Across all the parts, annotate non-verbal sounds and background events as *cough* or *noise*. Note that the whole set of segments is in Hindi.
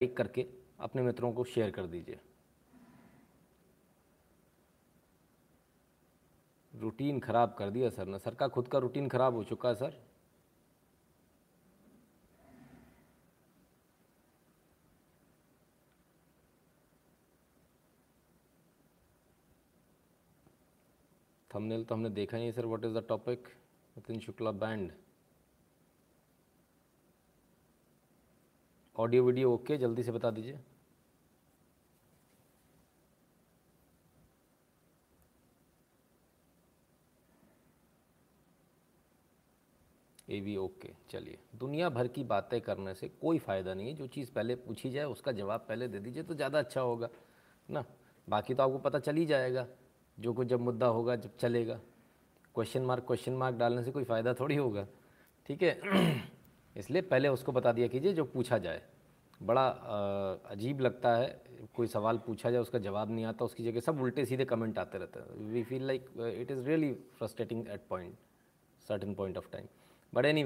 लाइक करके अपने मित्रों को शेयर कर दीजिए। रूटीन ख़राब कर दिया सर ने। सर का खुद का रूटीन ख़राब हो चुका है सर। थंबनेल तो हमने देखा नहीं sir what is the topic Nitin Shukla ban audio video okay, जल्दी से बता दीजिए। ए वी ओके, चलिए। दुनिया भर की बातें करने से कोई फ़ायदा नहीं है। जो चीज़ पहले पूछी जाए, उसका जवाब पहले दे दीजिए तो ज़्यादा अच्छा होगा, ना? बाकी तो आपको पता चल ही जाएगा। जो कुछ जब मुद्दा होगा, जब चलेगा। क्वेश्चन मार्क क्वेश्चन मार्क डालने से कोई फ़ायदा थोड़ी होगा। ठीक है? *clears throat* इसलिए पहले उसको बता दिया कीजिए जो पूछा जाए। बड़ा अजीब लगता है, कोई सवाल पूछा जाए, उसका जवाब नहीं आता, उसकी जगह सब उल्टे सीधे कमेंट आते रहते हैं। We feel like it is really frustrating at point certain point of time but any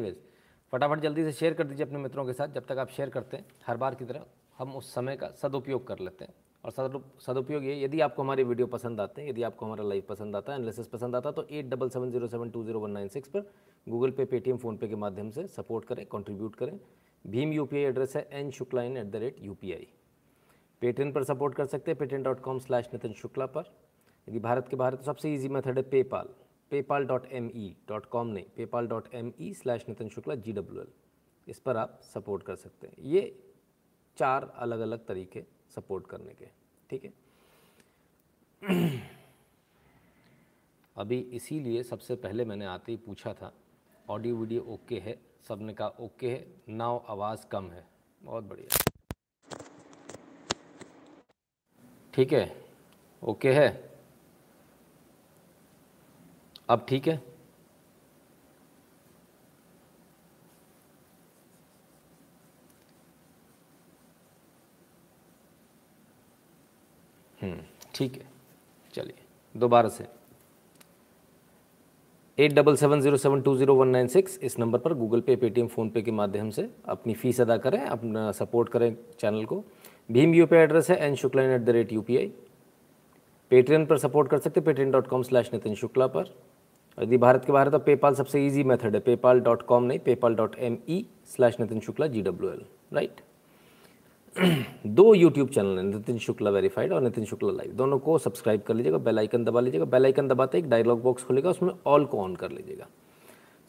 फटाफट जल्दी से शेयर कर दीजिए अपने मित्रों के साथ, जब तक आप शेयर करते हैं, हर बार की तरह हम उस समय का सदुपयोग कर लेते हैं। और सदुपयोग ये, यदि आपको हमारे वीडियो पसंद आते हैं, यदि आपको हमारा लाइव पसंद आता है एनालिसिस पसंद आता है तो at double seven zero seven two zero one nine six पर गूगल पे, पेटीएम फ़ोनपे के माध्यम से सपोर्ट करें कंट्रीब्यूट करें। भीम यूपीआई एड्रेस है N Shukla in at the rate U Paytm पर सपोर्ट कर सकते हैं Paytm dot com slash Nitin Shukla पर। यदि भारत के बाहर तो सबसे ईजी मेथड है PayPal PayPal dot M E dot com नहीं PayPal dot M E slash Nitin Shukla G W L इस पर आप सपोर्ट कर सकते हैं। ये चार अलग अलग तरीके सपोर्ट करने के, ठीक है? *clears throat* अभी इसीलिए सबसे पहले मैंने आते ही पूछा था ऑडियो वीडियो ओके है सबने कहा ओके है नाव आवाज़ कम है। बहुत बढ़िया। ठीक है? ओके है? अब ठीक है? हम्म, ठीक है। चलिए दोबारा से। At double seven zero seven two zero one nine six इस नंबर पर गूगल पे, पेटीएम, फ़ोनपे के माध्यम से अपनी फ़ीस अदा करें, अपना सपोर्ट करें चैनल को। भीम यू एड्रेस है N Shukla at the rate U P I. Paytm पर सपोर्ट कर सकते Paytm dot com slash Nitin Shukla पर। यदि भारत के बाहर है तो पेपाल सबसे ईजी मेथड है, पेपाल डॉट कॉम नहीं, PayPal dot M E slash Nitin Shukla G W L right *clears throat* दो यूट्यूब चैनल हैं, नितिन शुक्ला वेरीफाइड और नितिन शुक्ला लाइव दोनों को सब्सक्राइब कर लीजिएगा बेल आइकन दबा लीजिएगा। बेल आइकन दबाते एक डायलॉग बॉक्स खुलेगा, उसमें ऑल को ऑन कर लीजिएगा।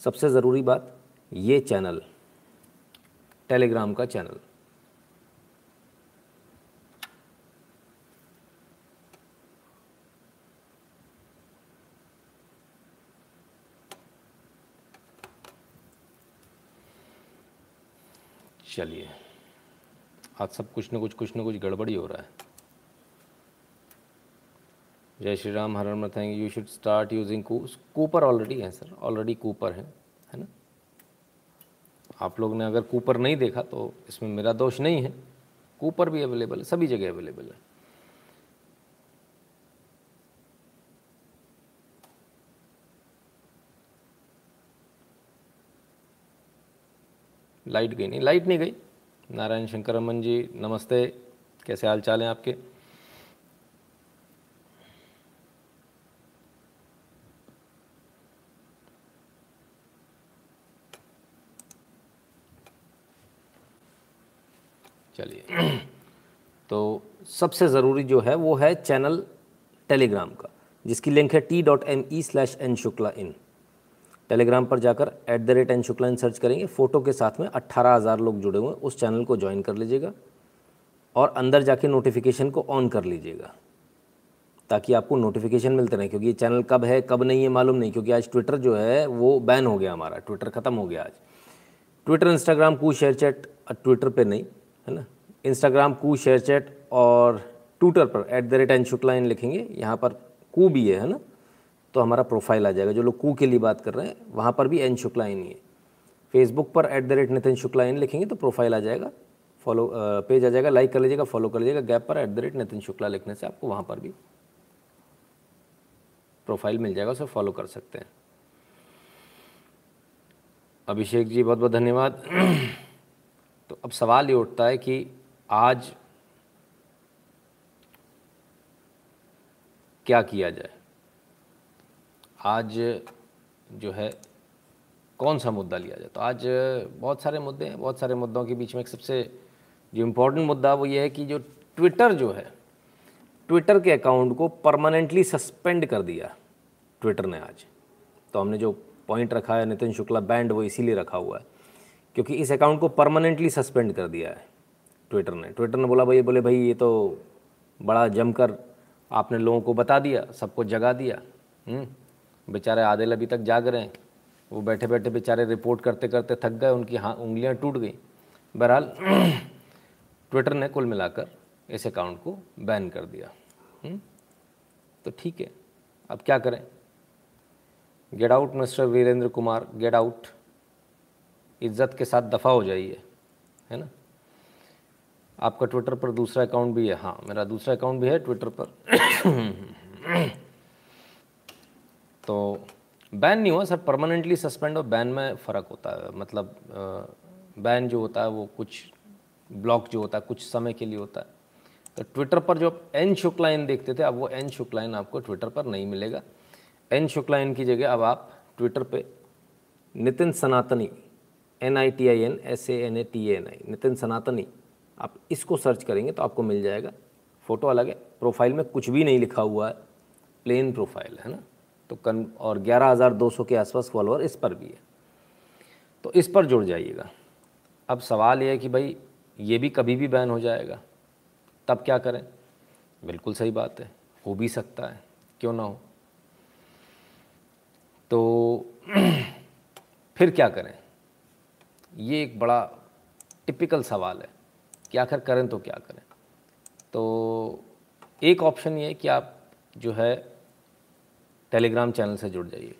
सबसे ज़रूरी बात, ये चैनल टेलीग्राम का चैनल चलिए। आज सब कुछ न कुछ कुछ न कुछ गड़बड़ी हो रहा है। जय श्री राम, हर हर thank you should start using Cooper already है सर ऑलरेडी कूपर है है ना? आप लोग ने अगर कूपर नहीं देखा तो इसमें मेरा दोष नहीं है। कूपर भी अवेलेबल है, सभी जगह अवेलेबल है। लाइट गई नहीं लाइट नहीं गई। नारायण शंकर रमन जी, नमस्ते। कैसे हाल चाल हैं आपके? चलिए। तो सबसे ज़रूरी जो है, वो है चैनल टेलीग्राम का, जिसकी लिंक है T dot M E slash N Shukla in Telegram पर जाकर at the rate N Shukla search करेंगे। फ़ोटो के साथ में अट्ठारह हज़ार लोग जुड़े हुए उस चैनल को ज्वाइन कर लीजिएगा और अंदर जाके नोटिफिकेशन को ऑन कर लीजिएगा ताकि आपको नोटिफिकेशन मिलते रहे। क्योंकि ये चैनल कब है, कब नहीं है मालूम नहीं, क्योंकि आज ट्विटर जो है, वो बैन हो गया हमारा। ट्विटर ख़त्म हो गया आज। Twitter Instagram Koo ShareChat Twitter पर नहीं, है ना? इंस्टाग्राम कू शेयर चैट और ट्विटर पर at the rate N Shukla in लिखेंगे। यहाँ पर कू भी है ना? तो हमारा प्रोफ़ाइल आ जाएगा। जो लोग कू के लिए बात कर रहे हैं, वहाँ पर भी एन शुक्ला इन ही है। फेसबुक पर at the rate Nitin Shukla in लिखेंगे तो प्रोफ़ाइल आ जाएगा। फॉलो पेज आ जाएगा। लाइक कर लीजिएगा फॉलो कर लीजिएगा। गैप पर at the rate Nitin Shukla लिखने से आपको वहाँ पर भी प्रोफ़ाइल मिल जाएगा, उसे फॉलो कर सकते हैं। अभिषेक जी, बहुत बहुत धन्यवाद। *clears throat* तो अब सवाल ये उठता है कि आज क्या किया जाए? आज जो है कौन सा मुद्दा लिया जाए? तो आज बहुत सारे मुद्दे हैं बहुत सारे मुद्दों के बीच में एक सबसे जो इम्पोर्टेंट मुद्दा वो ये है कि जो ट्विटर जो है ट्विटर के अकाउंट को परमानेंटली सस्पेंड कर दिया ट्विटर ने आज। तो हमने जो पॉइंट रखा है नितिन शुक्ला बैंड वो इसीलिए रखा हुआ है क्योंकि इस अकाउंट को परमानेंटली सस्पेंड कर दिया है ट्विटर ने। ट्विटर ने बोला भाई बोले भाई ये तो बड़ा जमकर आपने लोगों को बता दिया सबको जगा दिया। हम्म, बेचारे आदिल अभी तक जाग रहे हैं। वो बैठे बैठे बेचारे रिपोर्ट करते करते थक गए, उनकी हाँ उंगलियाँ टूट गई। बहरहाल *clears throat* ट्विटर ने कुल मिलाकर इस अकाउंट को बैन कर दिया। हुँ? हम्म? तो ठीक है, अब क्या करें? Get out mister Virendra Kumar get out इज़्ज़त के साथ दफ़ा हो जाइए, है ना? आपका ट्विटर पर दूसरा अकाउंट भी है। हाँ मेरा दूसरा अकाउंट भी है ट्विटर पर। *clears throat* तो बैन नहीं हुआ सर परमानेंटली सस्पेंड और बैन में फ़र्क होता है। मतलब बैन जो होता है वो कुछ ब्लॉक जो होता है, कुछ समय के लिए होता है। तो ट्विटर पर जो आप एन शुक्लाइन देखते थे, अब वो एन शुक्लाइन आपको ट्विटर पर नहीं मिलेगा। एन शुक्लाइन की जगह अब आप ट्विटर पे Nitin Sanatani N I T I N S A N A T N I Nitin Sanatani, आप इसको सर्च करेंगे तो आपको मिल जाएगा। फ़ोटो अलग है प्रोफ़ाइल में कुछ भी नहीं लिखा हुआ है प्लेन प्रोफ़ाइल है ना। तो कन और ग्यारह हज़ार दो सौ के आसपास फॉलोअर इस पर भी है। तो इस पर जुड़ जाइएगा। अब सवाल यह है कि भाई, ये भी कभी भी बैन हो जाएगा, तब क्या करें? बिल्कुल सही बात है, हो भी सकता है, क्यों ना हो? तो *clears throat* फिर क्या करें? ये एक बड़ा टिपिकल सवाल है कि आखिर करें तो क्या करें? तो एक ऑप्शन ये है कि आप जो है टेलीग्राम चैनल से जुड़ जाइए।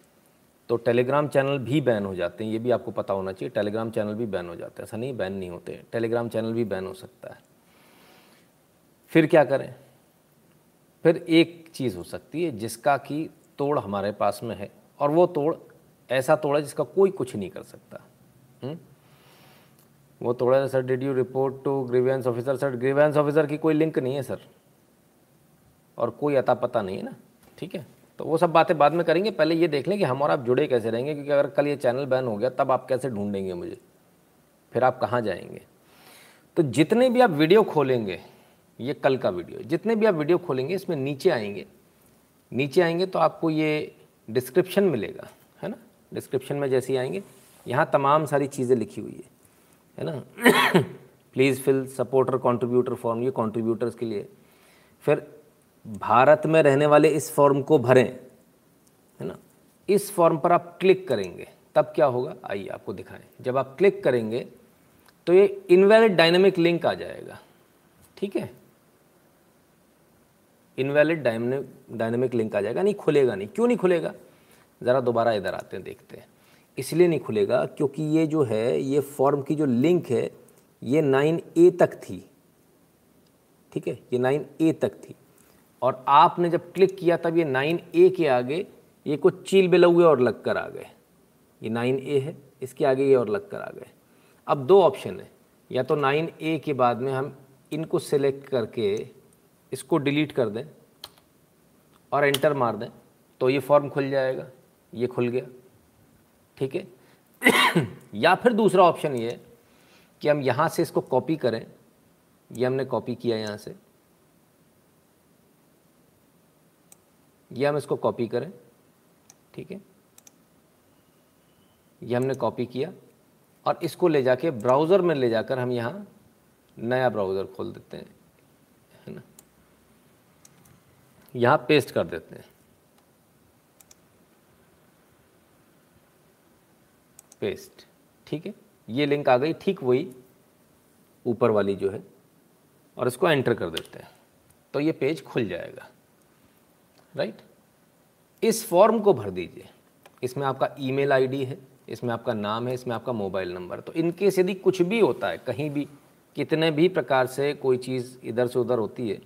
तो टेलीग्राम चैनल भी बैन हो जाते हैं, ये भी आपको पता होना चाहिए, टेलीग्राम चैनल भी बैन हो जाते हैं। ऐसा नहीं, बैन नहीं होते टेलीग्राम चैनल भी बैन हो सकता है। फिर क्या करें? फिर एक चीज़ हो सकती है जिसका कि तोड़ हमारे पास में है, और वो तोड़, ऐसा तोड़ है जिसका कोई कुछ नहीं कर सकता। हुँ? हम्म? वो तोड़ा sir did you report to grievance officer sir grievance officer की कोई लिंक नहीं है, सर। और कोई अता पता नहीं है ना, ठीक है? तो वो सब बातें बाद में करेंगे। पहले ये देख लें कि हम और आप जुड़े कैसे रहेंगे, क्योंकि अगर कल ये चैनल बैन हो गया, तब आप कैसे ढूंढेंगे मुझे? फिर आप कहाँ जाएँगे? तो जितने भी आप वीडियो खोलेंगे, ये कल का वीडियो जितने भी आप वीडियो खोलेंगे, इसमें नीचे आएँगे। नीचे आएँगे तो आपको ये डिस्क्रिप्शन मिलेगा, है ना? डिस्क्रिप्शन में जैसे ही आएँगे, यहाँ तमाम सारी चीज़ें लिखी हुई है है ना? Please fill supporter contributor form ये कंट्रीब्यूटर्स के लिए। फिर भारत में रहने वाले इस फॉर्म को भरें, है ना? इस फॉर्म पर आप क्लिक करेंगे, तब क्या होगा? आइए आपको दिखाएँ। जब आप क्लिक करेंगे तो ये इनवैलिड डायनेमिक लिंक आ जाएगा, ठीक है? इनवैलिड डायनेमिक लिंक आ जाएगा, नहीं खुलेगा नहीं। क्यों नहीं खुलेगा? ज़रा दोबारा इधर आते हैं, देखते हैं। इसलिए नहीं खुलेगा, क्योंकि ये जो है, ये फॉर्म की जो लिंक है, ये नाइन ए तक थी, ठीक है? ये नाइन ए तक थी। और आपने जब क्लिक किया तब ये नाइन ए के आगे ये कुछ चील बिलौए और लग कर आ गए। ये नाइन ए है, इसके आगे ये और लग कर आ गए। अब दो ऑप्शन है। या तो नाइन ए के बाद में हम इनको सेलेक्ट करके इसको डिलीट कर दें और एंटर मार दें तो ये फॉर्म खुल जाएगा, ये खुल गया। ठीक है? *coughs* या फिर दूसरा ऑप्शन ये कि हम यहाँ से इसको कॉपी करें। ये हमने कॉपी किया यहाँ से। ये हम इसको कॉपी करें, ठीक है? ये हमने कॉपी किया और इसको ले जाके ब्राउज़र में ले जाकर हम यहाँ नया ब्राउज़र खोल देते हैं, है ना? यहाँ पेस्ट कर देते हैं। पेस्ट ठीक है? ये लिंक आ गई, ठीक वही ऊपर वाली जो है, और इसको एंटर कर देते हैं। तो ये पेज खुल जाएगा। राइट? इस फॉर्म को भर दीजिए। इसमें आपका ईमेल आईडी है, इसमें आपका नाम है, इसमें आपका मोबाइल नंबर। तो इनकेस यदि कुछ भी होता है, कहीं भी, कितने भी प्रकार से कोई चीज़ इधर से उधर होती है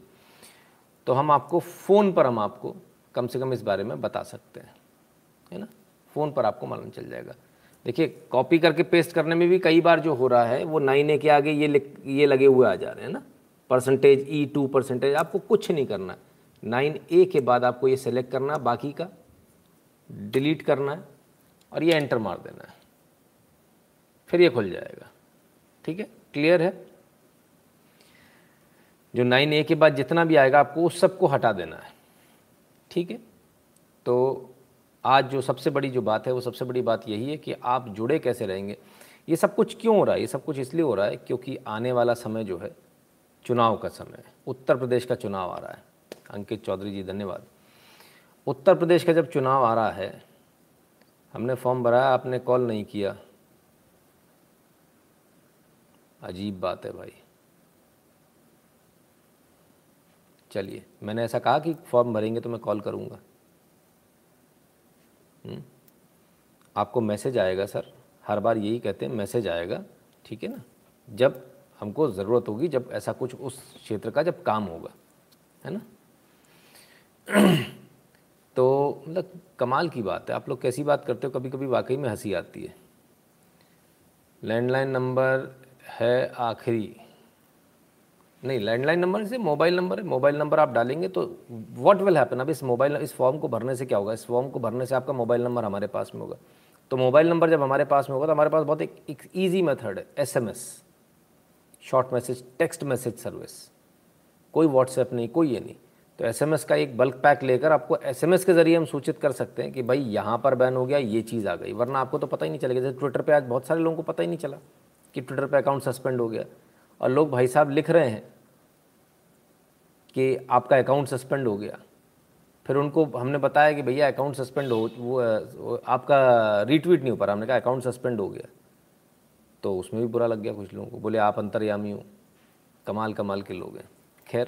तो हम आपको फ़ोन पर हम आपको कम से कम इस बारे में बता सकते हैं। है ना? फ़ोन पर आपको मालूम चल जाएगा। देखिए, कॉपी करके पेस्ट करने में भी कई बार जो हो रहा है, वो नाइन के आगे ये ये लगे हुए आ जा रहे हैं ना? परसेंटेज ई टू परसेंटेज, आपको कुछ नहीं करना नाइन ए के बाद आपको ये सेलेक्ट करना है, बाकी का डिलीट करना है और ये एंटर मार देना है। फिर ये खुल जाएगा। ठीक है? क्लियर है? जो नाइन ए के बाद जितना भी आएगा, आपको उस सबको हटा देना है। ठीक है? तो आज जो सबसे बड़ी जो बात है, वो सबसे बड़ी बात यही है कि आप जुड़े कैसे रहेंगे। ये सब कुछ क्यों हो रहा है? ये सब कुछ इसलिए हो रहा है क्योंकि आने वाला समय जो है, चुनाव का समय उत्तर प्रदेश का चुनाव आ रहा है। अंकित चौधरी जी, धन्यवाद। उत्तर प्रदेश का जब चुनाव आ रहा है, हमने फॉर्म भराया, आपने कॉल नहीं किया। अजीब बात है भाई। चलिए, मैंने ऐसा कहा कि फॉर्म भरेंगे तो मैं कॉल करूँगा। हम्म? आपको मैसेज आएगा सर, हर बार यही कहते हैं, मैसेज आएगा, ठीक है ना? जब हमको ज़रूरत होगी, जब ऐसा कुछ उस क्षेत्र का जब काम होगा, है ना? तो मतलब कमाल की बात है। आप लोग कैसी बात करते हो? कभी कभी वाकई में हँसी आती है। लैंडलाइन नंबर है आखिरी। नहीं लैंडलाइन नंबर से मोबाइल नंबर है। मोबाइल नंबर आप डालेंगे तो व्हाट विल हैपन अब इस मोबाइल इस फॉर्म को भरने से क्या होगा? इस फॉर्म को भरने से आपका मोबाइल नंबर हमारे पास में होगा। तो मोबाइल नंबर जब हमारे पास में होगा तो हमारे पास बहुत एक, ईजी मेथड है। S M S short message text message service कोई व्हाट्सएप नहीं कोई ये नहीं। तो एसएमएस का एक बल्क पैक लेकर आपको एसएमएस के ज़रिए हम सूचित कर सकते हैं कि भाई यहाँ पर बैन हो गया, ये चीज़ आ गई। वरना आपको तो पता ही नहीं चलेगा। जैसे ट्विटर पे आज बहुत सारे लोगों को पता ही नहीं चला कि ट्विटर पे अकाउंट सस्पेंड हो गया। और लोग भाई साहब लिख रहे हैं कि आपका अकाउंट सस्पेंड हो गया। फिर उनको हमने बताया कि भैया अकाउंट सस्पेंड हो, वो आपका रीट्वीट नहीं हो पा रहा। हमने कहा अकाउंट सस्पेंड हो गया। तो उसमें भी बुरा लग गया कुछ लोगों को। बोले, आप अंतर्यामी हो। कमाल कमाल के लोग हैं। खैर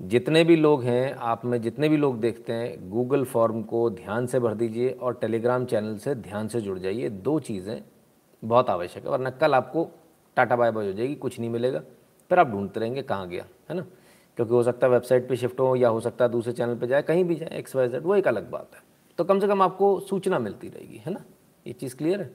जितने भी लोग हैं, आप में जितने भी लोग देखते हैं गूगल फॉर्म को ध्यान से भर दीजिए और टेलीग्राम चैनल से ध्यान से जुड़ जाइए। दो चीज़ें बहुत आवश्यक है, वरना कल आपको टाटा बाय बाय हो जाएगी, कुछ नहीं मिलेगा। फिर आप ढूंढते रहेंगे कहाँ गया, है ना? क्योंकि हो सकता है वेबसाइट पे शिफ्ट हो या हो सकता है दूसरे चैनल पे जाए, कहीं भी जाए एक्स वाई जेड वो एक अलग बात है। तो कम से कम आपको सूचना मिलती रहेगी, है ना? ये चीज़ क्लियर है?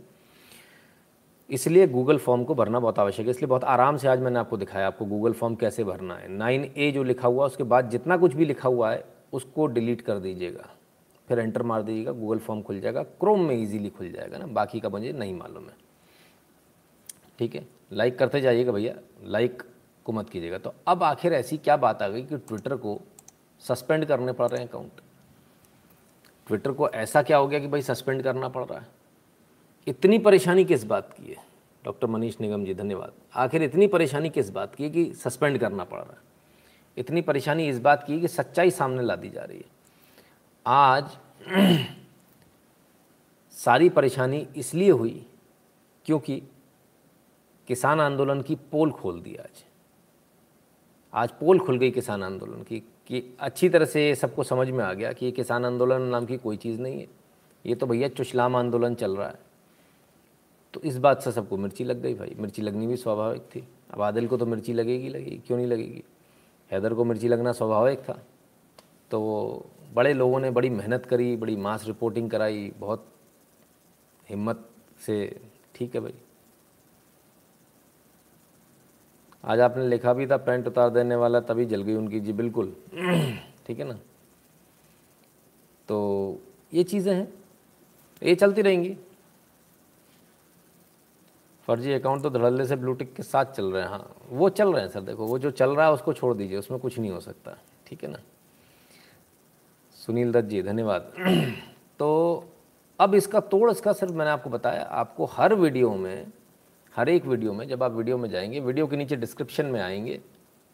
इसलिए गूगल फॉर्म को भरना बहुत आवश्यक है, इसलिए बहुत आराम से आज मैंने आपको दिखाया आपको गूगल फॉर्म कैसे भरना है। नाइन ए जो लिखा हुआ है उसके बाद जितना कुछ भी लिखा हुआ है, उसको डिलीट कर दीजिएगा। फिर एंटर मार दीजिएगा गूगल फॉर्म खुल जाएगा। क्रोम में इजीली खुल जाएगा ना, बाकी का मुझे नहीं मालूम है। ठीक है? लाइक करते जाइएगा भैया। लाइक को मत कीजिएगा। तो अब आखिर ऐसी क्या बात आ गई कि ट्विटर को सस्पेंड करने पड़ रहे हैं अकाउंट ट्विटर को ऐसा क्या हो गया कि भाई सस्पेंड करना पड़ रहा है? इतनी परेशानी किस बात की है? डॉक्टर मनीष निगम जी, धन्यवाद। आखिर इतनी परेशानी किस बात की है कि सस्पेंड करना पड़ रहा है? इतनी परेशानी इस बात की है कि सच्चाई सामने ला दी जा रही है। आज *clears throat* सारी परेशानी इसलिए हुई क्योंकि किसान आंदोलन की पोल खोल दी आज। आज पोल खुल गई किसान आंदोलन की कि अच्छी तरह से सबको समझ में आ गया कि किसान आंदोलन नाम की कोई चीज़ नहीं है। ये तो भैया चुशलाम आंदोलन चल रहा है। तो इस बात से सबको मिर्ची लग गई भाई। मिर्ची लगनी भी स्वाभाविक थी। अब आदिल को तो मिर्ची लगेगी लगेगी। क्यों नहीं लगेगी? हैदर को मिर्ची लगना स्वाभाविक था। तो बड़े लोगों ने बड़ी मेहनत करी, बड़ी मास रिपोर्टिंग कराई, बहुत हिम्मत से ठीक है भाई। आज आपने लिखा भी था, पेंट उतार देने वाला, तभी जल गई उनकी जी, बिल्कुल। *clears throat* ठीक है ना? तो ये चीज़ें हैं। ये चलती रहेंगी। फर्जी अकाउंट तो धड़ल्ले से ब्लूटिक के साथ चल रहे हैं हाँ। वो चल रहे हैं सर देखो वो जो चल रहा है उसको छोड़ दीजिए उसमें कुछ नहीं हो सकता ठीक है ना? सुनील दत्त जी धन्यवाद। *clears throat* तो अब इसका तोड़ इसका सिर्फ़ मैंने आपको बताया आपको हर वीडियो में हर एक वीडियो में जब आप वीडियो में जाएँगे वीडियो के नीचे डिस्क्रिप्शन में आएँगे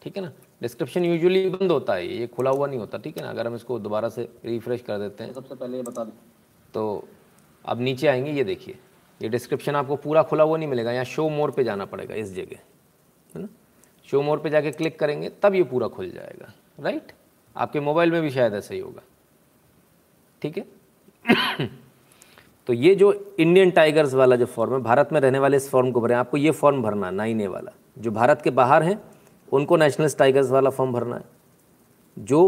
ठीक है ना? डिस्क्रिप्शन यूजुअली बंद होता है ये खुला हुआ नहीं होता ठीक है ना? अगर हम इसको दोबारा से रिफ्रेश कर देते हैं। सबसे पहले ये बता दें। तो अब नीचे आएँगे ये देखिए। ये डिस्क्रिप्शन आपको पूरा खुला हुआ नहीं मिलेगा, यहाँ शो मोर पे जाना पड़ेगा इस जगह, है ना? शो मोर पे जाके क्लिक करेंगे, तब ये पूरा खुल जाएगा राइट आपके मोबाइल में भी शायद ऐसा ही होगा, ठीक है? *coughs* तो ये जो इंडियन टाइगर्स वाला जो फॉर्म है, भारत में रहने वाले इस फॉर्म को भरें, आपको ये फॉर्म भरना है, नाइन ए वाला। जो भारत के बाहर हैं, उनको नेशनल टाइगर्स वाला फॉर्म भरना है। जो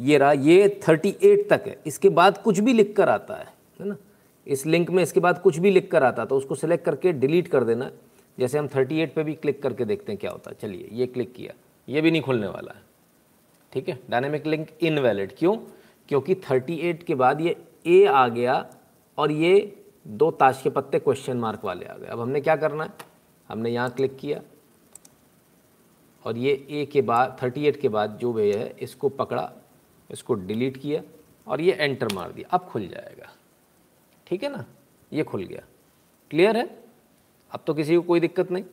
ये रहा, ये थर्टी एट तक है, इसके बाद कुछ भी लिख कर आता है है ना? इस लिंक में इसके बाद कुछ भी लिख कर आता तो उसको सिलेक्ट करके डिलीट कर देना। जैसे हम 38 पे भी क्लिक करके देखते हैं क्या होता है। चलिए, ये क्लिक किया। ये भी नहीं खुलने वाला है। ठीक है? डायनेमिक लिंक इनवैलिड क्यों? क्योंकि 38 के बाद ये ए आ गया और ये दो ताश के पत्ते क्वेश्चन मार्क वाले आ गए। अब हमने क्या करना है? हमने यहाँ क्लिक किया। और ये ए के बाद 38 के बाद जो भी है, इसको पकड़ा, इसको डिलीट किया और ये एंटर मार दिया। अब खुल जाएगा। ठीक है ना? ये खुल गया। क्लियर है? अब तो किसी को कोई दिक्कत नहीं।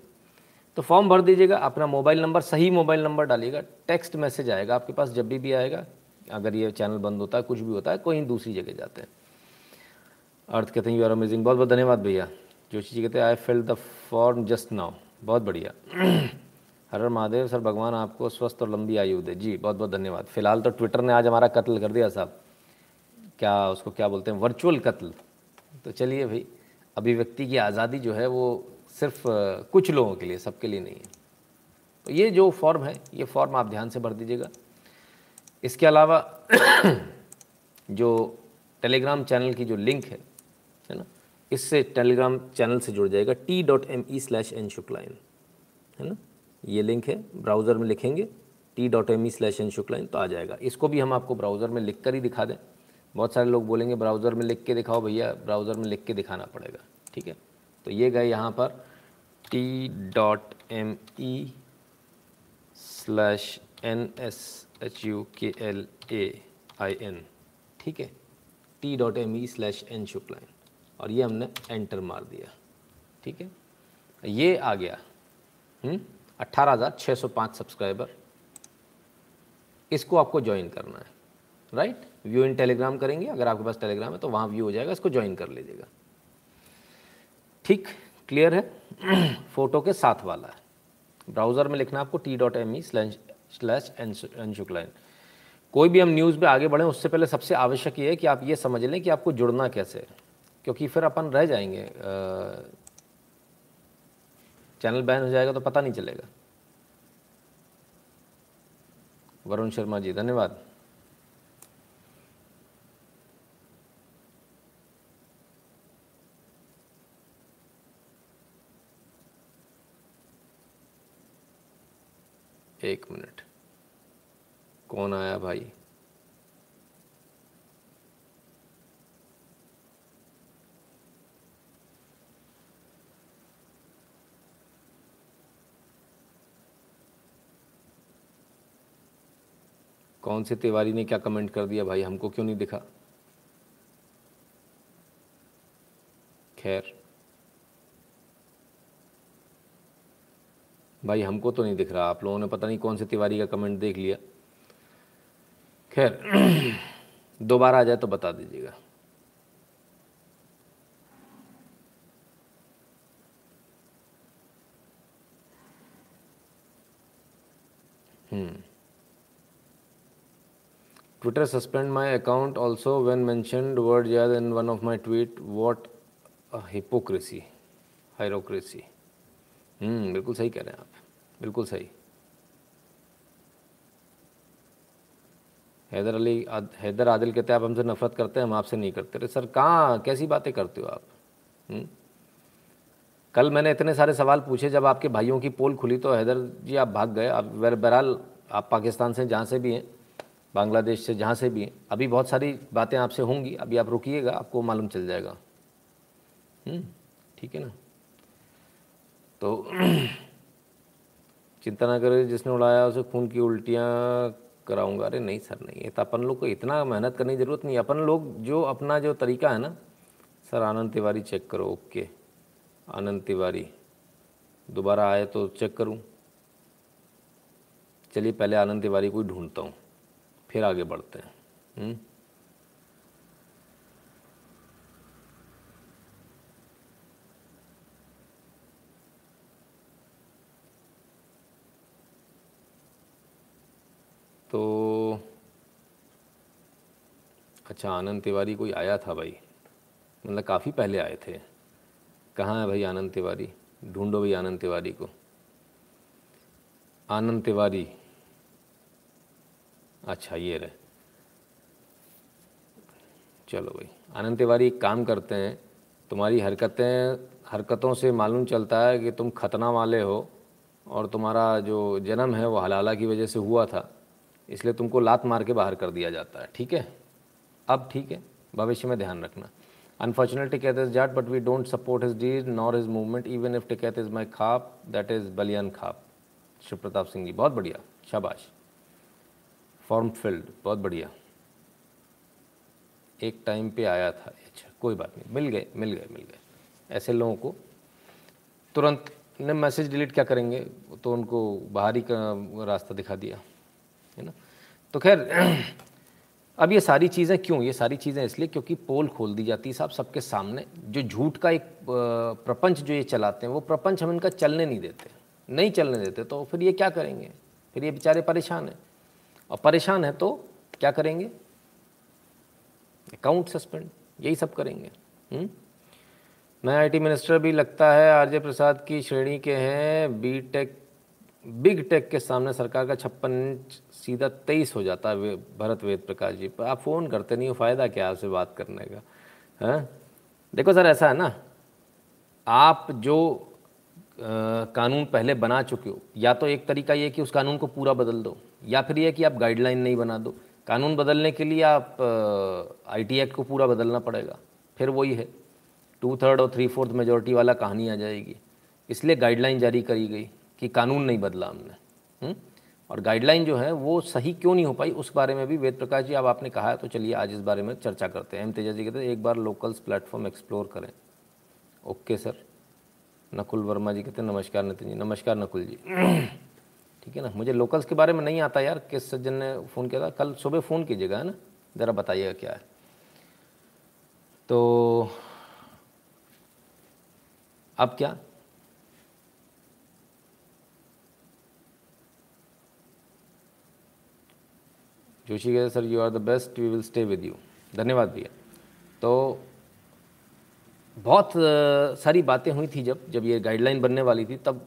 तो फॉर्म भर दीजिएगा, अपना मोबाइल नंबर सही मोबाइल नंबर डालिएगा टेक्स्ट मैसेज आएगा आपके पास, जब भी भी आएगा, अगर ये चैनल बंद होता है, कुछ भी होता है कोई दूसरी जगह जाते हैं। अर्थ कहते हैं यू आर अमेजिंग बहुत बहुत धन्यवाद भैया। जोशी जी कहते हैं I fill the form just now बहुत बढ़िया। *clears throat* हर हर महादेव, सर भगवान आपको स्वस्थ और लंबी आयु दे। जी, बहुत बहुत धन्यवाद। फ़िलहाल तो ट्विटर ने आज हमारा कत्ल कर दिया साहब। क्या उसको क्या बोलते हैं? वर्चुअल कत्ल। तो चलिए भाई, अभिव्यक्ति की आज़ादी जो है वो सिर्फ़ कुछ लोगों के लिए, सबके लिए नहीं है। तो ये जो फॉर्म है, ये फॉर्म आप ध्यान से भर दीजिएगा। इसके अलावा *clears throat* जो टेलीग्राम चैनल की जो लिंक है है ना, इससे टेलीग्राम चैनल से जुड़ जाएगा T dot M E slash N Shukla in है ना। ये लिंक है ब्राउज़र में लिखेंगे T dot M E slash N Shukla in तो आ जाएगा। इसको भी हम आपको ब्राउज़र में लिख कर ही दिखा दें। बहुत सारे लोग बोलेंगे, ब्राउज़र में लिख के दिखाओ भैया, ब्राउज़र में लिख के दिखाना पड़ेगा। ठीक है? तो ये गए यहाँ पर T dot M E slash N S H U K L A I N ठीक है? T dot M E slash N Shukla in और ये हमने एंटर मार दिया। ठीक है? ये आ गया। हम्म? अट्ठारह हज़ार छः सौ पाँच सब्सक्राइबर। इसको आपको ज्वाइन करना है। राइट व्यू इन टेलीग्राम करेंगे, अगर आपके पास टेलीग्राम है तो वहाँ व्यू हो जाएगा, इसको ज्वाइन कर लीजिएगा। ठीक, क्लियर है? *clears throat* फ़ोटो के साथ वाला है। ब्राउज़र में लिखना आपको T dot M E slash N Shukla in कोई भी हम न्यूज़ पे आगे बढ़ें, उससे पहले सबसे आवश्यक ये है कि आप ये समझ लें कि आपको जुड़ना कैसे है। क्योंकि फिर अपन रह जाएँगे चैनल बैन हो जाएगा तो पता नहीं चलेगा। वरुण शर्मा जी, धन्यवाद। एक मिनट। कौन आया भाई? कौन से तिवारी ने क्या कमेंट कर दिया भाई? हमको क्यों नहीं दिखा? खैर। भाई, हमको तो नहीं दिख रहा। आप लोगों ने पता नहीं कौन से तिवारी का कमेंट देख लिया। खैर, *clears throat* दोबारा आ जाए तो बता दीजिएगा। Twitter suspend my account also when mention word याद in one of my tweet what hypocrisy hierocracy हम्म बिल्कुल सही कह रहे हैं आप। बिल्कुल सही। हैदर अली हैदर आदिल कहते हैं आप हमसे नफरत करते हैं हम आपसे नहीं करते। रहे सर कहाँ कैसी बातें करते हो आप? हुँ? कल मैंने इतने सारे सवाल पूछे जब आपके भाइयों की पोल खुली तो हैदर जी आप भाग गए। आप बहरहाल आप पाकिस्तान से जहाँ से भी हैं बांग्लादेश से जहाँ से भी हैं अभी बहुत सारी बातें आपसे होंगी। अभी आप रुकिएगा आपको मालूम चल जाएगा। हम्म, ठीक है ना? तो *clears throat* चिंता ना करें, जिसने उड़ाया उसे खून की उल्टियाँ कराऊँगा। अरे नहीं सर, नहीं तो अपन लोग को इतना मेहनत करने की ज़रूरत नहीं अपन लोग जो अपना जो तरीका है ना, सर आनंद तिवारी चेक करो, ओके। आनंद तिवारी, दोबारा आए तो चेक करूँ। चलिए, पहले आनंद तिवारी को ही ढूंढता हूँ, फिर आगे बढ़ते हैं। तो अच्छा आनंद तिवारी कोई आया था भाई? मतलब काफ़ी पहले आए थे। कहाँ है भाई आनंद तिवारी? ढूंढो भाई आनंद तिवारी को। आनंद तिवारी। अच्छा ये रहे। चलो भाई, आनंद तिवारी एक काम करते हैं। तुम्हारी हरकतें, हरकतों से मालूम चलता है कि तुम खतना वाले हो और तुम्हारा जो जन्म है वो हलाला की वजह से हुआ था। इसलिए तुमको लात मार के बाहर कर दिया जाता है। ठीक है? अब ठीक है। भविष्य में ध्यान रखना। Unfortunately, Tiket is Jat, but we don't support his deed nor his movement, even if Tiket is my khap, that is Balian khap. Shiv Pratap Singh ji बहुत बढ़िया। शाबाश। फॉर्म फिल्ड बहुत बढ़िया। एक टाइम पे आया था। अच्छा कोई बात नहीं। मिल गए मिल गए मिल गए। ऐसे लोगों को तुरंत ने मैसेज डिलीट क्या करेंगे? तो उनको बाहरी का रास्ता दिखा दिया। है ना? तो खैर, *clears throat* अब ये सारी चीज़ें क्यों? ये सारी चीज़ें इसलिए क्योंकि पोल खोल दी जाती है साहब सबके सामने। जो झूठ का एक प्रपंच जो ये चलाते हैं, वो प्रपंच हम इनका चलने नहीं देते। नहीं चलने देते तो फिर ये क्या करेंगे? फिर ये बेचारे परेशान हैं। और परेशान है तो क्या करेंगे? अकाउंट सस्पेंड, यही सब करेंगे। हम्म? नया आईटी मिनिस्टर भी लगता है, आरजे प्रसाद की श्रेणी के हैं बी टेक बिग टेक के सामने सरकार का छप्पन इंच सीधा तेईस हो जाता है भरत वेद प्रकाश जी पर। आप फ़ोन करते नहीं हो फ़ायदा क्या आपसे बात करने का? है? हाँ? देखो सर ऐसा है ना आप जो आ, कानून पहले बना चुके हो या तो एक तरीका ये कि उस कानून को पूरा बदल दो या फिर ये कि आप गाइडलाइन नहीं बना दो। कानून बदलने के लिए आप आईटी एक्ट को पूरा बदलना पड़ेगा। फिर वही है टू थर्ड और थ्री फोर्थ मेजोरिटी वाला कहानी आ जाएगी। इसलिए गाइडलाइन जारी करी गई कि कानून नहीं बदला हमने। हुँ? और गाइडलाइन जो है, वो सही क्यों नहीं हो पाई, उस बारे में भी वेद प्रकाश जी अब आपने कहा है तो चलिए आज इस बारे में चर्चा करते हैं। एम तेजा जी कहते हैं, एक बार लोकल्स प्लेटफॉर्म एक्सप्लोर करें। Okay, sir. नकुल वर्मा जी कहते हैं, नमस्कार नितिन जी। नमस्कार नकुल जी। *clears throat* ठीक है ना? मुझे लोकल्स के बारे में नहीं आता यार, किस सज्जन ने फ़ोन किया था? कल सुबह फ़ोन कीजिएगा, है ना? ज़रा बताइएगा क्या है। तो अब क्या? जोशी कहते sir you are the best we will stay with you धन्यवाद भैया। तो बहुत सारी बातें हुई थी जब जब ये गाइडलाइन बनने वाली थी, तब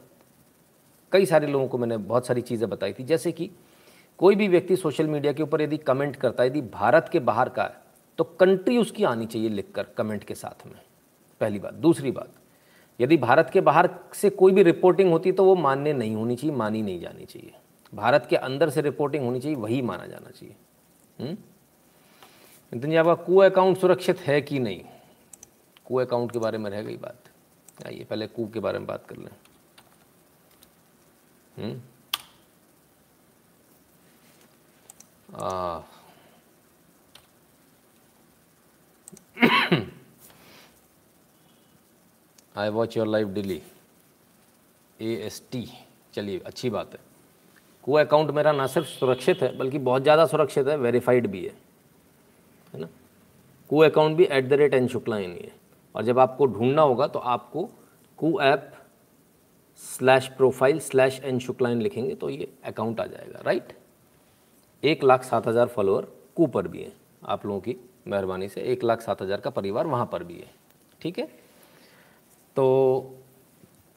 कई सारे लोगों को मैंने बहुत सारी चीज़ें बताई थी। जैसे कि कोई भी व्यक्ति सोशल मीडिया के ऊपर यदि कमेंट करता है, यदि भारत के बाहर का है तो कंट्री उसकी आनी चाहिए लिखकर कमेंट के साथ में। पहली बात। दूसरी बात, यदि भारत के बाहर से कोई भी रिपोर्टिंग होती तो वो मान्य नहीं होनी चाहिए, मानी नहीं जानी चाहिए। भारत के अंदर से रिपोर्टिंग होनी चाहिए, वही माना जाना चाहिए। हम्म? नितिन जी, आपका कू अकाउंट सुरक्षित है कि नहीं? कू अकाउंट के बारे में रह गई बात। आइए, पहले कू के बारे में बात कर लें। I watch your life daily A S T चलिए, अच्छी बात है। को अकाउंट मेरा ना सिर्फ़ सुरक्षित है बल्कि बहुत ज़्यादा सुरक्षित है वेरीफाइड भी है। है ना? को अकाउंट भी at the rate N Shukla ही है। और जब आपको ढूंढना होगा तो आपको Koo app slash profile slash N Shukla in लिखेंगे तो ये अकाउंट आ जाएगा राइट एक लाख सात हज़ार फॉलोअर कू पर भी हैं। आप लोगों की मेहरबानी से एक लाख सात हज़ार का परिवार वहाँ पर भी है। ठीक है? तो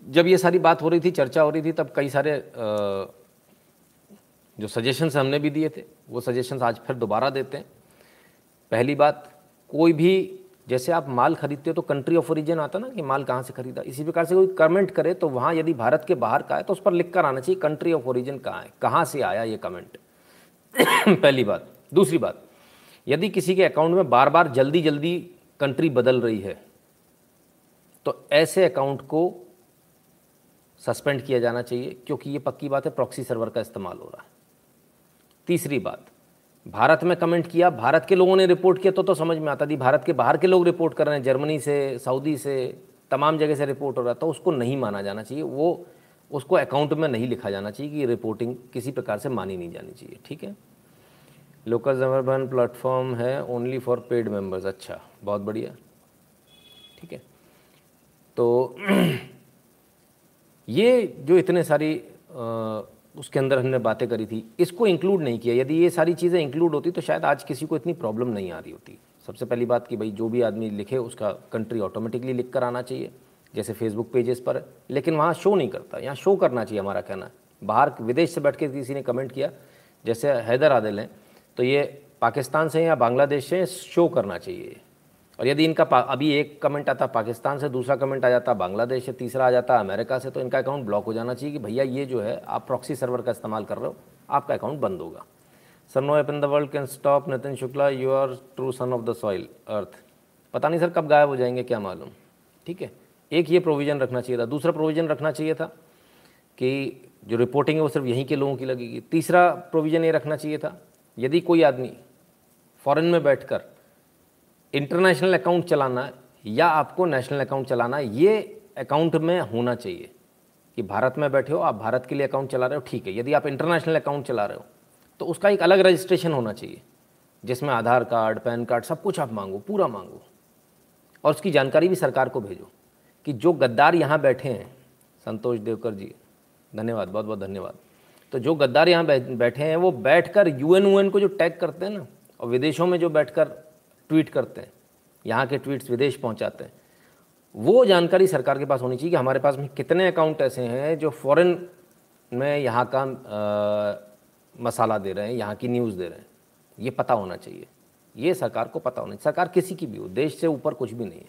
जब ये सारी बात हो रही थी चर्चा हो रही थी तब कई सारे आ, जो सजेशंस हमने भी दिए थे, वो सजेशंस आज फिर दोबारा देते हैं। पहली बात, कोई भी, जैसे आप माल खरीदते हो तो कंट्री ऑफ़ ओरिजिन आता ना कि माल कहाँ से खरीदा? इसी प्रकार से कोई कमेंट करे तो वहाँ यदि भारत के बाहर का है तो उस पर लिख कर आना चाहिए कंट्री ऑफ़ ओरिजिन कहाँ है, कहाँ से आया ये कमेंट *coughs* पहली बात। दूसरी बात, यदि किसी के अकाउंट में बार बार जल्दी जल्दी कंट्री बदल रही है तो ऐसे अकाउंट को सस्पेंड किया जाना चाहिए, क्योंकि ये पक्की बात है प्रॉक्सी सर्वर का इस्तेमाल हो रहा है। तीसरी बात भारत में कमेंट किया भारत के लोगों ने रिपोर्ट किया तो तो समझ में आता थी भारत के बाहर के लोग रिपोर्ट कर रहे हैं जर्मनी से सऊदी से तमाम जगह से रिपोर्ट हो रहा है तो उसको नहीं माना जाना चाहिए वो उसको अकाउंट में नहीं लिखा जाना चाहिए कि रिपोर्टिंग किसी प्रकार से मानी नहीं जानी चाहिए ठीक है? लोकल जमरबन प्लेटफॉर्म है ओनली फॉर पेड मेंबर्स अच्छा बहुत बढ़िया ठीक है? तो *clears throat* ये जो इतने सारी आ, उसके अंदर हमने बातें करी थी। इसको इंक्लूड नहीं किया। यदि ये सारी चीज़ें इंक्लूड होती तो शायद आज किसी को इतनी प्रॉब्लम नहीं आ रही होती। सबसे पहली बात कि भाई, जो भी आदमी लिखे, उसका कंट्री ऑटोमेटिकली लिख कर आना चाहिए, जैसे फेसबुक पेजेस पर। लेकिन वहाँ शो नहीं करता। यहाँ शो करना चाहिए हमारा कहना। बाहर विदेश से बैठ के किसी ने कमेंट किया, जैसे हैदर आदिल हैं तो ये पाकिस्तान से या बांग्लादेश से शो करना चाहिए। और यदि इनका अभी एक कमेंट आता, पाकिस्तान से दूसरा कमेंट आ जाता, बांग्लादेश से तीसरा आ जाता, अमेरिका से तो इनका अकाउंट ब्लॉक हो जाना चाहिए कि भैया ये जो है, आप प्रॉक्सी सर्वर का इस्तेमाल कर रहे हो, आपका अकाउंट बंद होगा। Sir no app in the world can stop Nitin Shukla you are true son of the soil अर्थ पता नहीं सर कब गायब हो जाएँगे, क्या मालूम। ठीक है? एक ये प्रोविज़न रखना चाहिए था। दूसरा प्रोविज़न रखना चाहिए था कि जो रिपोर्टिंग है वो सिर्फ़ यहीं के लोगों की लगेगी। तीसरा प्रोविज़न ये रखना चाहिए था, यदि कोई आदमी फॉरेन में बैठकर इंटरनेशनल अकाउंट चलाना या आपको नेशनल अकाउंट चलाना, ये अकाउंट में होना चाहिए कि भारत में बैठे हो, आप भारत के लिए अकाउंट चला रहे हो, ठीक है। यदि आप इंटरनेशनल अकाउंट चला रहे हो तो उसका एक अलग रजिस्ट्रेशन होना चाहिए, जिसमें आधार कार्ड, पैन कार्ड, सब कुछ आप मांगो, पूरा मांगो। और उसकी जानकारी भी सरकार को भेजो कि जो गद्दार यहाँ बैठे हैं, संतोष देवकर जी, धन्यवाद, बहुत बहुत धन्यवाद। तो जो गद्दार यहाँ बैठे हैं, वो बैठ कर यू को जो टैग करते हैं ना, और विदेशों में जो बैठ कर ट्वीट करते हैं यहाँ के ट्वीट्स विदेश पहुँचाते हैं। वो जानकारी सरकार के पास होनी चाहिए कि हमारे पास में कितने अकाउंट ऐसे हैं जो फॉरेन में यहाँ का आ, मसाला दे रहे हैं यहाँ की न्यूज़ दे रहे हैं। ये पता होना चाहिए। ये सरकार को पता होना चाहिए। सरकार किसी की भी हो देश से ऊपर कुछ भी नहीं है।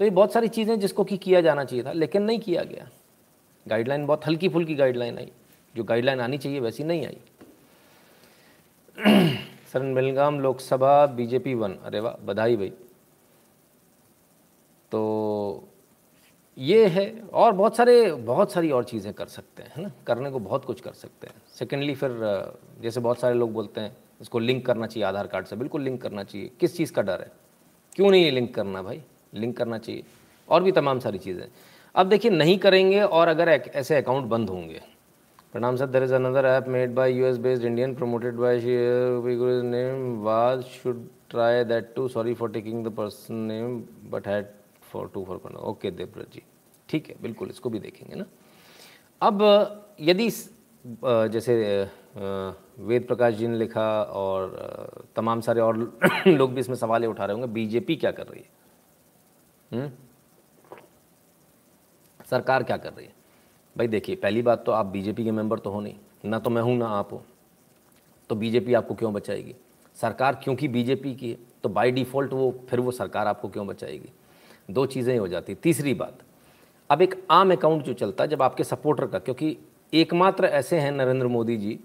तो ये बहुत सारी चीज़ें जिसको कि किया जाना चाहिए था लेकिन नहीं किया गया। गाइडलाइन बहुत हल्की फुल्की गाइडलाइन आई। जो गाइडलाइन आनी चाहिए वैसी नहीं आई। Sir Belgaum Lok Sabha BJP won. अरे वाह, बधाई भाई। तो ये है, और बहुत सारे, बहुत सारी और चीज़ें कर सकते हैं, है ना? करने को बहुत कुछ कर सकते हैं। सेकेंडली फिर जैसे बहुत सारे लोग बोलते हैं, इसको लिंक करना चाहिए, आधार कार्ड से बिल्कुल लिंक करना चाहिए। किस चीज़ का डर है? क्यों नहीं ये लिंक करना भाई? लिंक करना चाहिए। और भी तमाम सारी चीज़ें। अब देखिए, नहीं करेंगे, और अगर ऐसे अकाउंट बंद होंगे प्रणाम sir there is another app made by US based Indian promoted by name was should try that too sorry for taking the person name but had for to for okay Devvrat ji ठीक है, बिल्कुल, इसको भी देखेंगे ना। अब यदि जैसे वेद प्रकाश जी ने लिखा और तमाम सारे और *clears throat* लोग भी इसमें सवाल उठा रहे होंगे बीजेपी क्या कर रही है हुँ? हम्म? सरकार क्या कर रही है? भाई देखिए, पहली बात तो आप बीजेपी के मेंबर तो हो नहीं। ना तो मैं हूँ, ना आप हो। तो बीजेपी आपको क्यों बचाएगी? सरकार क्योंकि बीजेपी की है तो बाय डिफ़ॉल्ट वो, फिर वो सरकार आपको क्यों बचाएगी? दो चीज़ें हो जाती। तीसरी बात, अब एक आम अकाउंट जो चलता है, जब आपके सपोर्टर का, क्योंकि एकमात्र ऐसे हैं नरेंद्र मोदी जी,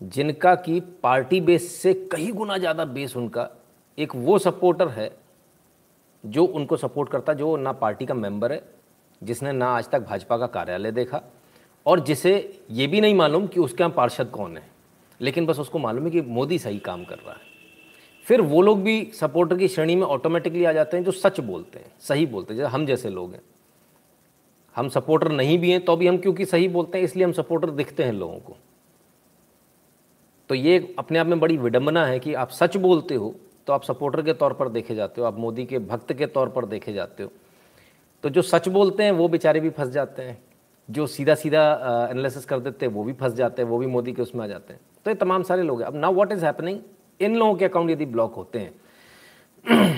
जिनका कि पार्टी बेस से कई गुना ज़्यादा बेस उनका, एक वो सपोर्टर है, जो उनको सपोर्ट करता, जो ना पार्टी का मेंबर है जिसने ना आज तक भाजपा का कार्यालय देखा और जिसे ये भी नहीं मालूम कि उसके यहाँ पार्षद कौन है। लेकिन बस उसको मालूम है कि मोदी सही काम कर रहा है। फिर वो लोग भी सपोर्टर की श्रेणी में ऑटोमेटिकली आ जाते हैं जो सच बोलते हैं, सही बोलते हैं। जैसे हम जैसे लोग हैं। हम सपोर्टर नहीं भी हैं तो भी हम क्योंकि सही बोलते हैं, इसलिए हम सपोर्टर दिखते हैं लोगों को। तो ये अपने आप में बड़ी विडंबना है कि आप सच बोलते हो तो आप सपोर्टर के तौर पर देखे जाते हो, आप मोदी के भक्त के तौर पर देखे जाते हो। तो जो सच बोलते हैं, वो बेचारे भी फंस जाते हैं। जो सीधा सीधा एनालिसिस कर देते हैं, वो भी फंस जाते हैं, वो भी मोदी के उसमें आ जाते हैं। तो ये तमाम सारे लोग हैं। अब now what is happening in लोगों के अकाउंट यदि ब्लॉक होते हैं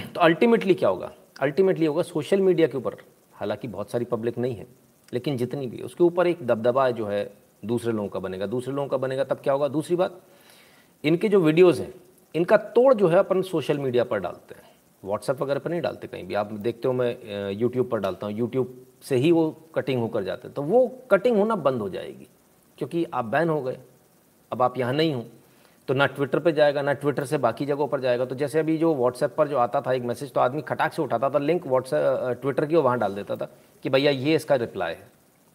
*clears throat* तो अल्टीमेटली क्या होगा? अल्टीमेटली होगा सोशल मीडिया के ऊपर। हालाँकि बहुत सारी पब्लिक नहीं है, लेकिन जितनी भी उसके ऊपर एक दबदबा जो है, दूसरे लोगों का बनेगा। दूसरे लोगों का बनेगा, तब क्या होगा? दूसरी बात, इनके जो वीडियोज़ हैं, इनका तोड़ जो है, अपन सोशल मीडिया पर डालते हैं। व्हाट्सएप वगैरह पर नहीं डालते कहीं भी। आप देखते हो मैं यूट्यूब पर डालता हूँ। यूट्यूब से ही वो कटिंग होकर जाते हैं। तो वो कटिंग होना बंद हो जाएगी, क्योंकि आप बैन हो गए। अब आप यहाँ नहीं हो। तो ना ट्विटर पे जाएगा, ना ट्विटर से बाकी जगहों पर जाएगा। तो जैसे अभी जो व्हाट्सएप पर जो आता था एक मैसेज तो आदमी खटाक से उठाता था लिंक व्हाट्सएप ट्विटर की वहाँ डाल देता था कि भैया ये इसका रिप्लाई है,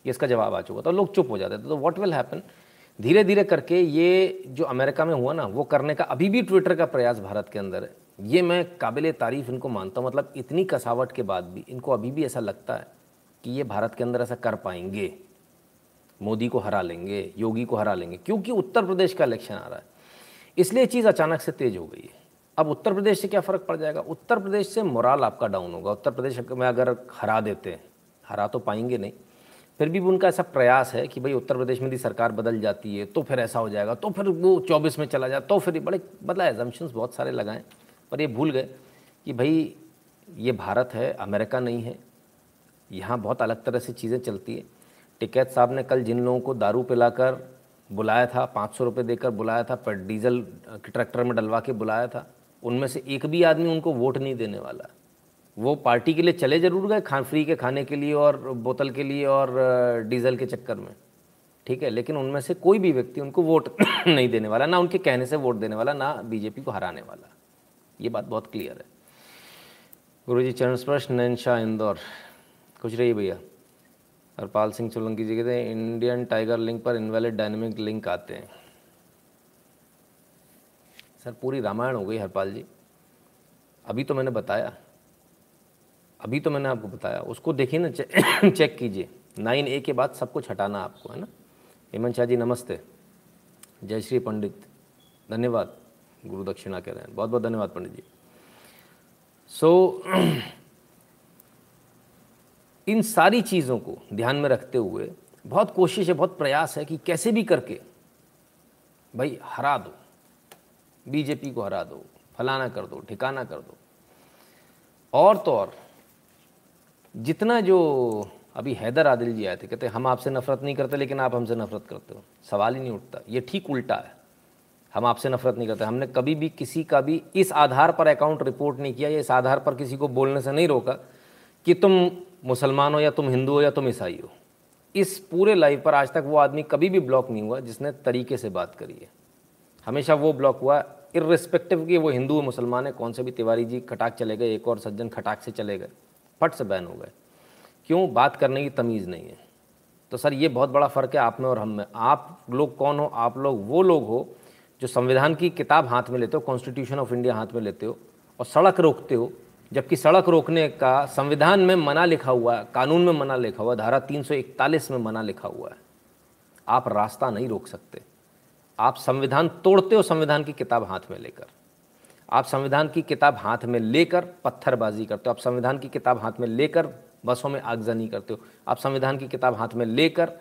ये इसका जवाब आ चुका तो लोग चुप हो जाते थे। तो व्हाट विल हैपन धीरे धीरे करके ये जो अमेरिका में हुआ ना, वो करने का अभी भी ट्विटर का प्रयास भारत के अंदर है। ये मैं काबिल तारीफ़ इनको मानता हूँ। मतलब इतनी कसावट के बाद भी, इनको अभी भी ऐसा लगता है कि ये भारत के अंदर ऐसा कर पाएँगे। मोदी को हरा लेंगे, योगी को हरा लेंगे, क्योंकि उत्तर प्रदेश का इलेक्शन आ रहा है। इसलिए चीज़ अचानक से तेज हो गई है। अब उत्तर प्रदेश से क्या फ़र्क पड़ जाएगा? उत्तर प्रदेश से मोराल आपका डाउन होगा। उत्तर प्रदेश में अगर हरा देते हैं हरा तो पाएँगे नहीं। फिर भी उनका ऐसा प्रयास है कि भाई उत्तर प्रदेश में यदि सरकार बदल जाती है तो फिर ऐसा हो जाएगा तो फिर वो चौबीस में चला जाए तो फिर बड़े मतलब एजम्पन्स बहुत सारे लगाएँ। पर ये भूल गए कि भाई, ये भारत है, अमेरिका नहीं है। यहाँ बहुत अलग तरह से चीज़ें चलती है। टिकैत साहब ने कल जिन लोगों को दारू पिलाकर बुलाया था, पाँच सौ रुपये देकर बुलाया था, पर डीजल ट्रैक्टर में डलवा के बुलाया था, उनमें से एक भी आदमी उनको वोट नहीं देने वाला। वो पार्टी के लिए चले ज़रूर गए, खान, फ्री के खाने के लिए और बोतल के लिए और डीजल के चक्कर में। ठीक है, लेकिन उनमें से कोई भी व्यक्ति उनको वोट *coughs* नहीं देने वाला, ना उनके कहने से वोट देने वाला, ना बीजेपी को हराने वाला। ये बात बहुत क्लियर है। गुरु जी चरण स्पर्श नैन शाह इंदौर। कुछ रही भैया। हरपाल सिंह सोलंकी जी कहते हैं इंडियन टाइगर लिंक पर इनवैलिड डायनेमिक लिंक आते हैं। सर पूरी रामायण हो गई हरपाल जी। अभी तो मैंने बताया। अभी तो मैंने आपको बताया। उसको देखिए ना चे, चेक कीजिए। नाइन ए के बाद सब कुछ हटाना आपको है ना? हेमंत शाह जी नमस्ते। जय श्री पंडित। धन्यवाद। गुरु दक्षिणा कह रहे हैं। बहुत बहुत धन्यवाद पंडित जी। सो so, *clears throat* इन सारी चीज़ों को ध्यान में रखते हुए बहुत कोशिश है बहुत प्रयास है कि कैसे भी करके भाई हरा दो। बीजेपी को हरा दो फलाना कर दो ठिकाना कर दो। और तो और जितना जो अभी हैदर आदिल जी आए थे कहते हम आपसे नफरत नहीं करते लेकिन आप हमसे नफरत करते हो। सवाल ही नहीं उठता। ये ठीक उल्टा है। हम आपसे नफरत नहीं करते। हमने कभी भी किसी का भी इस आधार पर अकाउंट रिपोर्ट नहीं किया, या इस आधार पर किसी को बोलने से नहीं रोका कि तुम मुसलमान हो या तुम हिंदू हो या तुम ईसाई हो। इस पूरे लाइफ पर आज तक वो आदमी कभी भी ब्लॉक नहीं हुआ जिसने तरीके से बात करी है। हमेशा वो ब्लॉक हुआ इरिस्पेक्टिव कि वो हिंदू मुसलमान है, कौन से भी तिवारी जी खटाक चले गए, एक और सज्जन खटाक से चले गए, फट से बैन हो गए। क्यों? बात करने की तमीज़ नहीं है। तो सर, ये बहुत बड़ा फ़र्क है आप में और हम में। आप लोग कौन हो? आप लोग, वो लोग हो जो संविधान की किताब हाथ में लेते हो कॉन्स्टिट्यूशन ऑफ़ इंडिया हाथ में लेते हो, और सड़क रोकते हो, जबकि सड़क रोकने का संविधान में मना लिखा हुआ है, कानून में मना लिखा हुआ धारा 341 में मना लिखा हुआ है। आप रास्ता नहीं रोक सकते। आप संविधान तोड़ते हो संविधान की किताब हाथ में लेकर। आप संविधान की किताब हाथ में लेकर पत्थरबाजी करते हो। आप संविधान की किताब हाथ में लेकर बसों में आगजनी करते हो। आप संविधान की किताब हाथ में लेकर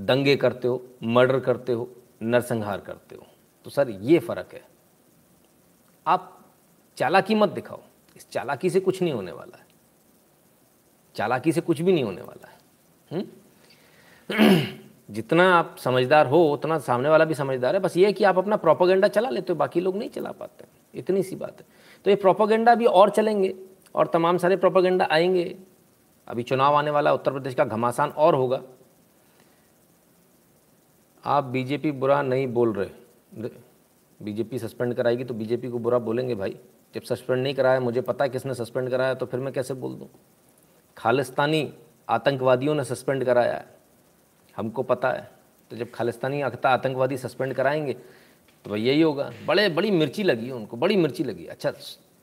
दंगे करते हो, मर्डर करते हो, नरसंहार करते हो। तो सर ये फ़र्क है। आप चालाकी मत दिखाओ। इस चालाकी से कुछ नहीं होने वाला है। चालाकी से कुछ भी नहीं होने वाला है। हम्म? *clears throat* जितना आप समझदार हो, उतना सामने वाला भी समझदार है। बस ये है कि आप अपना प्रोपोगेंडा चला लेते हो, बाकी लोग नहीं चला पाते। इतनी सी बात है। तो ये प्रोपोगेंडा भी और चलेंगे, और तमाम सारे प्रोपोगेंडा आएँगे। अभी चुनाव आने वाला उत्तर प्रदेश का घमासान और होगा। आप बीजेपी बुरा नहीं बोल रहे। बीजेपी सस्पेंड कराएगी तो बीजेपी को बुरा बोलेंगे भाई। जब सस्पेंड नहीं कराया, मुझे पता है किसने सस्पेंड कराया तो फिर मैं कैसे बोल दूँ? खालिस्तानी आतंकवादियों ने सस्पेंड कराया है। हमको पता है। तो जब खालिस्तानी आतंकवादी सस्पेंड कराएँगे तो भाई यही होगा। बड़े, बड़ी मिर्ची लगी है उनको, बड़ी मिर्ची लगी अच्छा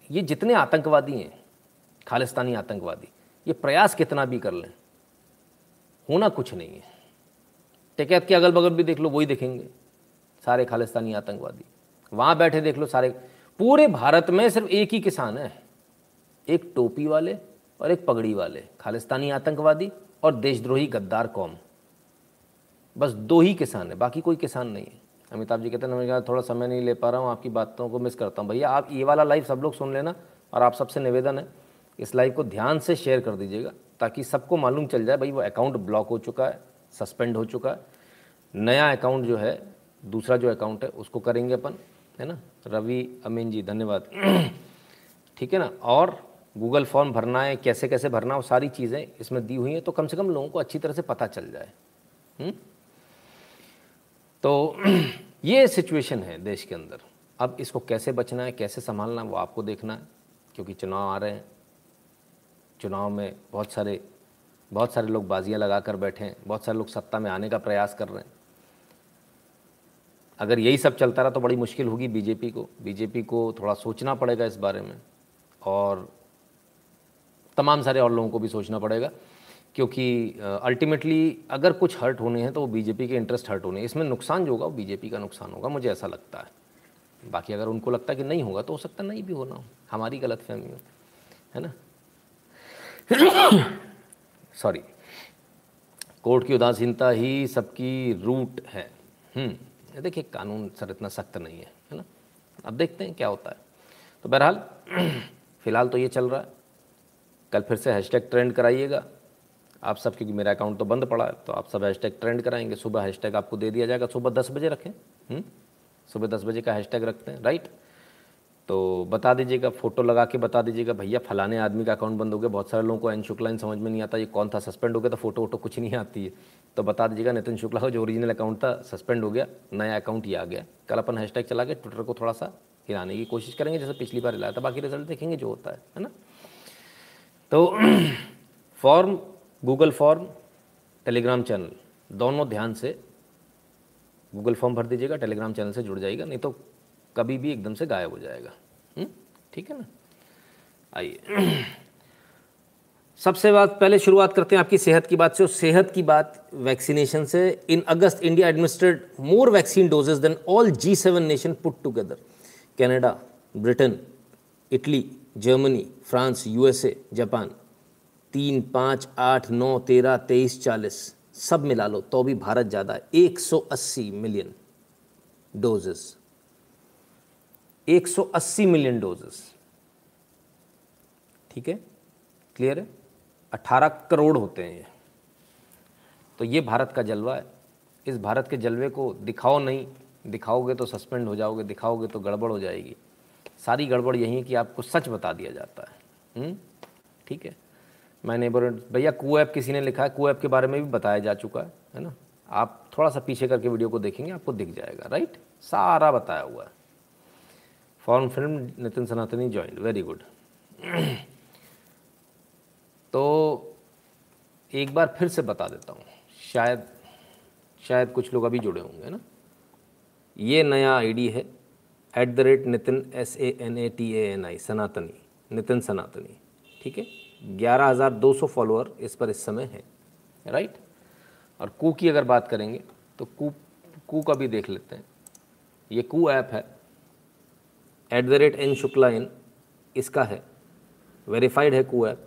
ये जितने आतंकवादी हैं, खालिस्तानी आतंकवादी, ये प्रयास कितना भी कर लें, होना कुछ नहीं है। टिकैत के अगल बगल भी देख लो, वही देखेंगे। सारे खालिस्तानी आतंकवादी। वहाँ बैठे देख लो सारे। पूरे भारत में सिर्फ़ एक ही किसान है। एक टोपी वाले और एक पगड़ी वाले। खालिस्तानी आतंकवादी और देशद्रोही गद्दार कौम। बस दो ही किसान है, बाकी कोई किसान नहीं है। अमिताभ जी कहते हैं, मैं थोड़ा समय नहीं ले पा रहा हूँ, आपकी बातों को मिस करता हूँ। भैया, आप ये वाला लाइव सब लोग सुन लेना और आप सबसे निवेदन है, इस लाइव को ध्यान से शेयर कर दीजिएगा ताकि सबको मालूम चल जाए, भाई वो अकाउंट ब्लॉक हो चुका है सस्पेंड हो चुका है। नया अकाउंट जो है दूसरा जो अकाउंट है, उसको करेंगे अपन, है ना? रवि, अमीन जी, धन्यवाद। *clears throat* ठीक है ना? और गूगल फॉर्म भरना है, कैसे कैसे भरना है, वो सारी चीज़ें इसमें दी हुई हैं तो कम से कम लोगों को अच्छी तरह से पता चल जाए? हम्म? तो *clears throat* ये सिचुएशन है देश के अंदर। अब इसको कैसे बचना है, कैसे संभालना है, वो आपको देखना है, क्योंकि चुनाव आ रहे हैं। चुनाव में बहुत सारे बहुत सारे लोग बाजियाँ लगा कर बैठे हैं, बहुत सारे लोग सत्ता में आने का प्रयास कर रहे हैं। अगर यही सब चलता रहा तो बड़ी मुश्किल होगी बीजेपी को। बीजेपी को थोड़ा सोचना पड़ेगा इस बारे में और तमाम सारे और लोगों को भी सोचना पड़ेगा क्योंकि अल्टीमेटली अगर कुछ हर्ट होने हैं तो वो बीजेपी के इंटरेस्ट हर्ट होने हैं। इसमें नुकसान जो होगा वो बीजेपी का नुकसान होगा मुझे ऐसा लगता है। बाकी अगर उनको लगता है कि नहीं होगा तो हो सकता नहीं भी होना हो। हमारी गलत फहमी हो है ना? *coughs* सॉरी कोर्ट की उदासीनता ही सबकी रूट है। हम्म, देखिए, कानून सर इतना सख्त नहीं है है ना? अब देखते हैं क्या होता है। तो बहरहाल, *clears throat* फ़िलहाल तो ये चल रहा है। कल फिर से हैशटैग ट्रेंड कराइएगा। आप सब क्योंकि मेरा अकाउंट तो बंद पड़ा है तो आप सब हैशटैग ट्रेंड कराएँगे। सुबह हैशटैग आपको दे दिया जाएगा, सुबह दस बजे रखें हम्म? सुबह दस बजे का हैशटैग रखते हैं राइट तो बता दीजिएगा फ़ोटो लगा के बता दीजिएगा, भैया, फलाने आदमी का अकाउंट बंद हो गया, बहुत सारे लोगों को एन शुक्लाइन समझ में नहीं आता, ये कौन था? सस्पेंड हो गया तो फ़ोटो वोटो कुछ नहीं आती है। तो बता दीजिएगा, नितिन शुक्ला का जो ओरिजिनल अकाउंट था सस्पेंड हो गया, नया अकाउंट ही आ गया। कल अपन हैशटैग चला के ट्विटर को थोड़ा सा हिलाने की कोशिश करेंगे, जैसे पिछली बार हिलाया था, बाकी रिज़ल्ट देखेंगे जो होता है है ना? तो form Google form Telegram channel दोनों ध्यान से गूगल फॉर्म भर दीजिएगा टेलीग्राम चैनल से जुड़ जाएगा नहीं तो कभी भी एकदम से गायब हो जाएगा। हम्म? ठीक है ना? आइए। *clears throat* सबसे बात, पहले शुरुआत करते हैं आपकी सेहत की बात से। सेहत की बात वैक्सीनेशन से। In August India administered more vaccine doses than all G seven nation put together. Canada, Britain, Italy, Germany, France USA Japan. तीन, पाँच, आठ, नौ, तेरह, तेईस, चालीस, सब मिला लो तो भी भारत ज़्यादा। एक सौ अस्सी मिलियन डोजेस। 180 million doses. ठीक है? क्लियर है? 18 करोड़ होते हैं ये। तो ये भारत का जलवा है। इस भारत के जलवे को दिखाओ नहीं, दिखाओगे तो सस्पेंड हो जाओगे, दिखाओगे तो गड़बड़ हो जाएगी। सारी गड़बड़ यही है कि आपको सच बता दिया जाता है। हम्म? ठीक है? मैंने बोल भैया कू ऐप किसी ने लिखा है? कू ऐप के बारे में भी बताया जा चुका है है ना? आप थोड़ा सा पीछे करके वीडियो को देखेंगे, आपको दिख जाएगा राइट सारा बताया हुआ है। फॉरन फ़िल्म नितिन सनातनी ज्वाइन वेरी गुड तो एक बार फिर से बता देता हूँ। शायद शायद कुछ लोग अभी जुड़े होंगे ना? ये नया आईडी है। At the rate Nitin S A N A T A N I Sanatani. Nitin Sanatani, ठीक है? ग्यारह हज़ार दो सौ फॉलोअर इस पर इस समय है राइट और कू की अगर बात करेंगे तो कू कू का भी देख लेते हैं। ये कू ऐप है। At the rate N Shukla in इसका है। वेरीफाइड है कू ऐप।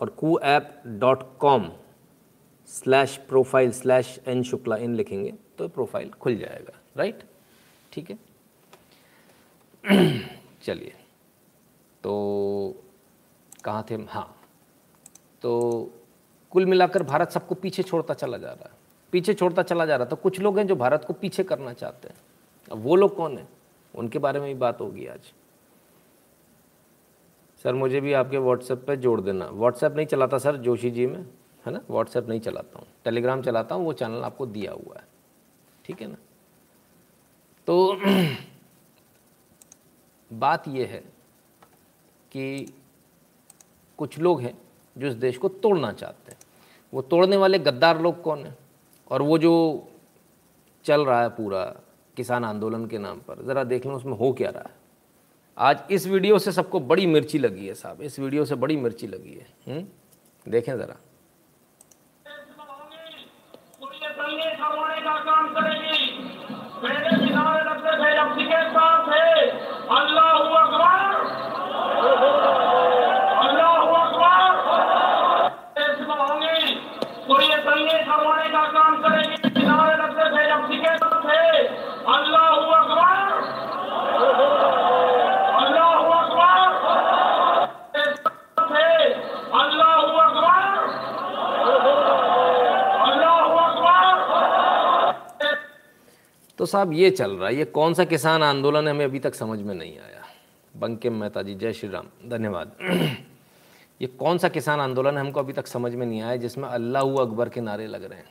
और Koo app dot com slash profile slash N Shukla in लिखेंगे तो प्रोफ़ाइल खुल जाएगा राइट ठीक है? *clears throat* चलिए। तो कहाँ थे? हाँ। तो कुल मिलाकर भारत सबको पीछे छोड़ता चला जा रहा है। पीछे छोड़ता चला जा रहा है। तो कुछ लोग हैं जो भारत को पीछे करना चाहते हैं। अब वो लोग कौन हैं? उनके बारे में भी बात होगी आज। सर, मुझे भी आपके व्हाट्सएप पे जोड़ देना। व्हाट्सएप नहीं चलाता सर, जोशी जी में, है ना? व्हाट्सएप नहीं चलाता हूँ। टेलीग्राम चलाता हूँ, वो चैनल आपको दिया हुआ है। ठीक है ना? तो *clears throat* बात ये है कि कुछ लोग हैं जो इस देश को तोड़ना चाहते हैं। वो तोड़ने वाले गद्दार लोग कौन हैं? और वो जो चल रहा है पूरा किसान आंदोलन के नाम पर, ज़रा देख लें उसमें हो क्या रहा है। आज इस वीडियो से सबको बड़ी मिर्ची लगी है साहब, इस वीडियो से बड़ी मिर्ची लगी है? हम्म? देखें ज़रा तो साहब ये चल रहा है, ये कौन सा किसान आंदोलन हमें अभी तक समझ में नहीं आया। बंकिम मेहता जी, जय श्री राम, धन्यवाद। *clears throat* ये कौन सा किसान आंदोलन है, हमको अभी तक समझ में नहीं आया, जिसमें अल्लाह अकबर के नारे लग रहे हैं।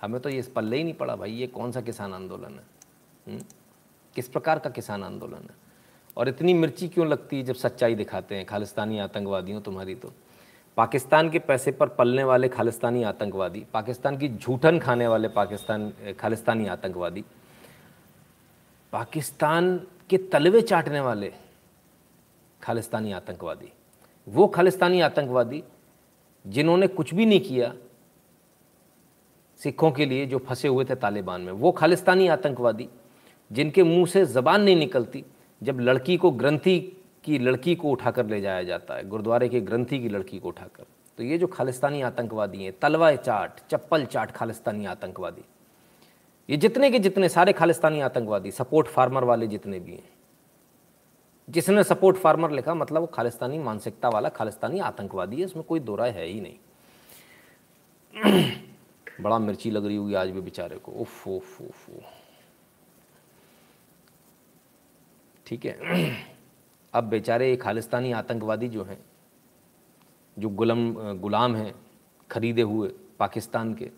हमें तो ये पल्ले ही नहीं पड़ा भाई, ये कौन सा किसान आंदोलन है हुँ? हम्म? किस प्रकार का किसान आंदोलन है? और इतनी मिर्ची क्यों लगती है जब सच्चाई दिखाते हैं, खालिस्तानी आतंकवादियों तुम्हारी तो? पाकिस्तान के पैसे पर पलने वाले खालिस्तानी आतंकवादी, पाकिस्तान की झूठन खाने वाले पाकिस्तान, खालिस्तानी आतंकवादी, पाकिस्तान के तलवे चाटने वाले खालिस्तानी आतंकवादी, वो खालिस्तानी आतंकवादी जिन्होंने कुछ भी नहीं किया सिखों के लिए जो फंसे हुए थे तालिबान में, वो खालिस्तानी आतंकवादी जिनके मुँह से ज़बान नहीं निकलती, जब लड़की को ग्रंथि की लड़की को उठाकर ले जाया जाता है, गुरुद्वारे के ग्रंथी की लड़की को उठाकर। तो ये जो खालिस्तानी आतंकवादी हैं तलवा चाट, चप्पल चाट खालिस्तानी आतंकवादी। ये जितने के जितने, सारे खालिस्तानी आतंकवादी, सपोर्ट फार्मर वाले जितने भी हैं, जिसने सपोर्ट फार्मर लिखा मतलब वो खालिस्तानी मानसिकता वाला खालिस्तानी आतंकवादी है, इसमें कोई दोरा है ही नहीं। *clears throat* बड़ा मिर्ची लग रही होगी आज भी बेचारे को। उफ उफ उफ। ठीक है। *clears throat* अब बेचारे ये खालिस्तानी आतंकवादी जो हैं, जो गुलाम गुलाम हैं, खरीदे हुए पाकिस्तान के,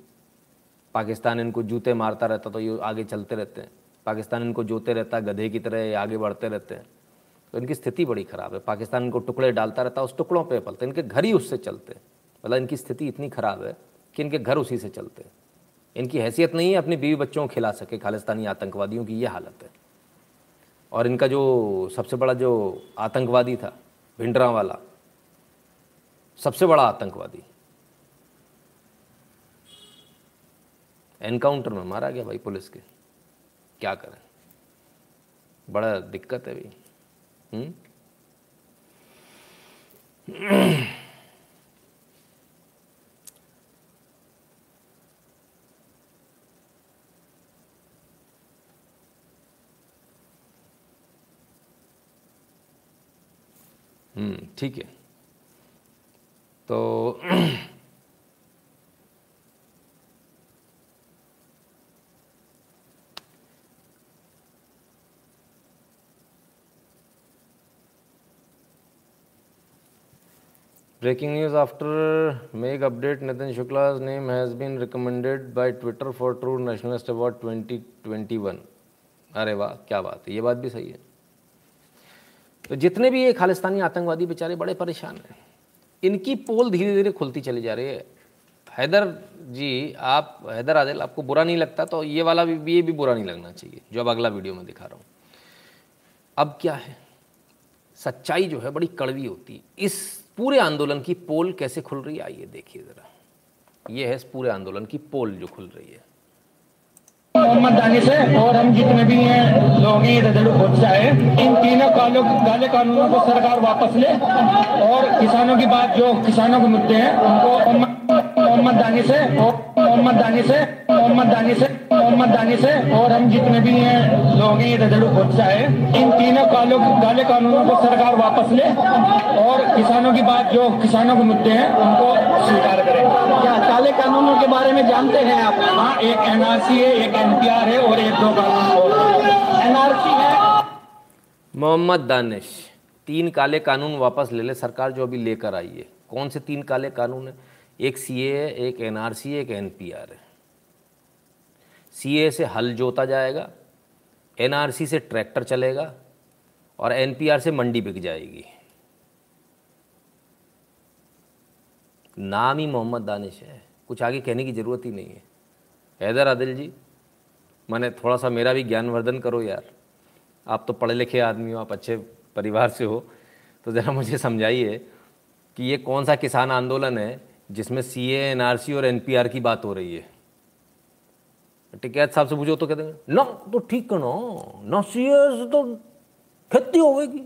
पाकिस्तान इनको जूते मारता रहता तो ये आगे चलते रहते हैं, पाकिस्तान इनको जोते रहता, गधे की तरह ये आगे बढ़ते रहते हैं। तो इनकी स्थिति बड़ी ख़राब है, पाकिस्तान इनको टुकड़े डालता रहता, उस टुकड़ों पर पलते इनके घर ही उससे चलते मतलब इनकी स्थिति इतनी ख़राब है कि इनके घर उसी से चलते इनकी हैसियत नहीं है अपनी बीवी बच्चों को खिला सके खालिस्तानी आतंकवादियों की, ये हालत है। और इनका जो सबसे बड़ा जो आतंकवादी था भिंडरा वाला सबसे बड़ा आतंकवादी। एनकाउंटर में मारा गया भाई पुलिस के। क्या करें? बड़ा दिक्कत है भाई। हम्म, ठीक है। तो breaking news, after make update, Nitin Shukla name has been recommended by Twitter for true nationalist award 2021 अरे वाह, क्या बात है, ये बात भी सही है। तो जितने भी ये खालिस्तानी आतंकवादी बेचारे बड़े परेशान हैं। इनकी पोल धीरे धीरे खुलती चली जा रही है। हैदर जी, आप, हैदर आदिल, आपको बुरा नहीं लगता तो ये वाला भी, ये भी बुरा नहीं लगना चाहिए, जो अब अगला वीडियो में दिखा रहा हूँ। अब क्या है? सच्चाई जो है बड़ी कड़वी होती है। इस पूरे आंदोलन की पोल कैसे खुल रही है? आइए देखिए ज़रा। ये है इस पूरे आंदोलन की पोल जो खुल रही है। मोहम्मद दानिश है और हम जितने भी हैं लोग हैं रजड़ू खुद चाहे इन तीनों कालों, काले कानूनों को सरकार वापस ले और किसानों की बात, जो किसानों के मुद्दे हैं, उनको मोहम्मद दानिश है और मोहम्मद दानिश है, मोहम्मद दानिश है। मोहम्मद दानिश है और हम जितने भी हैं लोग हैं ये रजड़ू खुद चाहे इन तीनों कालों काले कानूनों को सरकार वापस ले और किसानों की बात जो किसानों के मुद्दे हैं उनको स्वीकार करें। क्या काले कानूनों के बारे में जानते हैं आप? हाँ एक एनआरसी है एक एनपीआर है और एक दो कानून एनआरसी है। मोहम्मद दानिश तीन काले कानून वापस ले ले सरकार जो अभी लेकर आई है। कौन से तीन काले कानून है? एक सीए है एक एनआरसी है एक एनपीआर है। सीए से हल जोता जाएगा, एनआरसी से ट्रैक्टर चलेगा और एनपीआर से मंडी बिक जाएगी। नाम ही मोहम्मद दानिश है, कुछ आगे कहने की ज़रूरत ही नहीं है। हैदर आदिल जी, मैंने थोड़ा सा मेरा भी ज्ञानवर्धन करो यार। आप तो पढ़े लिखे आदमी हो, आप अच्छे परिवार से हो तो ज़रा मुझे समझाइए कि ये कौन सा किसान आंदोलन है जिसमें सी ए एन आर सी और एन पी आर की बात हो रही है। टिकैत साहब से पूछो तो कहते हैं, ना तो ठीक है ना ना सी तो खेती होगी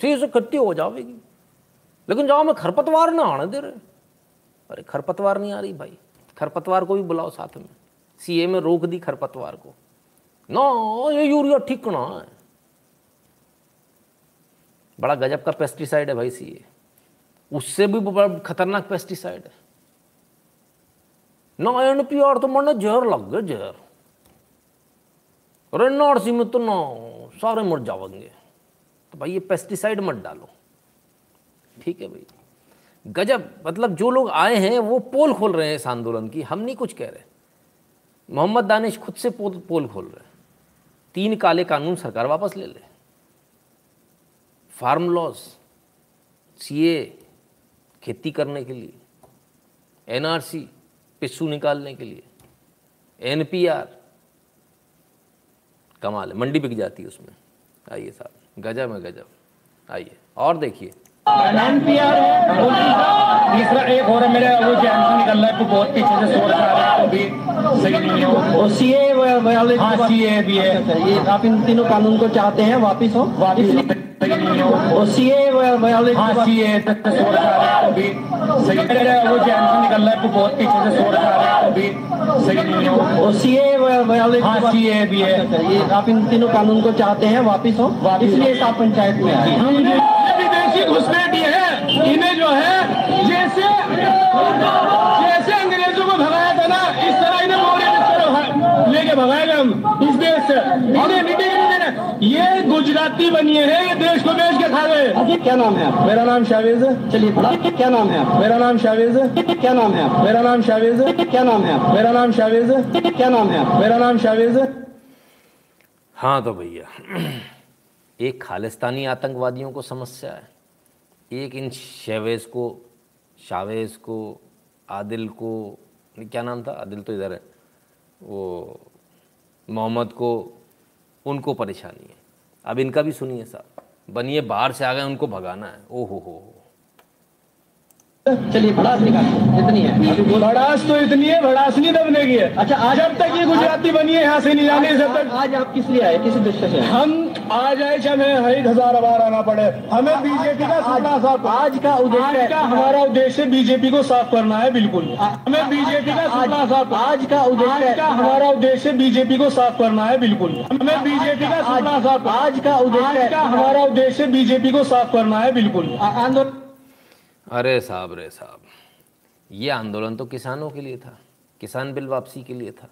सी से खेती हो जाएगी लेकिन जहाँ में खरपतवार ना आने दे रहे। अरे, खरपतवार नहीं आ रही भाई। खरपतवार को भी बुलाओ साथ में। सीए में रोक दी खरपतवार को। ना, ये यूरिया ठीक ना है। बड़ा गजब का पेस्टिसाइड है भाई सीए। उससे भी बड़ा खतरनाक पेस्टिसाइड है। पी आर तो मरने जहर लग गए, जहर। अरे एनआरसी में तो ना, सारे मर जाओगे तो भाई ये पेस्टिसाइड मत डालो। ठीक है भाई। गजब मतलब जो लोग आए हैं, वो पोल खोल रहे हैं इस आंदोलन की। हम नहीं कुछ कह रहे। मोहम्मद दानिश खुद से पोल पोल खोल रहे। हैं तीन काले कानून सरकार वापस ले ले। फार्म लॉस, सीए, खेती करने के लिए। एनआरसी पिस्सू निकालने के लिए। एनपीआर। कमाल है मंडी बिक जाती है उसमें। आइए साहब गजब है गजब। आइए और देखिए। तीसरा एक और है मेरे वो जैन निकल रहा है तो बहुत पीछे से आ रहा है तो भी सही नहीं है। सीए वाले हाँ सीए भी है ये आप इन तीनों कानून को चाहते हैं वापिस हो? वापिस। है वो सीए हाँ सीए से आ रहा है भी सही वो जैन निकल रहा है बहुत पीछे से आ रहा है भी सही नहीं है वो सीए हाँ सीए भी है। ये आप इन तीनों कानून को चाहते हैं वापिस हो? वापिस। इसलिए आप पंचायत में आए। हम विदेशी घुसपैठ ये है। इन्हें जो है जैसे जैसे अंग्रेज़ों को भगाया था ना इस तरह इन्हें लेके भगाएँगे हम। इस देश से। ये गुजराती बनिए हैं ये देश को बेच के खा गए अजी क्या नाम है आपका? मेरा नाम शावेज। है चलिए बड़ा क्या नाम है आपका? मेरा नाम शावेज। है क्या नाम है आपका? मेरा नाम शावेज। है क्या नाम है आपका? मेरा नाम शावेज। है क्या नाम है आपका? मेरा नाम शावेज। है हाँ तो भैया *clears throat* एक खालिस्तानी आतंकवादियों को समस्या है। एक इन शेवेज को शावेज को आदिल को क्या नाम था? आदिल तो इधर है। वो मोहम्मद को उनको परेशानी है। अब इनका भी सुनिए साहब। बनिए बाहर से आ गए उनको भगाना है। ओ हो। हो चलिए भड़ास निकालिए जितनी है। भड़ास तो इतनी है भड़ास नहीं दबने की है। अच्छा आज अब तक ये गुजराती बनी है यहाँ से नहीं जाने जब तक। आज आप किस लिए आए? किस दृष्टि से हम आ जाए चाहे हमें हर हज़ार बार आना पड़े। हमें बीजेपी का सुपना साफ़ आज का उद्देश्य का हमारा उद्देश्य बीजेपी को साफ़ करना है बिल्कुल। हमें बीजेपी का सुपना साफ़ आज का उद्देश्य का हमारा उद्देश्य बीजेपी को साफ़ करना है बिल्कुल। हमें बीजेपी का सुपना साफ़ आज का उद्देश्य का हमारा उद्देश्य बीजेपी को साफ़ करना है बिल्कुल। आंदोलन अरे साहब रे साहब। ये आंदोलन तो किसानों के लिए था। किसान बिल वापसी के लिए था।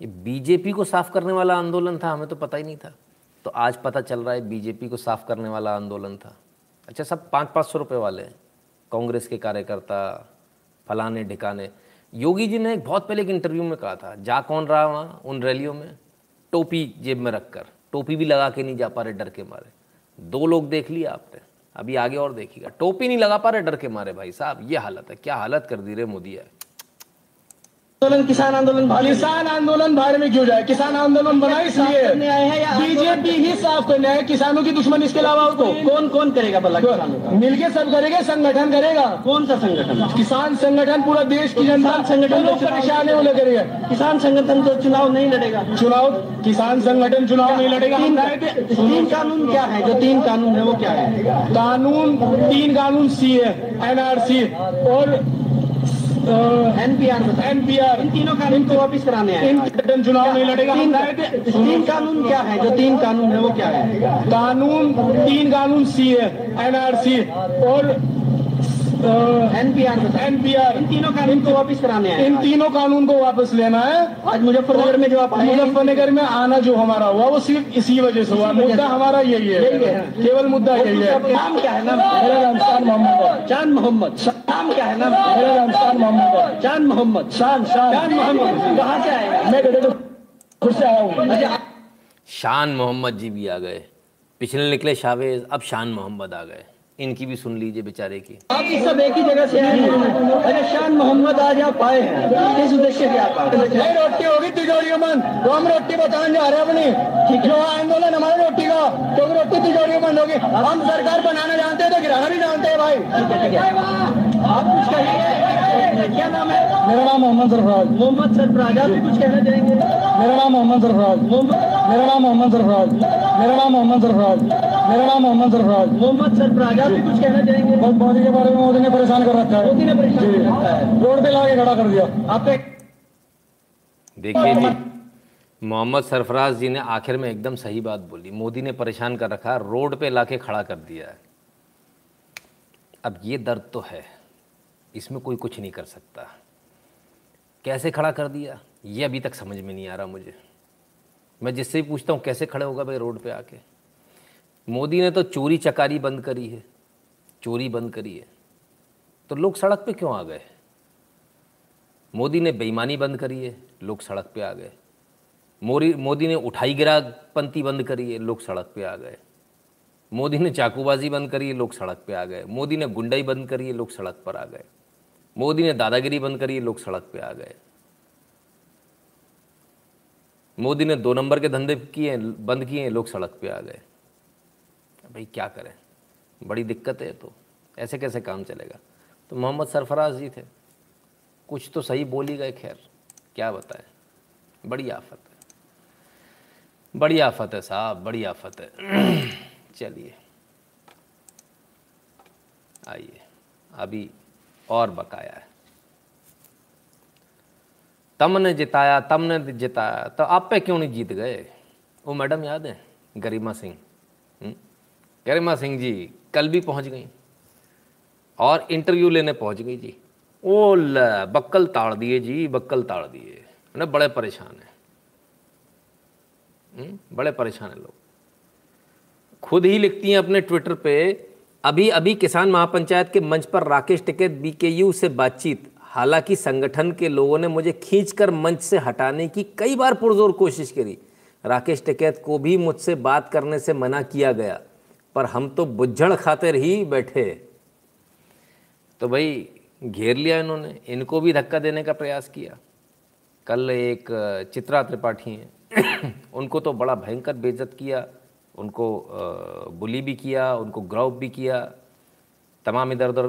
ये बीजेपी को साफ़ करने वाला आंदोलन था, हमें तो पता ही नहीं था। तो आज पता चल रहा है बीजेपी को साफ़ करने वाला आंदोलन था। अच्छा सब पाँच पाँच सौ रुपये वाले कांग्रेस के कार्यकर्ता, फलाने, ढिकाने। योगी जी ने एक बहुत पहले एक इंटरव्यू में कहा था, जा कौन रहा वहाँ, उन रैलियों में? टोपी जेब में रखकर, टोपी भी लगा के नहीं जा पा रहे, डर के मारे। दो लोग देख लिया आपने, अभी आगे और देखिएगा। टोपी नहीं लगा पा रहे, डर के मारे भाई साहब, ये हालत है, क्या हालत कर दी रे मोदी है? आंदोलन किसान आंदोलन किसान आंदोलन बाहर में क्यों जाए? किसान आंदोलन बना इसलिए बीजेपी ही साफ़ करने आए किसानों की दुश्मन इसके अलावा और कौन कौन करेगा भला मिलके सब करेगा संगठन करेगा। कौन सा संगठन? किसान संगठन पूरा देश की जनता संगठन लोग परेशान है वो करेगा किसान संगठन तो चुनाव नहीं लड़ेगा। चुनाव किसान संगठन चुनाव नहीं लड़ेगा। तीन कानून क्या है? जो तीन कानून है वो क्या है? कानून तीन कानून सी है एनआरसी और एनपीआर एनपीआर। इन तीनों कानून को वापस कराने हैं चुनाव नहीं लड़ेगा। तीन तीन कानून क्या है? जो तीन कानून है वो क्या है? कानून तीन कानून सी है एनआरसी और एनपीआर बताएँ एनपीआर। इन तीनों कानून को वापस कराने आए इन तीनों कानून को वापस लेना है। आज मुजफ्फरनगर में जो आप मुजफ्फरनगर में आना जो हमारा हुआ वो सिर्फ़ इसी वजह से हुआ। मुद्दा हमारा यही है। केवल मुद्दा यही है। नाम क्या है? नाम मेरा नाम शान मोहम्मद। है चाँद मोहम्मद। नाम क्या है? नाम मेरा नाम शान मोहम्मद। है चाँद मोहम्मद। शान शान। चाँद मोहम्मद। कहाँ से आए? मैं बेटे तो खुद से आया हूँ। अच्छा। शान मोहम्मद जी भी आ गए। पिछले निकले शावेज अब शान मोहम्मद आ गए। इनकी भी सुन लीजिए बेचारे की। आप सब एक ही जगह से आए हैं। अच्छा शान मोहम्मद आज आप आए हैं। किस उद्देश्य से आप आए रोटी होगी तिजोरियों बंद तो हम रोटी बताने जा रहे हैं अपनी। जो आंदोलन हमारे रोटी का तो रोटी तिजोरियों बंद होगी। हम सरकार बनाना जानते हैं तो गिराना भी जानते हैं भाई। आप कुछ कहिए। क्या नाम है? मेरा नाम मोहम्मद सरफराज। मोहम्मद सरफराज आप भी कुछ कहना चाहेंगे? मेरा नाम मोहम्मद सरफराज। मेरा नाम मोहम्मद सरफराज। मेरा नाम मोहम्मद सरफराज। मेरा नाम मोहम्मद सरफराज। मोहम्मद सरफराज आप भी कुछ कहना चाहेंगे? बस मोदी के बारे में मोदी ने परेशान कर रखा है। मोदी ने परेशान कर रखा है। रोड पे लाके खड़ा कर दिया। आपका देखिए जी मोहम्मद सरफराज जी ने आखिर में एकदम सही बात बोली। मोदी ने परेशान कर रखा है रोड पे लाके खड़ा कर दिया है। अब ये दर्द तो है। इसमें कोई कुछ नहीं कर सकता। कैसे खड़ा कर दिया? ये अभी तक समझ में नहीं आ रहा मुझे। मैं जिससे भी पूछता हूँ कैसे खड़े होगा भाई रोड पे आके? मोदी ने तो चोरी चकारी बंद करी है। चोरी बंद करी है। तो लोग सड़क पे क्यों आ गए? मोदी ने बेईमानी बंद करी है, लोग सड़क पे आ गए। मोरी, मोदी ने उठाई गिरा पंथी बंद करी है, लोग सड़क पे आ गए। मोदी ने चाकूबाजी बंद करी है, लोग सड़क पे आ गए। मोदी ने गुंडाई बंद करी है, लोग सड़क पर आ गए। मोदी ने दादागिरी बंद करी है, लोग सड़क पे आ गए। मोदी ने दो नंबर के धंधे किए, बंद किए, लोग सड़क पे आ गए। भाई क्या करें? बड़ी दिक्कत है तो। ऐसे कैसे काम चलेगा? तो मोहम्मद सरफराज जी थे। कुछ तो सही बोल ही गए, खैर, क्या बताएँ? बड़ी आफत है। बड़ी आफत है साहब, बड़ी आफत है। *clears throat* चलिए। आइए। अभी और बकाया है। तम ने जिताया तम ने जिताया तो आप पे क्यों नहीं जीत गए? वो मैडम याद है? गरिमा सिंह? गरिमा सिंह जी कल भी पहुँच गई और इंटरव्यू लेने पहुँच गई जी। ओ ल बक्कल ताड़ दिए जी बक्कल ताड़ दिए। ना बड़े परेशान हैं। हम्म, बड़े परेशान है लोग। खुद ही लिखती हैं अपने ट्विटर पे अभी अभी किसान महापंचायत के मंच पर राकेश टिकैत बीकेयू से बातचीत। हालाँकि संगठन के लोगों ने मुझे खींचकर मंच से हटाने की कई बार पुरजोर कोशिश करी। राकेश टिकैत को भी मुझसे बात करने से मना किया गया। पर हम तो बुज्झड़ खातिर ही बैठे। तो भाई, घेर लिया इन्होंने। इनको भी धक्का देने का प्रयास किया। कल एक चित्रा त्रिपाठी हैं। *coughs* उनको तो बड़ा भयंकर बेइज्जत किया। उनको बुली भी किया, उनको ग्राउप भी किया। तमाम इधर उधर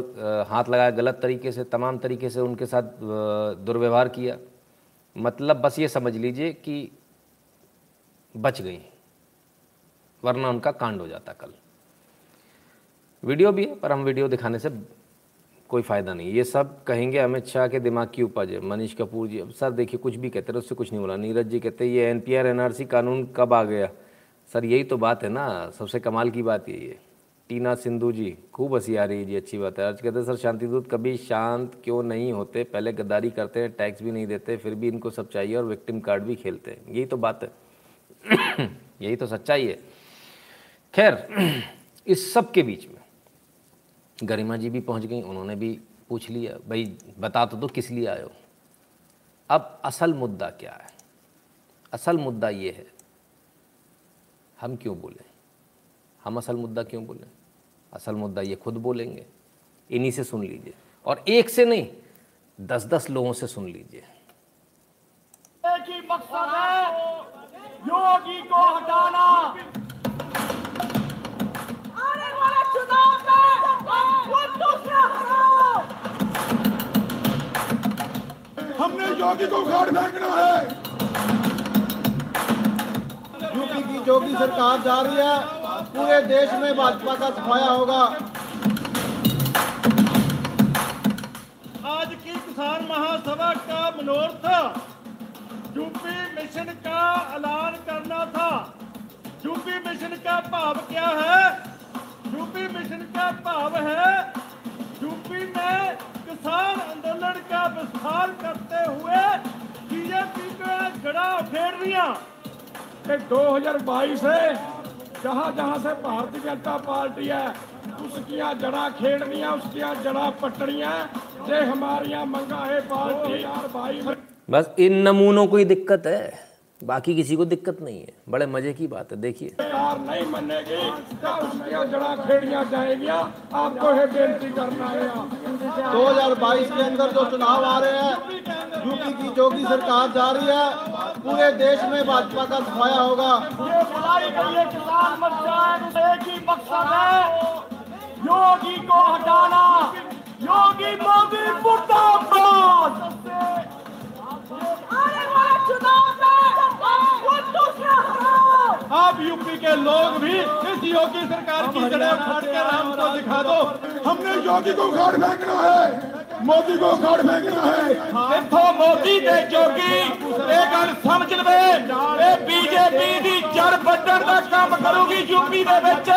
हाथ लगाया गलत तरीके से, तमाम तरीके से उनके साथ दुर्व्यवहार किया। मतलब बस ये समझ लीजिए कि बच गई। वरना उनका कांड हो जाता कल। वीडियो भी है, पर हम वीडियो दिखाने से कोई फ़ायदा नहीं ये सब कहेंगे अमित शाह के दिमाग की उपज है, मनीष कपूर जी। अब सर, देखिए, कुछ भी कहते रहे, उससे कुछ नहीं बोला। नीरज जी कहते ये N P R N R C कानून कब आ गया? सर, यही तो बात है ना, सबसे कमाल की बात यही है। टीना सिंधु जी, खूब हँसी आ रही है। जी, अच्छी बात है। आज कहते हैं, सर, शांति दूत कभी शांत क्यों नहीं होते? पहले गद्दारी करते हैं, टैक्स भी नहीं देते, फिर भी इनको सब चाहिए और विक्टिम कार्ड भी खेलते हैं। यही तो बात है। *coughs* यही तो सच्चाई है। खैर, इस सब के बीच में गरिमा जी भी पहुँच गई, उन्होंने भी पूछ लिया, भाई, बता तो दो, किस लिए आयो अब असल मुद्दा क्या है? असल मुद्दा ये है, हम क्यों बोलें? हम असल मुद्दा क्यों बोलें? असल मुद्दा ये खुद बोलेंगे, इन्हीं से सुन लीजिए, और एक से नहीं दस दस लोगों से सुन लीजिए। ही है योगी को हटाना। हमने योगी को उखाड़ फेंकना है। यूपी की जोगी सरकार जा रही है। पूरे देश में भाजपा का सफाया होगा। आज की किसान महासभा का मनोरथ यूपी मिशन का ऐलान करना था। यूपी मिशन का भाव क्या है? यूपी मिशन का भाव है यूपी में किसान आंदोलन का विस्तार करते हुए बीजेपी को जड़ा फेर दिया दो हज़ार बाईस है जहाँ जहाँ से भारतीय जनता पार्टी है उसकिया जड़ा खेड़निया उसकिया जड़ा पटड़िया ये हमारिया मंगा है पार्टी यार भाई बस इन नमूनों को ही दिक्कत है बाकी किसी को दिक्कत नहीं है। बड़े मज़े की बात है देखिए। नहीं मानेगी। आपको ये बेनती करना है। 2022 के अंदर जो चुनाव आ रहे हैं यूपी की जो जोगी सरकार जा रही है। पूरे देश में भाजपा का सफाया होगा। योगी को हटाना। योगी मोदी मुर्दाबाद। आने वाले चुनाव आप यूपी के लोग भी इस योगी सरकार की जड़ें उखाड़ कर हमको दिखा दो हमने योगी को उखाड़ फेंकना है मोदी को उखाड़ फेंकना है ਇੱਥੋਂ ਮੋਦੀ ਤੇ ਜੋਗੀ ਇਹ ਗੱਲ ਸਮਝ ਲਵੇ ਇਹ ਬੀਜੇਪੀ ਦੀ ਜੜ ਵੱਢਣ ਦਾ ਕੰਮ ਕਰੂਗੀ ਯੂਪੀ ਦੇ ਵਿੱਚ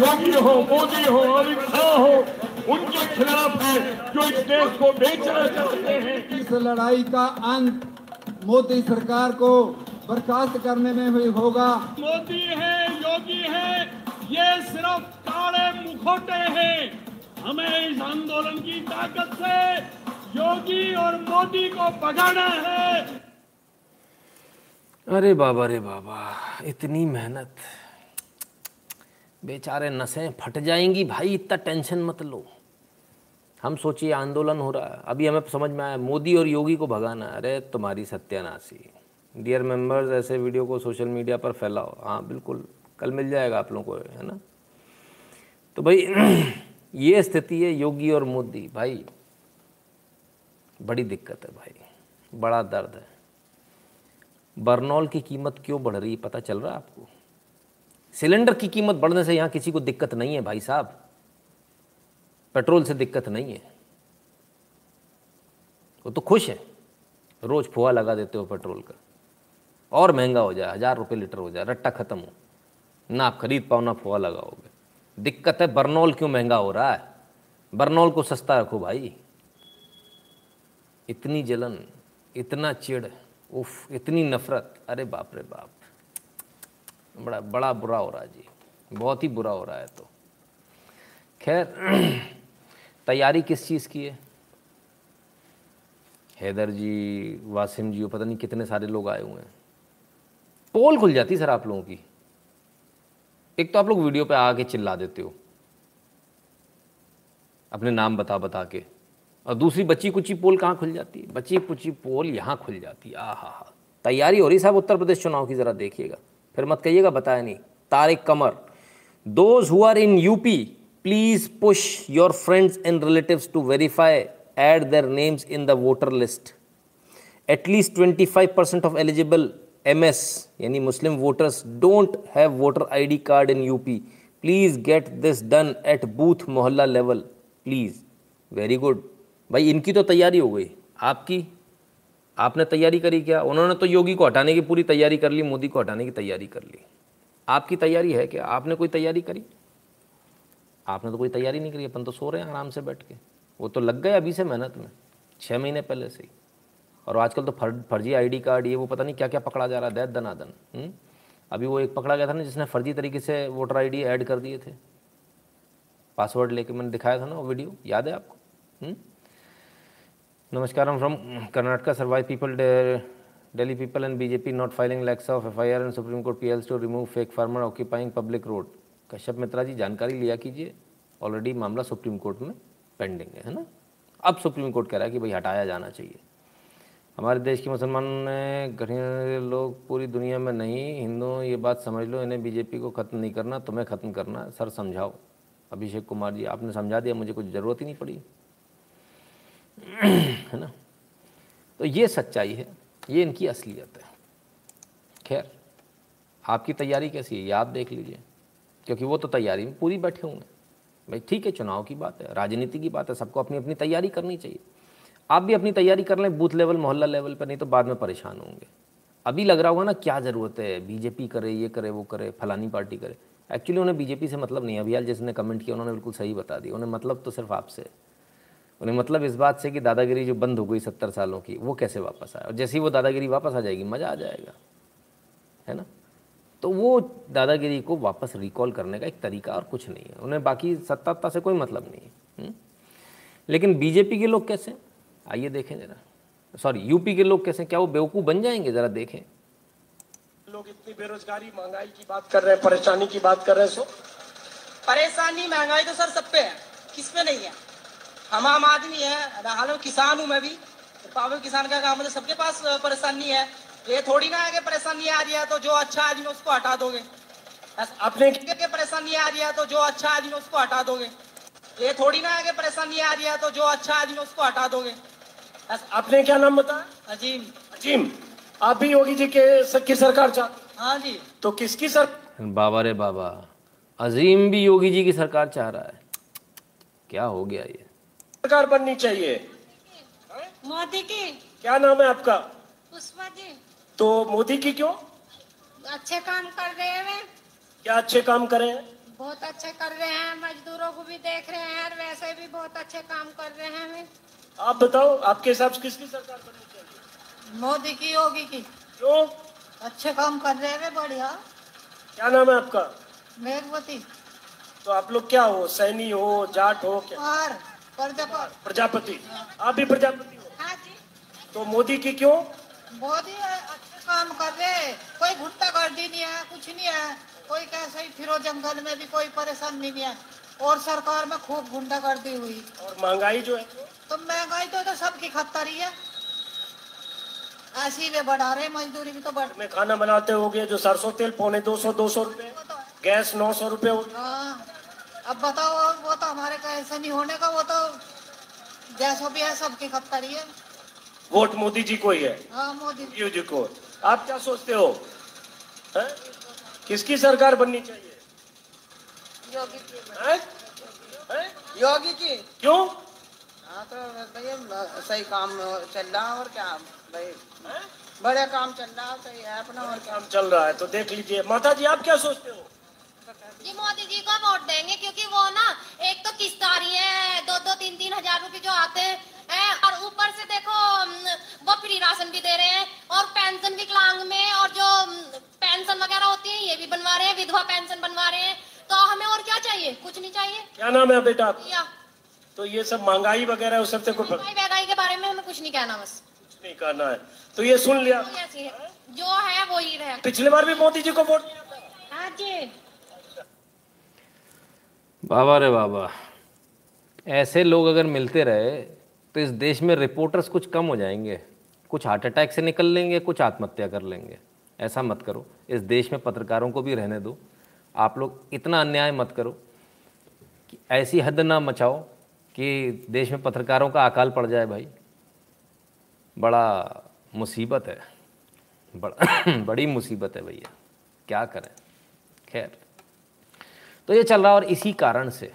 योगी हो मोदी हो अमित शाह हो उनके खिलाफ है जो इस देश को बेचना चाहते हैं इस लड़ाई का अंत मोदी सरकार को बर्खास्त करने में भी होगा। मोदी है योगी है ये सिर्फ़ काले मुखोटे हैं। हमें इस आंदोलन की ताकत से योगी और मोदी को भगाना है। अरे बाबा रे बाबा इतनी मेहनत। बेचारे नसें फट जाएँगी। भाई इतना टेंशन मत लो। हम सोचिए आंदोलन हो रहा है। अभी हमें समझ में आया मोदी और योगी को भगाना अरे तुम्हारी सत्यानाशी। डियर मेंबर्स ऐसे वीडियो को सोशल मीडिया पर फैलाओ। हाँ बिल्कुल। कल मिल जाएगा आप लोगों को, है ना? तो भाई, *clears throat* ये स्थिति है योगी और मोदी। भाई, बड़ी दिक्कत है भाई। बड़ा दर्द है। बर्नॉल की कीमत क्यों बढ़ रही है? पता चल रहा है आपको? सिलेंडर की कीमत बढ़ने से यहाँ किसी को दिक्कत नहीं है भाई साहब। पेट्रोल से दिक्कत नहीं है। वो तो खुश है। रोज़ फुआ लगा देते हो पेट्रोल का। और महँगा हो जाए, हज़ार रुपये लीटर हो जाए, रट्टा ख़त्म हो। ना आप खरीद पाओ, ना फुआ लगाओगे। दिक्कत है, बर्नॉल क्यों महँगा हो रहा है? बर्नॉल को सस्ता रखो भाई। इतनी जलन, इतना चिड़ उफ, इतनी नफरत। अरे बाप रे बाप। बड़ा बड़ा बुरा हो रहा है जी। बहुत ही बुरा हो रहा है तो। खैर, *clears throat* तैयारी किस चीज़ की है? हैदर जी, वासिम जी पता नहीं कितने सारे लोग आए हुए हैं। पोल खुल जाती सर आप लोगों की। एक तो आप लोग वीडियो पे आके चिल्ला देते हो। अपने नाम बता बता के। और दूसरी बच्ची कुची पोल कहाँ खुल जाती है? बच्ची कुची पोल यहाँ खुल जाती है। आ हा। हा तैयारी हो रही साहब उत्तर प्रदेश चुनाव की, ज़रा देखिएगा। फिर मत कहिएगा, बताया नहीं। Tariq Qamar those who are in UP please push your friends and relatives to verify add their names in the voter list at least twenty five percent of eligible M S यानी Muslim voters don't have voter I D card in UP please get this done at booth mohalla level please very good भाई, इनकी तो तैयारी हो गई। आपकी? आपने तैयारी करी क्या? उन्होंने तो योगी को हटाने की पूरी तैयारी कर ली, मोदी को हटाने की तैयारी कर ली। आपकी तैयारी है क्या? आपने कोई तैयारी करी? आपने तो कोई तैयारी नहीं करी, अपन तो सो रहे हैं आराम से बैठ के। वो तो लग गए अभी से मेहनत में छः महीने पहले से ही। और आजकल तो फर, फर्जी आईडी कार्ड ये वो पता नहीं क्या क्या पकड़ा जा रहा है दैत दनादन हम्म? अभी वो एक पकड़ा गया था ना जिसने फर्जी तरीके से वोटर आईडी ऐड कर दिए थे। पासवर्ड लेके मैंने दिखाया था ना वो वीडियो याद है आपको? हम्म? नमस्कार from Karnataka survive people daily people and BJP not filing lakhs of F I R and supreme court P to remove fake farmer occupying public road Kashyap Mitra ji जानकारी लिया कीजिए। ऑलरेडी मामला सुप्रीम कोर्ट में पेंडिंग है ना? अब सुप्रीम कोर्ट कह रहा है कि भाई हटाया जाना चाहिए। हमारे देश के मुसलमान ने घड़िया लोग पूरी दुनिया में नहीं, हिंदू, ये बात समझ लो, इन्हें बीजेपी को ख़त्म नहीं करना, तुम्हें ख़त्म करना, सर समझाओ। अभिषेक कुमार जी, आपने समझा दिया, मुझे कुछ ज़रूरत ही नहीं पड़ी। *clears throat* है ना? तो ये सच्चाई है, ये इनकी असलियत है। खैर, आपकी तैयारी कैसी है ये आप देख लीजिए, क्योंकि वो तो तैयारी में पूरी बैठे हुए हैं। भाई, ठीक है, चुनाव की बात है, राजनीति की बात है, सबको अपनी अपनी तैयारी करनी चाहिए। आप भी अपनी तैयारी कर लें बूथ लेवल मोहल्ला लेवल पर, नहीं तो बाद में परेशान होंगे। अभी लग रहा होगा ना, क्या ज़रूरत है? बीजेपी करे, ये करे, वो करे, फलानी पार्टी करे। एक्चुअली उन्हें बीजेपी से मतलब नहीं अभियाल जिसने कमेंट किया, उन्होंने बिल्कुल सही बता दिया। उन्हें मतलब तो सिर्फ़ आपसे। उन्हें मतलब इस बात से कि दादागिरी जो बंद हो गई सत्तर सालों की, वो कैसे वापस आए? और जैसे ही वो दादागिरी वापस आ जाएगी, मज़ा आ जाएगा। है ना? तो वो दादागिरी को वापस रिकॉल करने का एक तरीका और कुछ नहीं है। उन्हें बाकी सत्ता से कोई मतलब नहीं है। हम्म? लेकिन बीजेपी के लोग कैसे? आइए देखें जरा। सॉरी यूपी के लोग कैसे क्या वो बेवकूफ़ बन जाएँगे? ज़रा देखें। लोग इतनी बेरोजगारी महँगाई की बात कर रहे हैं परेशानी की बात कर रहे हैं सो। परेशानी महँगाई तो सर सब पे है। किस पे नहीं है? हम आम आदमी है हाल किसान हूँ मैं भी। पावर किसान का काम तो सबके पास परेशानी है। ये थोड़ी ना है कि परेशानी आ रही है तो जो अच्छा आदमी उसको हटा दोगे। अपने के परेशानी आ रही है तो जो अच्छा आदमी उसको हटा दोगे। ये थोड़ी ना है कि परेशानी आ रही है तो जो अच्छा आदमी उसको हटा दोगे। आपने क्या नाम बताया? अजीम। अजीम। आप भी योगी जी के की सरकार चाह। हाँ जी। तो किसकी सर? बाबा रे बाबा अजीम भी योगी जी की सरकार चाह रहा है। क्या हो गया ये? सरकार बननी चाहिए। मोदी की। क्या नाम है आपका? पुष्पा जी। तो मोदी की क्यों? अच्छे काम कर रहे हैं क्या अच्छे काम करे हैं? बहुत अच्छे कर रहे हैं मजदूरों को भी देख रहे हैं और वैसे भी बहुत अच्छे काम कर रहे हैं आप बताओ आपके हिसाब से किसकी सरकार बननी चाहिए? मोदी की योगी की। क्यों? अच्छे काम कर रहे हैं बढ़िया। क्या नाम है आपका? मेघवती तो आप लोग क्या हो सैनी हो जाट हो क्या? प्रजापति। प्रजापति। आप भी प्रजापति हो? हाँ जी। तो मोदी की क्यों? मोदी अच्छे काम कर रहे कोई गुंडा गर्दी नहीं है कुछ नहीं है। कोई कैसे ही फिरो जंगल में भी कोई परेशानी नहीं है। और सरकार में खूब गुंडा गर्दी हुई। और महँगाई जो है? तो महँगाई तो, तो सबकी रही है। ऐसी वे बढ़ा रहे मजदूरी भी तो बढ़ में खाना बनाते हो गए जो सरसों तेल पौने दो सौ दो सौ रूपए। तो गैस नौ सौ रूपए हाँ अब बताओ वो तो हमारे का ऐसा नहीं होने का वो तो जैसा भी है सबकी खत्ता रही है। वोट मोदी जी को ही है। हाँ मोदी जी को। आप क्या सोचते हो? है? किसकी सरकार बननी चाहिए? योगी की। है? है? योगी की। क्यों? हाँ तो भैया सही काम चल रहा और क्या? भाई बड़े काम चल रहा सही है अपना और काम चल रहा है तो देख लीजिए। माता जी आप क्या सोचते हो? जी मोदी जी को वोट देंगे क्योंकि वो ना एक तो किस्त आ रही है दो दो तीन तीन हज़ार रूपए जो आते हैं और ऊपर से देखो वो फ्री राशन भी दे रहे हैं और पेंशन विकलांग में और जो पेंशन वगैरह होती है ये भी बनवा रहे हैं विधवा पेंशन बनवा रहे हैं तो हमें और क्या चाहिए? कुछ नहीं चाहिए। क्या नाम है बेटा? तो ये सब महँगाई वगैरह उस सबसे कुछ महँगाई महँगाई के बारे में हमें कुछ नहीं कहना बस। कुछ नहीं करना है। तो ये सुन लिया। जो है वो ही रहे। पिछले बार भी मोदी जी को वोट हाँ जी। बाबा रे बाबा ऐसे लोग अगर मिलते रहे तो इस देश में रिपोर्टर्स कुछ कम हो जाएँगे। कुछ हार्ट अटैक से निकल लेंगे कुछ आत्महत्या कर लेंगे। ऐसा मत करो। इस देश में पत्रकारों को भी रहने दो। आप लोग इतना अन्याय मत करो कि ऐसी हद ना मचाओ कि देश में पत्रकारों का अकाल पड़ जाए भाई। बड़ा मुसीबत है। बड़ा *clears throat* बड़ी मुसीबत है भैया। क्या करें? खैर। तो ये चल रहा है और इसी कारण से,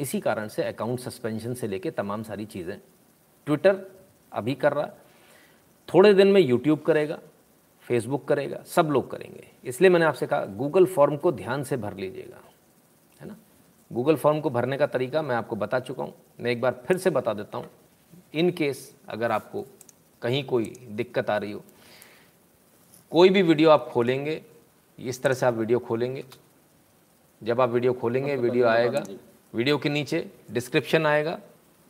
इसी कारण से अकाउंट सस्पेंशन से लेके तमाम सारी चीज़ें ट्विटर अभी कर रहा थोड़े दिन में यूट्यूब करेगा। फेसबुक करेगा सब लोग करेंगे। इसलिए मैंने आपसे कहा गूगल फॉर्म को ध्यान से भर लीजिएगा है ना? गूगल फॉर्म को भरने का तरीका मैं आपको बता चुका हूँ। मैं एक बार फिर से बता देता हूँ इन केस अगर आपको कहीं कोई दिक्कत आ रही हो कोई भी वीडियो आप खोलेंगे इस तरह से आप वीडियो खोलेंगे। जब आप वीडियो खोलेंगे वीडियो आएगा। वीडियो के नीचे डिस्क्रिप्शन आएगा।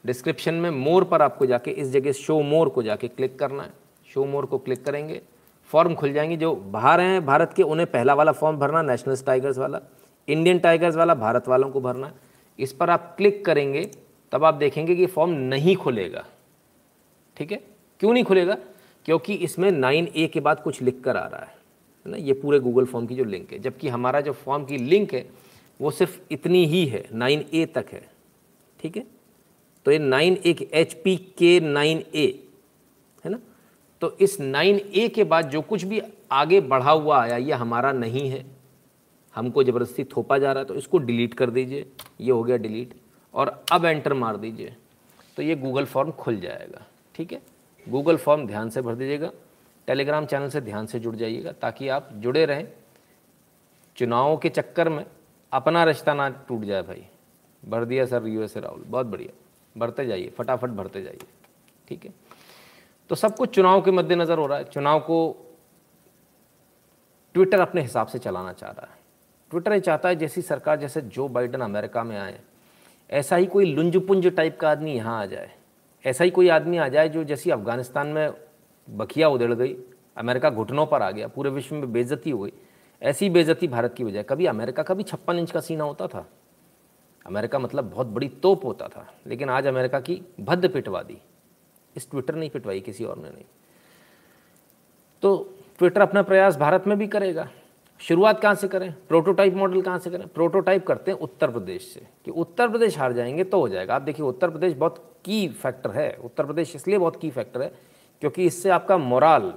डिस्क्रिप्शन में मोर पर आपको जाके इस जगह शो मोर को जाके क्लिक करना है। शो मोर को क्लिक करेंगे। फॉर्म खुल जाएँगे जो बाहर हैं भारत के, उन्हें पहला वाला फॉर्म भरना नेशनल टाइगर्स वाला इंडियन टाइगर्स वाला, भारत वालों को भरना। इस पर आप क्लिक करेंगे, तब आप देखेंगे कि फॉर्म नहीं खुलेगा। ठीक है? क्यों नहीं खुलेगा? क्योंकि इसमें नाइन ए के बाद कुछ लिख कर आ रहा है। ना? ये पूरे गूगल फॉर्म की जो लिंक है, जबकि हमारा जो फॉर्म की लिंक है, वो सिर्फ़ इतनी ही है, नाइन ए तक है। ठीक है? तो ये नाइन ए एच पी के नाइन ए है ना? तो इस नाइन ए के बाद जो कुछ भी आगे बढ़ा हुआ आया, ये हमारा नहीं है। हमको ज़बरदस्ती थोपा जा रहा है तो इसको डिलीट कर दीजिए। ये हो गया डिलीट। और अब एंटर मार दीजिए। तो ये गूगल फॉर्म खुल जाएगा। ठीक है? गूगल फॉर्म ध्यान से भर दीजिएगा। टेलीग्राम चैनल से ध्यान से जुड़ जाइएगा, ताकि आप जुड़े रहें। चुनावों के चक्कर में अपना रिश्ता ना टूट जाए भाई। भर दिया सर यू एस राहुल। बहुत बढ़िया। भरते जाइए। फटाफट भरते जाइए। ठीक है? तो सब कुछ चुनाव के मद्देनज़र हो रहा है। चुनाव को ट्विटर अपने हिसाब से चलाना चाह रहा है। ट्विटर ये चाहता है जैसी सरकार, जैसे जो बाइडन अमेरिका में आए। ऐसा ही कोई लुंजपुंज टाइप का आदमी यहाँ आ जाए। ऐसा ही कोई आदमी आ जाए जो जैसी अफ़गानिस्तान में बखिया उधड़ गई, अमेरिका घुटनों पर आ गया, पूरे विश्व में बेजती हो गई। ऐसी बेजती भारत की वजह कभी अमेरिका का भी छप्पन इंच का सीना होता था। अमेरिका मतलब बहुत बड़ी तोप होता था, लेकिन आज अमेरिका की भद्द पिटवा दी। इस ट्विटर नहीं पिटवाई, किसी और ने नहीं। तो ट्विटर अपना प्रयास भारत में भी करेगा। शुरुआत कहाँ से करें? प्रोटोटाइप मॉडल कहाँ से करें? प्रोटोटाइप करते हैं उत्तर प्रदेश से। कि उत्तर प्रदेश हार जाएँगे तो हो जाएगा। आप देखिए, उत्तर प्रदेश बहुत की फैक्टर है। उत्तर प्रदेश इसलिए बहुत की फैक्टर है क्योंकि इससे आपका मोराल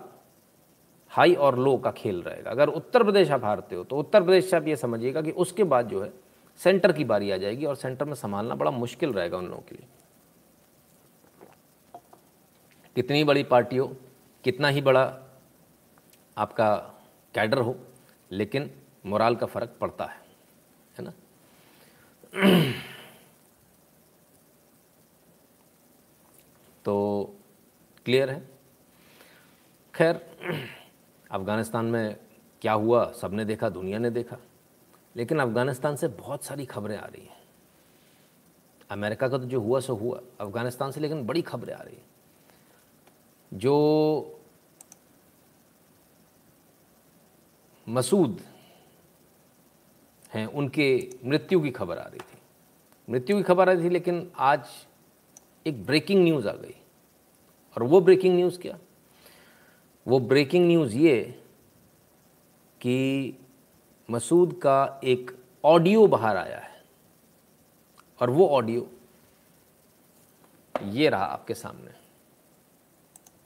हाई और लो का खेल रहेगा। अगर उत्तर प्रदेश आप हारते हो तो उत्तर प्रदेश से आप ये समझिएगा कि उसके बाद जो है सेंटर की बारी आ जाएगी और सेंटर में संभालना बड़ा मुश्किल रहेगा उन लोगों के लिए। कितनी बड़ी पार्टी हो, कितना ही बड़ा आपका कैडर हो, लेकिन मोराल का फ़र्क पड़ता है है ना? तो क्लियर है? खैर, अफ़गानिस्तान में क्या हुआ? सबने देखा, दुनिया ने देखा, लेकिन अफ़गानिस्तान से बहुत सारी खबरें आ रही हैं। अमेरिका का तो जो हुआ, सो हुआ, अफ़गानिस्तान से लेकिन बड़ी खबरें आ रही हैं। जो मसूद हैं, उनके मृत्यु की खबर आ रही थी। मृत्यु की खबर आ रही थी, लेकिन आज एक ब्रेकिंग न्यूज़ आ गई। और वो ब्रेकिंग न्यूज़ क्या? वो ब्रेकिंग न्यूज़ ये कि मसूद का एक ऑडियो बाहर आया है। और वो ऑडियो ये रहा आपके सामने।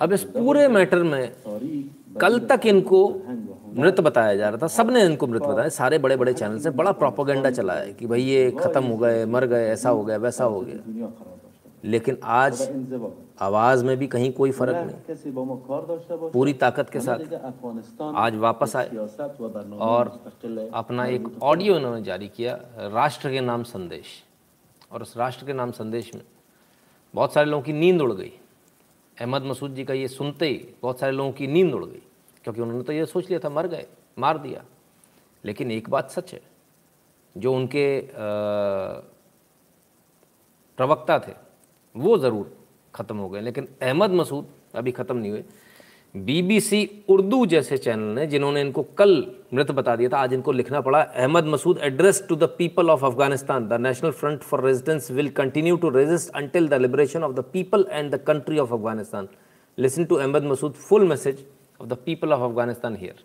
अब इस पूरे मैटर में कल तक इनको मृत बताया जा रहा था सबने इनको मृत बताया सारे बड़े बड़े चैनल से बड़ा प्रोपोगेंडा चला है कि भाई ये ख़त्म हो गए मर गए ऐसा हो गया वैसा हो गया लेकिन आज आवाज़ में भी कहीं कोई फ़र्क नहीं। पूरी ताकत के साथ। आज वापस आए। और अपना एक ऑडियो इन्होंने जारी किया राष्ट्र के नाम संदेश। और उस राष्ट्र के नाम संदेश में बहुत सारे लोगों की नींद उड़ गई। अहमद मसूद जी का ये सुनते ही बहुत सारे लोगों की नींद उड़ गई क्योंकि उन्होंने तो ये सोच लिया था मर गए मार दिया। लेकिन एक बात सच है जो उनके प्रवक्ता थे वो ज़रूर ख़त्म हो गए लेकिन अहमद मसूद अभी ख़त्म नहीं हुए बीबीसी उर्दू जैसे चैनल ने जिन्होंने इनको कल मृत बता दिया था आज इनको लिखना पड़ा Ahmad Masood address to the people of Afghanistan the national front for residence will continue to resist until the liberation of the people and the country of Afghanistan listen to Ahmad Masood full message of the people of Afghanistan here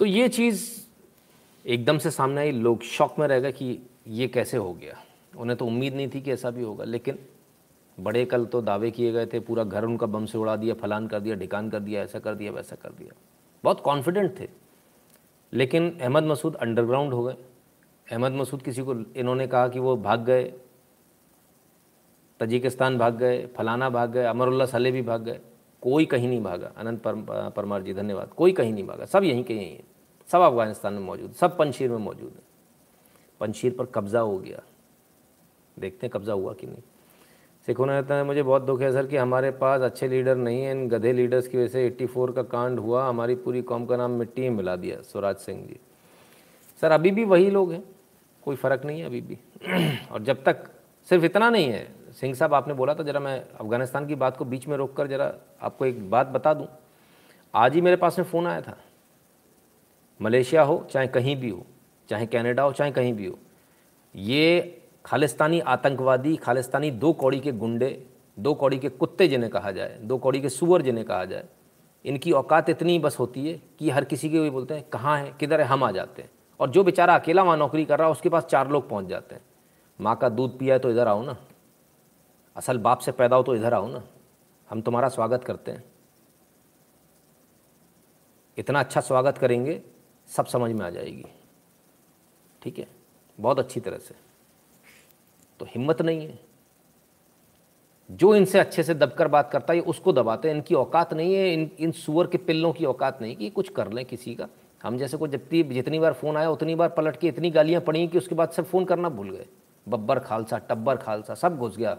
तो ये चीज़ एकदम से सामने आई लोग शॉक में रह गए कि ये कैसे हो गया उन्हें तो उम्मीद नहीं थी कि ऐसा भी होगा लेकिन बड़े कल तो दावे किए गए थे पूरा घर उनका बम से उड़ा दिया फलान कर दिया ढिकान कर दिया ऐसा कर दिया वैसा कर दिया। बहुत कॉन्फिडेंट थे। लेकिन अहमद मसूद अंडरग्राउंड हो गए। अहमद मसूद किसी को इन्होंने कहा कि वो भाग गए तजिकिस्तान भाग गए फलाना भाग गए अमरुल्ला सले भी भाग गए। कोई कहीं नहीं भागा। अनंत पर, परमार जी धन्यवाद। कोई कहीं नहीं भागा। सब यहीं के यहीं हैं। सब अफ़गानिस्तान में मौजूद सब पंशीर में मौजूद है। पंशीर पर कब्ज़ा हो गया। देखते हैं कब्ज़ा हुआ कि नहीं। सिखों ने कहता है। मुझे बहुत दुख है सर कि हमारे पास अच्छे लीडर नहीं हैं। इन गधे लीडर्स की वजह से 84 का कांड हुआ। हमारी पूरी कौम का नाम मिट्टी में मिला दिया, स्वराज सिंह जी। सर, अभी भी वही लोग हैं। कोई फ़र्क नहीं है अभी भी। *clears throat* और जब तक सिर्फ़ इतना नहीं है, सिंह साहब आपने बोला था, जरा मैं अफ़गानिस्तान की बात को बीच में रोक कर जरा आपको एक बात बता दूँ। आज ही मेरे पास में फ़ोन आया था। मलेशिया हो, चाहे कहीं भी हो, चाहे कनाडा हो, चाहे कहीं भी हो। ये खालिस्तानी आतंकवादी, खालिस्तानी दो कौड़ी के गुंडे, दो कौड़ी के कुत्ते जिन्हें कहा जाए, दो कौड़ी के सुअर जिन्हें कहा जाए, इनकी औकात इतनी बस होती है कि हर किसी के वही बोलते हैं, कहाँ है, किधर है, हम आ जाते हैं। और जो बेचारा अकेला वहाँ नौकरी कर रहा है, उसके पास चार लोग पहुँच जाते हैं। माँ का दूध पिया है तो इधर आओ ना। असल बाप से पैदा हो तो इधर आओ ना। हम तुम्हारा स्वागत करते हैं। इतना अच्छा स्वागत करेंगे, सब समझ में आ जाएगी। ठीक है? बहुत अच्छी तरह से। तो हिम्मत नहीं है। जो इनसे अच्छे से दबकर बात करता है उसको दबाते हैं। इनकी औकात नहीं है, इन इन सुअर के पिल्लों की औकात नहीं कि कुछ कर लें किसी का। हम जैसे को जितनी जितनी बार फ़ोन आया, उतनी बार पलट के इतनी गालियाँ पड़ी कि उसके बाद सब फ़ोन करना भूल गए। बब्बर खालसा, टब्बर खालसा, सब घुस गया।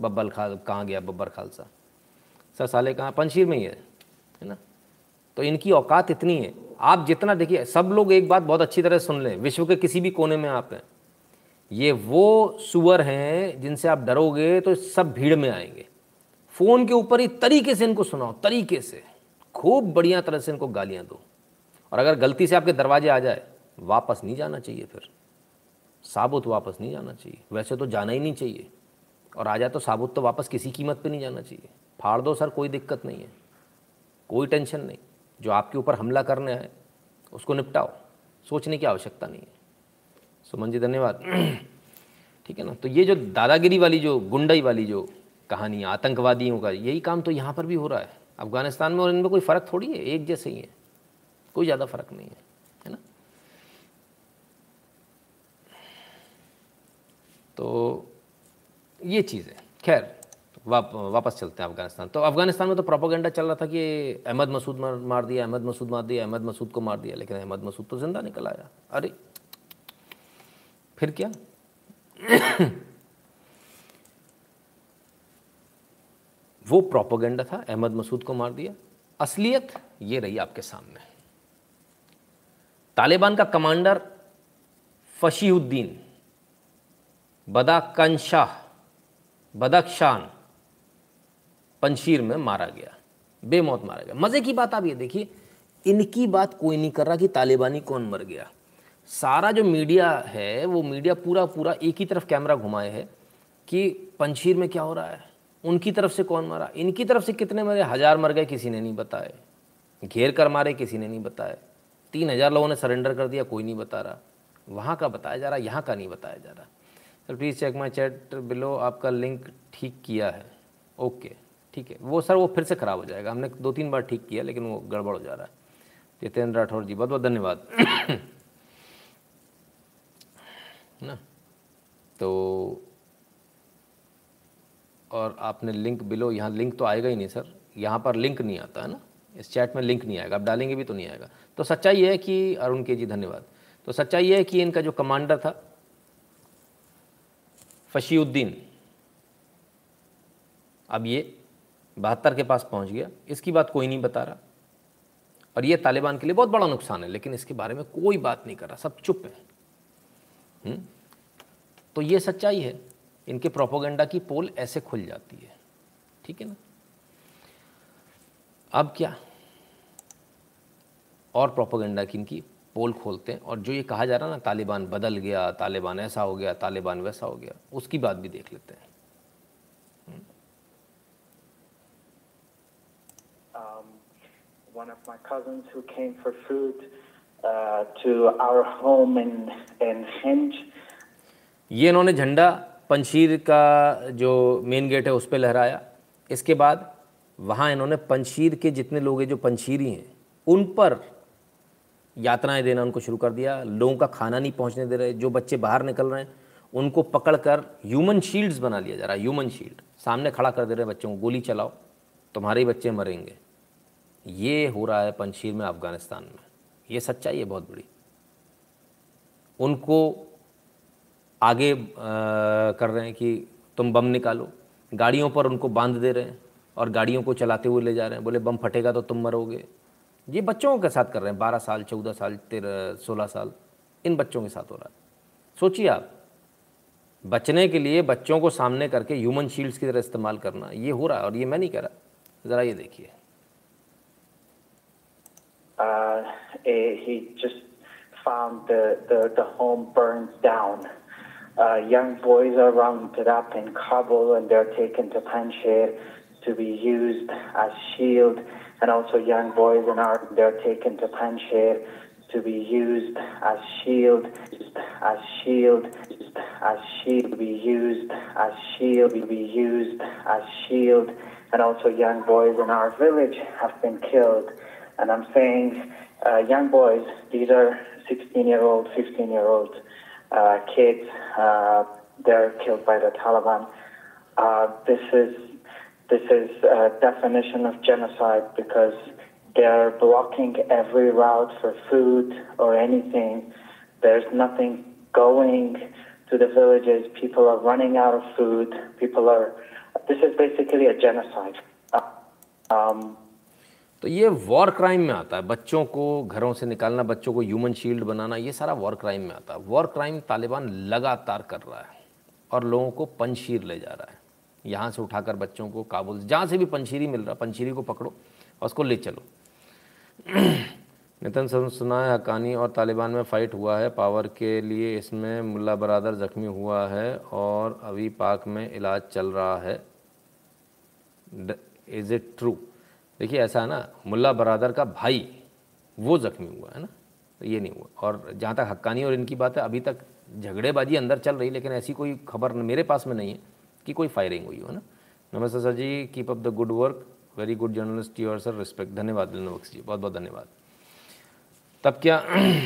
बब्बर खाल कहाँ गया बब्बर खालसा? सर, साले कहाँ? पंशीर में ही है है ना? तो इनकी औकात इतनी है। आप जितना देखिए, सब लोग एक बात बहुत अच्छी तरह सुन लें। विश्व के किसी भी कोने में आप हैं। ये वो सुअर हैं जिनसे आप डरोगे तो सब भीड़ में आएँगे। फ़ोन के ऊपर ही तरीके से इनको सुनाओ, तरीके से। खूब बढ़िया तरह से इनको गालियाँ दो। और अगर गलती से आपके दरवाजे आ जाए, वापस नहीं जाना चाहिए फिर। साबुत वापस नहीं जाना चाहिए। वैसे तो जाना ही नहीं चाहिए। और आ जाए तो साबुत तो वापस किसी कीमत पे नहीं जाना चाहिए। फाड़ दो सर, कोई दिक्कत नहीं है। कोई टेंशन नहीं। जो आपके ऊपर हमला करने आए, उसको निपटाओ। सोचने की आवश्यकता नहीं है। सुमन जी धन्यवाद। ठीक है ना? तो ये जो दादागिरी वाली जो गुंडई वाली जो कहानी आतंकवादियों का यही काम तो यहाँ पर भी हो रहा है। अफ़गानिस्तान में और इनमें कोई फ़र्क थोड़ी है? एक जैसे ही है। कोई ज़्यादा फ़र्क नहीं है है ना? तो ये चीज़ है। खैर वाप, वापस चलते हैं अफ़गानिस्तान। तो अफ़गानिस्तान में तो प्रोपोगेंडा चल रहा था कि अहमद मसूद मार दिया अहमद मसूद मार दिया अहमद मसूद को मार दिया लेकिन अहमद मसूद तो ज़िंदा निकल आया। अरे! फिर क्या? *coughs* वो प्रोपोगेंडा था, अहमद मसूद को मार दिया। असलियत ये रही आपके सामने। तालिबान का कमांडर फशीउद्दीन बदाकन शाह बदकशान पंशीर में मारा गया। बेमौत मारा गया। मज़े की बात आप ये देखिए, इनकी बात कोई नहीं कर रहा कि तालिबानी कौन मर गया। सारा जो मीडिया है, वो मीडिया पूरा पूरा एक ही तरफ़ कैमरा घुमाए है कि पंछीर में क्या हो रहा है? उनकी तरफ़ से कौन मारा? इनकी तरफ़ से कितने मरे? हज़ार मर गए, किसी ने नहीं बताए। घेर कर मारे, किसी ने नहीं बताया तीन हज़ार लोगों ने सरेंडर कर दिया, कोई नहीं बता रहा। वहाँ का बताया जा रहा, यहाँ का नहीं बताया जा रहा। Sir please check my chat below आपका लिंक ठीक किया है। ओके ठीक है। वो सर, वो फिर से ख़राब हो जाएगा। हमने दो तीन बार ठीक किया, लेकिन वो गड़बड़ हो जा रहा है। जितेंद्र राठौर जी बहुत बहुत धन्यवाद। ना? तो और आपने लिंक बिलो यहाँ लिंक तो आएगा ही नहीं सर यहाँ पर लिंक नहीं आता, है ना? इस चैट में लिंक नहीं आएगा। आप डालेंगे भी तो नहीं आएगा। तो सच्चाई है कि, अरुण के जी, धन्यवाद। तो सच्चाई है कि इनका जो कमांडर था, फशीउद्दीन, अब ये बहत्तर के पास पहुँच गया। इसकी बात कोई नहीं बता रहा। और ये तालिबान के लिए बहुत बड़ा नुकसान है, लेकिन इसके बारे में कोई बात नहीं कर रहा। सब चुप है। हुँ? तो ये सच्चाई है। इनके प्रोपोगंडा की पोल ऐसे खुल जाती है। ठीक है ना? अब क्या? और प्रोपोगंडा की इनकी पोल खोलते हैं। और जो ये कहा जा रहा ना तालिबान बदल गया तालिबान ऐसा हो गया तालिबान वैसा हो गया उसकी बात भी देख लेते हैं। Um, one of my cousins who came for food to our home in in. ये इन्होंने झंडा पंशीर का जो मेन गेट है, उस पर लहराया। इसके बाद वहाँ इन्होंने पंशीर के जितने लोग हैं, जो पंशीरी हैं, उन पर यातनाएँ देना उनको शुरू कर दिया। लोगों का खाना नहीं पहुँचने दे रहे, जो बच्चे बाहर निकल रहे हैं, उनको पकड़ कर ह्यूमन शील्ड्स बना लिया जा रहा है ह्यूमन शील्ड सामने खड़ा कर दे रहे बच्चों को, गोली चलाओ, तुम्हारे ही बच्चे मरेंगे। ये हो रहा है पंशीर में अफ़गानिस्तान में। ये सच्चाई है बहुत बड़ी। उनको आगे आ, कर रहे हैं कि तुम बम निकालो। गाड़ियों पर उनको बाँध दे रहे हैं और गाड़ियों को चलाते हुए ले जा रहे हैं। बोले बम फटेगा तो तुम मरोगे। ये बच्चों के साथ कर रहे हैं। बारह साल चौदह साल तेरह सोलह साल इन बच्चों के साथ हो रहा है। सोचिए आप बचने के लिए बच्चों को सामने करके ह्यूमन शील्ड्स की तरह इस्तेमाल करना ये हो रहा है और ये मैं नहीं कह रहा। ज़रा ये देखिए। Uh, eh, he just found the, the, the home burned down. Uh, young boys are rounded up in Kabul and they're taken to Panjshir to be used as shield. And also young boys in our they're taken to Panjshir to be used as shield, as shield, as shield, be used as shield, be used as shield. And also young boys in our village have been killed. And I'm saying, uh, young boys, these are 16 year old, 15 year old uh, kids, uh, they're killed by the Taliban. Uh, this is this is a definition of genocide because they're blocking every route for food or anything. There's nothing going to the villages. People are running out of food. People are. This is basically a genocide. Um, तो ये वॉर क्राइम में आता है। बच्चों को घरों से निकालना, बच्चों को ह्यूमन शील्ड बनाना, ये सारा वॉर क्राइम में आता है। वॉर क्राइम तालिबान लगातार कर रहा है और लोगों को पंशीर ले जा रहा है। यहाँ से उठाकर बच्चों को काबुल जहाँ से भी पंशीरी मिल रहा है पंशीरी को पकड़ो और उसको ले चलो। *clears throat* नितिन सुना है हकानी और तालिबान में फ़ाइट हुआ है। पावर के लिए इसमें मुल्ला बरदर ज़ख्मी हुआ है और अभी पाक में इलाज चल रहा है। इज़ इट ट्रू देखिए, ऐसा है ना, मुल्ला बरादर का भाई, वो ज़ख्मी हुआ है ना तो ये नहीं हुआ। और जहाँ तक हक्कानी और इनकी बात है, अभी तक झगड़ेबाजी अंदर चल रही, लेकिन ऐसी कोई खबर मेरे पास में नहीं है कि कोई फायरिंग हुई हो ना। नमस्ते sir ji keep up the good work very good journalist your sir respect धन्यवाद दिलनबक्स जी। बहुत बहुत धन्यवाद। तब क्या *clears throat*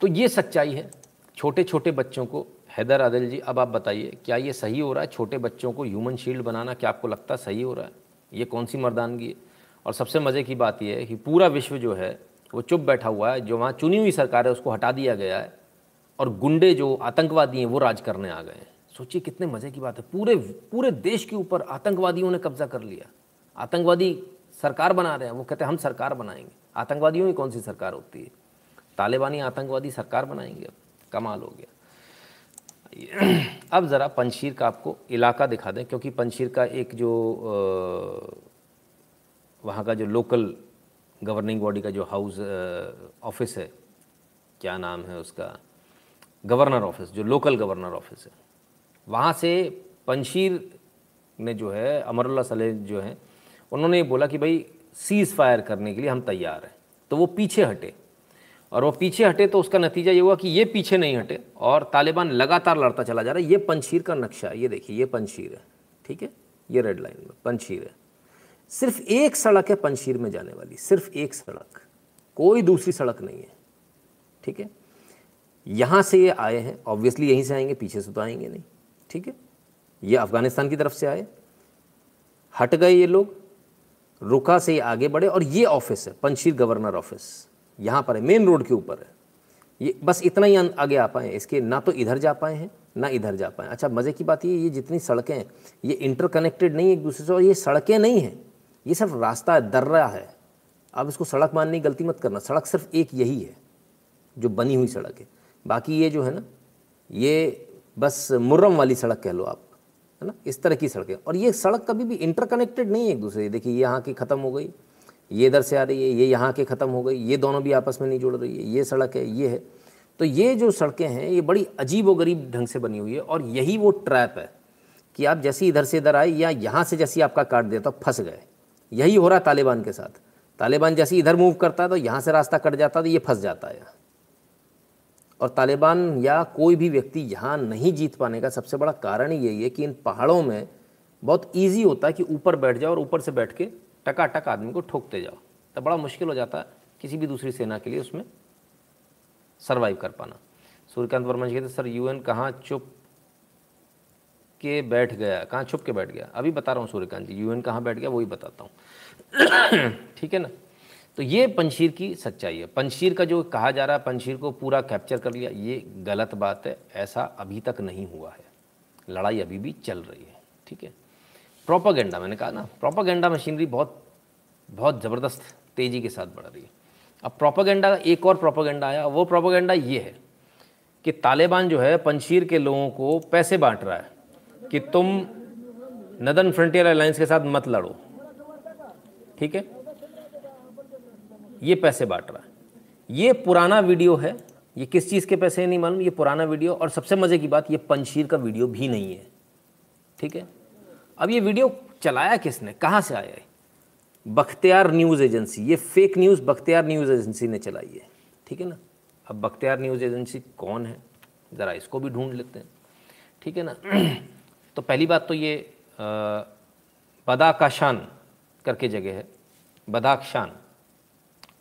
तो ये सच्चाई है छोटे छोटे बच्चों को हैदर आदिल जी, अब आप बताइए, क्या ये सही हो रहा है? छोटे बच्चों को ह्यूमन शील्ड बनाना क्या आपको लगता है सही हो रहा है? ये कौन सी मर्दानगी है? और सबसे मज़े की बात यह है कि पूरा विश्व जो है, वो चुप बैठा हुआ है, जो वहाँ चुनी हुई सरकार है, उसको हटा दिया गया है, और गुंडे जो आतंकवादी हैं, वो राज करने आ गए हैं। सोचिए कितने मज़े की बात है। पूरे पूरे देश के ऊपर आतंकवादियों ने कब्जा कर लिया। आतंकवादी सरकार बना रहे हैं, वो कहते हैं, हम सरकार बनाएँगे। आतंकवादियों की कौन सी सरकार होती है? तालिबानी आतंकवादी सरकार बनाएँगे अब। कमाल हो गया। *clears throat* अब ज़रा पंशीर का आपको इलाका दिखा दें, क्योंकि पंशीर का एक जो वहाँ का जो लोकल गवर्निंग बॉडी का जो हाउस ऑफ़िस है, क्या नाम है उसका गवर्नर ऑफ़िस जो लोकल गवर्नर ऑफ़िस है, वहाँ से पंशीर ने जो है, अमरुल्ला सलेह जो हैं, उन्होंने ये बोला कि भाई सीज़ फायर करने के लिए हम तैयार हैं। तो वो पीछे हटे। और वो पीछे हटे तो उसका नतीजा ये हुआ कि ये पीछे नहीं हटे और तालिबान लगातार लड़ता चला जा रहा है। ये पंशीर का नक्शा है। ये देखिए, ये पंशीर है। ठीक है? ये रेड लाइन में पंशीर है। सिर्फ़ एक सड़क है पंशीर में जाने वाली। सिर्फ़ एक सड़क। कोई दूसरी सड़क नहीं है। ठीक है? यहाँ से ये आए हैं। ऑब्वियसली यहीं से आएँगे, पीछे से तो आएँगे नहीं। ठीक है? ये अफ़गानिस्तान की तरफ़ से आए। हट गए ये लोग। रुका से ये आगे बढ़े और ये ऑफ़िस है पंशीर गवर्नर ऑफ़िस यहाँ पर है मेन रोड के ऊपर है। ये बस इतना ही आगे आ पाए इसके ना तो इधर जा पाए हैं, ना इधर जा पाए अच्छा मज़े की बात ये ये जितनी सड़कें हैं, ये इंटरकनेक्टेड नहीं एक दूसरे से, और ये सड़कें नहीं हैं। ये सिर्फ़ रास्ता है, दर्रा है। आप इसको सड़क मानने की गलती मत करना। सड़क सिर्फ़ एक यही है, जो बनी हुई सड़क है। बाकी ये जो है ना, ये बस मुर्रम वाली सड़क कह लो आप, है ना? इस तरह की सड़कें। और ये सड़क कभी भी इंटरकनेक्टेड नहीं है एक दूसरे देखिए, ये यहाँ की ख़त्म हो गई। ये इधर से आ रही है, ये यहाँ के ख़त्म हो गई, ये दोनों भी आपस में नहीं जुड़ रही है, ये सड़क है, ये है। तो ये जो सड़कें हैं, ये बड़ी अजीब व गरीब ढंग से बनी हुई है और यही वो ट्रैप है कि आप जैसे इधर से इधर आए या यहाँ से जैसे आपका काट दिया तो फंस गए। यही हो रहा तालिबान के साथ। तालिबान जैसे इधर मूव करता है तो यहाँ से रास्ता कट जाता है तो ये फंस जाता है और तालिबान या कोई भी व्यक्ति यहाँ नहीं जीत पाने का सबसे बड़ा कारण यही है कि इन पहाड़ों में बहुत ईजी होता है कि ऊपर बैठ जाओ और ऊपर से बैठ के टकाटक आदमी को ठोकते जाओ। तो बड़ा मुश्किल हो जाता है किसी भी दूसरी सेना के लिए उसमें सर्वाइव कर पाना। सूर्यकांत वर्मा जी कहते सर यूएन कहाँ चुप के बैठ गया? कहाँ छुप के बैठ गया? अभी बता रहा हूँ सूर्यकांत जी यूएन कहाँ बैठ गया, वही बताता हूँ। *clears throat* ठीक है ना? तो ये पंशीर की सच्चाई है। पंशीर का जो कहा जा रहा है, पंशीर को पूरा कैप्चर कर लिया, ये गलत बात है, ऐसा अभी तक नहीं हुआ है। लड़ाई अभी भी चल रही है। ठीक है? प्रोपागेंडा, मैंने कहा ना, प्रोपागेंडा मशीनरी बहुत बहुत ज़बरदस्त तेज़ी के साथ बढ़ रही है। अब प्रोपागेंडा, एक और प्रोपागेंडा आया, वो प्रोपागेंडा ये है कि तालिबान जो है पंशीर के लोगों को पैसे बांट रहा है कि तुम नदन फ्रंटियर अलायंस के साथ मत लड़ो। ठीक है? ये पैसे बांट रहा है। ये पुराना वीडियो है, ये किस चीज़ के पैसे नहीं मालूम, ये पुराना वीडियो, और सबसे मज़े की बात, ये पंशीर का वीडियो भी नहीं है। ठीक है? अब ये वीडियो चलाया किसने? कहाँ से आया है बख्तियार न्यूज़ एजेंसी। ये fake news Bakhtiyar news agency ने चलाई है। ठीक है ना? अब बख्तियार न्यूज़ एजेंसी कौन है? ज़रा इसको भी ढूंढ लेते हैं। ठीक है ना? *clears throat* तो पहली बात तो ये बदाकाशान करके जगह है। बदाकशान।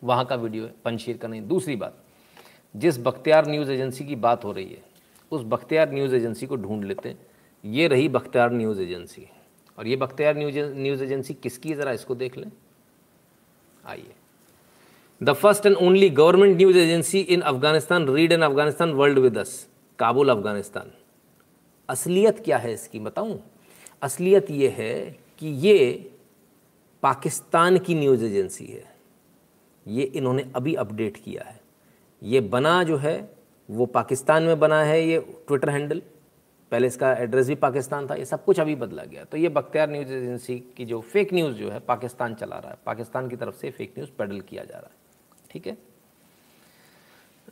वहाँ का वीडियो है पंशीर का नहीं। दूसरी बात, जिस बख्तियार न्यूज़ एजेंसी की बात हो रही है, उस बख्तियार न्यूज़ एजेंसी को ढूंढ लेते हैं। ये रही बख्तियार न्यूज़ एजेंसी। और ये बख्तियार न्यूज़, न्यूज़ एजेंसी किसकी ज़रा इसको देख लें। आइए। The first and only government news agency in Afghanistan read in Afghanistan world with us Kabul Afghanistan असलियत क्या है इसकी? बताऊँ? असलियत ये है कि ये पाकिस्तान की न्यूज़ एजेंसी है। ये इन्होंने अभी अपडेट किया है। ये बना जो है, वो पाकिस्तान में बना है ये ट्विटर हैंडल पहले इसका एड्रेस भी पाकिस्तान था, ये सब कुछ अभी बदला गया। तो ये बख्तियार न्यूज़ एजेंसी की जो फेक न्यूज़ जो है, पाकिस्तान चला रहा है। पाकिस्तान की तरफ़ से फेक न्यूज़ पेडल किया जा रहा है। ठीक है?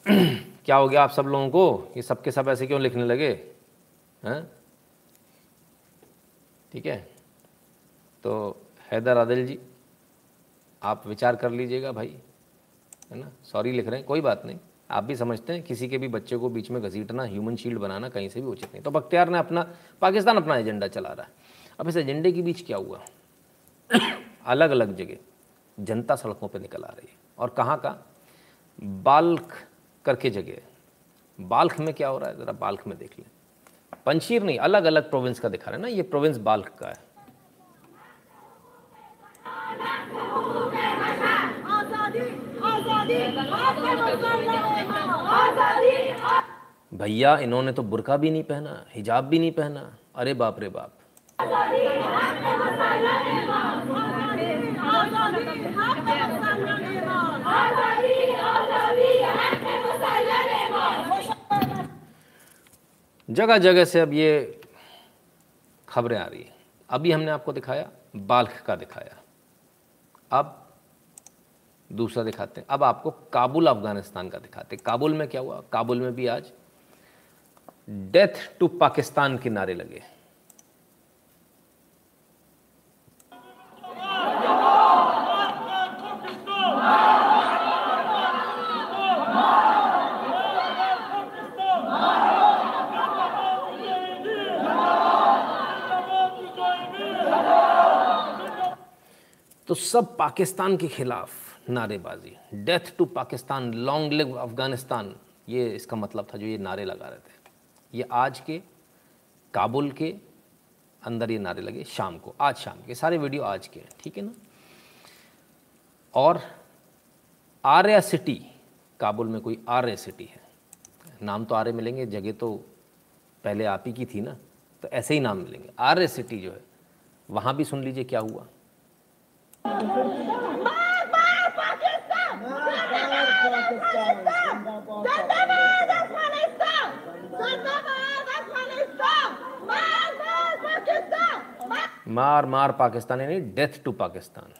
*clears throat* क्या हो गया आप सब लोगों को? ये सब के सब ऐसे क्यों लिखने लगे? हैं? ठीक है? तो हैदर आदिल जी, आप विचार कर लीजिएगा भाई, है ना? सॉरी लिख रहे हैं, कोई बात नहीं। आप भी समझते हैं, किसी के भी बच्चे को बीच में घसीटना ह्यूमन शील्ड बनाना कहीं से भी उचित नहीं। तो बख्तियार ने अपना, पाकिस्तान अपना एजेंडा चला रहा है। अब इस एजेंडे के बीच क्या हुआ? *coughs* अलग अलग जगह जनता सड़कों पर निकल आ रही है। और कहाँ का? बाल्ख करके जगह। बाल्ख में क्या हो रहा है? ज़रा बाल्ख में देख लें। पंशीर नहीं अलग अलग प्रोविंस का दिखा रहे हैं ना, ये प्रोविंस बाल्ख का है। भैया, इन्होंने तो बुरका भी नहीं पहना, हिजाब भी नहीं पहना। अरे बाप रे बाप। जगह जगह से अब ये खबरें आ रही हैं। अभी हमने आपको दिखाया, बाल्ख का दिखाया। अब दूसरा दिखाते हैं। अब आपको काबुल अफ़गानिस्तान का दिखाते हैं। काबुल में क्या हुआ? काबुल में भी आज डेथ टू पाकिस्तान के नारे लगे। तो सब पाकिस्तान के खिलाफ नारेबाजी। Death to Pakistan long live Afghanistan ये इसका मतलब था जो ये नारे लगा रहे थे। ये आज के, काबुल के अंदर ये नारे लगे, शाम को, आज शाम के, सारे वीडियो आज के हैं, ठीक है ना? और आर्या सिटी, काबुल में कोई आर्य सिटी है। नाम तो आर्य मिलेंगे, जगह तो पहले आप ही की थी ना तो ऐसे ही नाम मिलेंगे। आर्य सिटी जो है, वहाँ भी सुन लीजिए क्या हुआ। *laughs* मार मार पाकिस्तान यानी डेथ टू पाकिस्तान।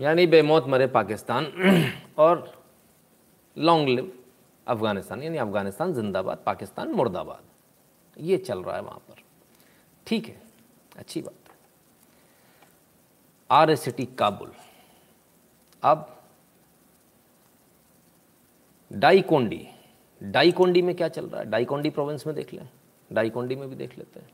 यानी बेमौत मरे पाकिस्तान *clears throat* और लॉन्ग लिव अफ़गानिस्तान, यानी अफ़गानिस्तान जिंदाबाद, पाकिस्तान मुर्दाबाद। ये चल रहा है वहाँ पर। ठीक है, अच्छी बात। है आर सिटी काबुल अब डाईकोंडी डाईकोंडी में क्या चल रहा है डाईकोंडी प्रोविंस में देख लें डाईकोंडी में भी देख लेते हैं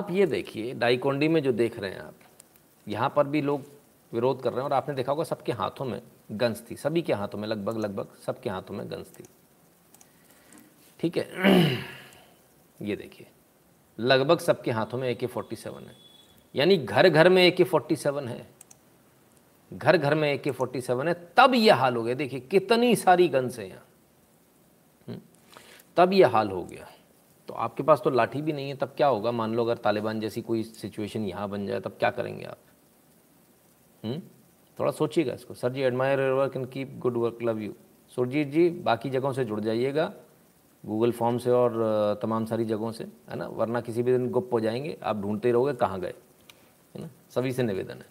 आप ये देखिए डाईकोंडी में जो देख रहे हैं आप यहाँ पर भी लोग विरोध कर रहे हैं और आपने देखा होगा सबके हाथों में गन्स थी सभी के हाथों में लगभग लगभग सबके हाथों में गन्स थी। ठीक है *clears throat* ये देखिए लगभग सबके हाथों में ए के फोर्टी सेवन है। यानी घर घर में ए के फोर्टी सेवन है। घर घर में ए के फोर्टी सेवन है तब यह हाल हो गया। देखिए कितनी सारी गन्स है यहाँ। हम्म, तब यह हाल हो गया। आपके पास तो लाठी भी नहीं है, तब क्या होगा? मान लो अगर तालिबान जैसी कोई सिचुएशन यहाँ बन जाए, तब क्या करेंगे आप? हुँ? हम्म? थोड़ा सोचिएगा इसको। Sir ji admire work and keep good work love you Surjit ji, बाकी जगहों से जुड़ जाइएगा। गूगल फॉर्म से और तमाम सारी जगहों से, है ना? वरना किसी भी दिन गुप्त हो जाएँगे। आप ढूंढते रहोगे कहाँ गए, है ना? सभी से निवेदन है।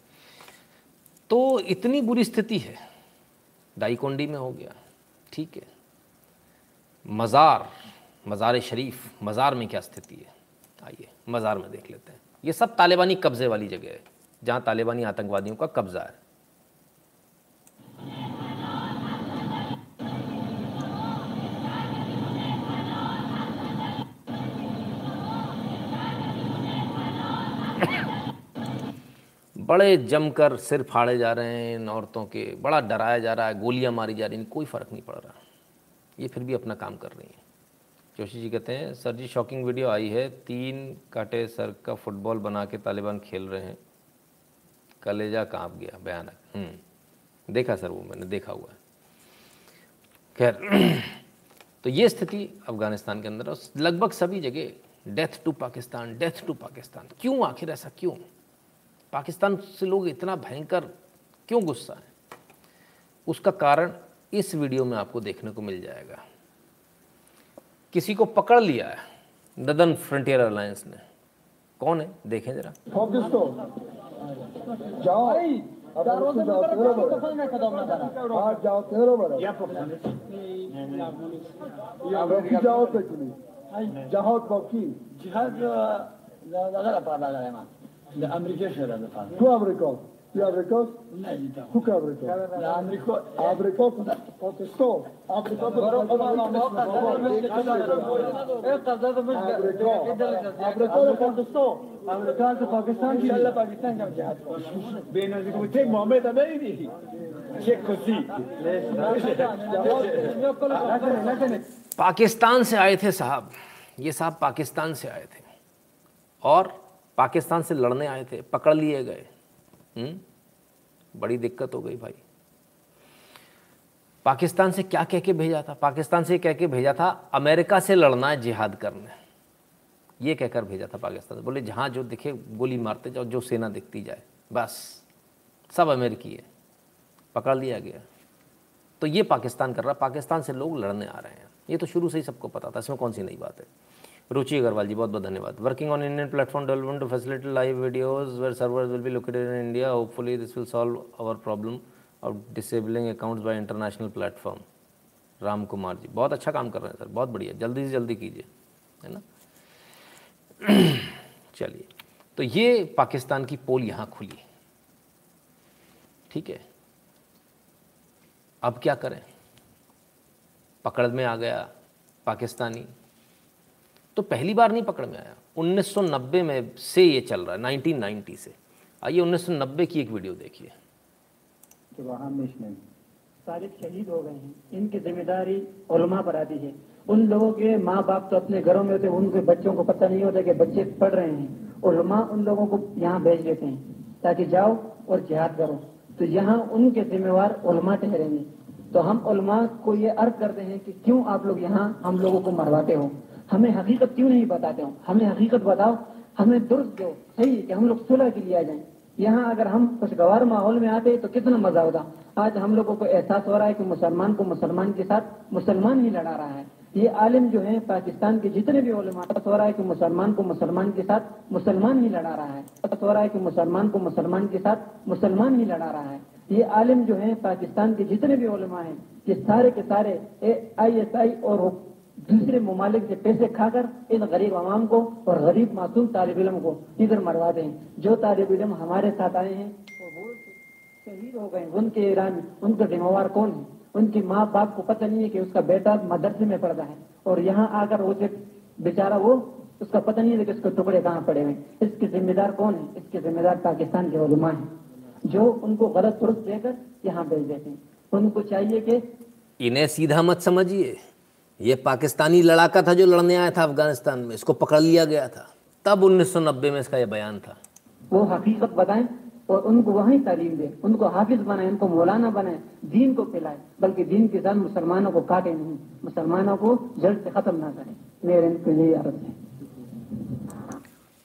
तो इतनी बुरी स्थिति है। डाईकोंडी में हो गया। ठीक है। मज़ार। मज़ार शरीफ, मज़ार में क्या स्थिति है? आइए, मज़ार में देख लेते हैं। ये सब तालिबानी कब्ज़े वाली जगह है, जहाँ तालिबानी आतंकवादियों का कब्ज़ा है। बड़े जमकर सिर फाड़े जा रहे हैं इन औरतों के, बड़ा डराया जा रहा है, गोलियाँ मारी जा रही हैं, कोई फ़र्क नहीं पड़ रहा। ये फिर भी अपना काम कर रही हैं। जोशी जी कहते हैं सर जी शॉकिंग वीडियो आई है। तीन काटे सर का फुटबॉल बना के तालिबान खेल रहे हैं। कलेजा काँप गया भयानक। हम्म, देखा सर वो मैंने देखा हुआ है। खैर *clears throat* तो ये स्थिति अफ़गानिस्तान के अंदर और लगभग सभी जगह death to Pakistan death to Pakistan. क्यों आखिर ऐसा क्यों? पाकिस्तान से लोग इतना भयंकर क्यों गुस्सा है? उसका कारण इस वीडियो में आपको देखने को मिल जाएगा। किसी को पकड़ लिया है नदन फ्रंटियर अलायंस ने। कौन है? देखें जरा। जाओ। You have record? Who can have record? I have record protestò. Ha protestato per Pakistan Pakistan की पाकिस्तान का बेनजीर को थे पाकिस्तान से आए थे साहब ये साहब पाकिस्तान से आए थे और पाकिस्तान से लड़ने आए थे, पकड़ लिए गए हम्म? बड़ी दिक्कत हो गई भाई। पाकिस्तान से क्या कह के भेजा था? पाकिस्तान से कह के भेजा था, अमेरिका से लड़ना है जिहाद करने। ये कहकर भेजा था पाकिस्तान से, बोले, जहाँ जो दिखे, गोली मारते जाओ, जो सेना दिखती जाए, बस। सब अमेरिकी है। पकड़ लिया गया। तो ये पाकिस्तान कर रहा पाकिस्तान से लोग लड़ने आ रहे हैं। ये तो शुरू से ही सबको पता था, इसमें कौन सी नई बात है? रुचि अग्रवाल जी बहुत बहुत धन्यवाद। Working on Indian platform development to facility live videos where servers will be located in India hopefully this will solve our problem of disabling accounts by international platform Ram Kumar ji बहुत अच्छा काम कर रहे हैं सर बहुत बढ़िया। जल्दी से जल्दी कीजिए, है ना? *clears throat* चलिए। तो ये पाकिस्तान की पोल यहाँ खुली ठीक है? अब क्या करें? पकड़ में आ गया पाकिस्तानी। तो पहली बार नहीं पकड़ में आया। 1990 में से ये चल रहा है 1990 से। आइए 1990 की एक वीडियो देखिए। सारे शहीद हो गए हैं। इनकी ज़िम्मेदारी उलमा पर आती है। उन लोगों के माँ बाप तो अपने घरों में होते उनके बच्चों को पता नहीं होता कि बच्चे पढ़ रहे हैं। उलमा उन लोगों को यहाँ भेज देते हैं, ताकि जाओ और जिहाद करो। तो यहाँ उनके जिम्मेवार उलमा ठहरेंगे। तो हम उलमा को ये अर्ज़ करते हैं कि क्यों आप लोग यहाँ हम लोगों को मरवाते हो? हमें हकीकत क्यों नहीं बताते हो? हमें हकीकत बताओ। हमें दुरुस्त दो। सही कि हम लोग सुलह के लिए आ जाएँ। यहाँ अगर हम खुशगवार माहौल में आते तो कितना मज़ा होता। आज हम लोगों को एहसास हो रहा है कि मुसलमान को मुसलमान के साथ मुसलमान ही लड़ा रहा है। ये आलिम जो है, पाकिस्तान के जितने भी उलमा हो रहा है कि मुसलमान को मुसलमान के साथ मुसलमान ही लड़ा रहा है। हो रहा है कि मुसलमान को मुसलमान के साथ मुसलमान ही लड़ा रहा है। ये आलिम जो है, पाकिस्तान के जितने भी उलमा हैं, ये सारे के सारे आई एस आई और दूसरे ममालिक से पैसे खाकर इन गरीब आवाम को और गरीब मासूम तालब इलम को इधर मरवाते हैं जो तालब इलम हमारे साथ आए हैं, वो शहीद हो गए। उनके ईरान, उनका जिम्मेवार कौन है? उनकी माँ बाप को पता नहीं है कि उसका बेटा मदरसे में पड़ रहा है। और यहाँ आकर वो बेचारा वो, उसका पता नहीं है कि उसके टुकड़े कहाँ पड़े हुए इसके जिम्मेदार कौन है? इसके जिम्मेदार पाकिस्तान के उलमा है, जो उनको गलत दुरुस्त देकर यहाँ भेज देते हैं। उनको चाहिए कि इन्हें सीधा मत समझिए। ये पाकिस्तानी लड़ाका था जो लड़ने आया था अफ़गानिस्तान में इसको पकड़ लिया गया था। तब 1990 में इसका ये बयान था। वो हकीकत बताएँ और उनको वहीं तालीम दे उनको हाफिज बनाए उनको मौलाना बनाए दीन को फैलाए बल्कि दीन के साथ मुसलमानों को काटे नहीं मुसलमानों को जड़ से खत्म ना करें। मेरे इनको यही अर्ज़ है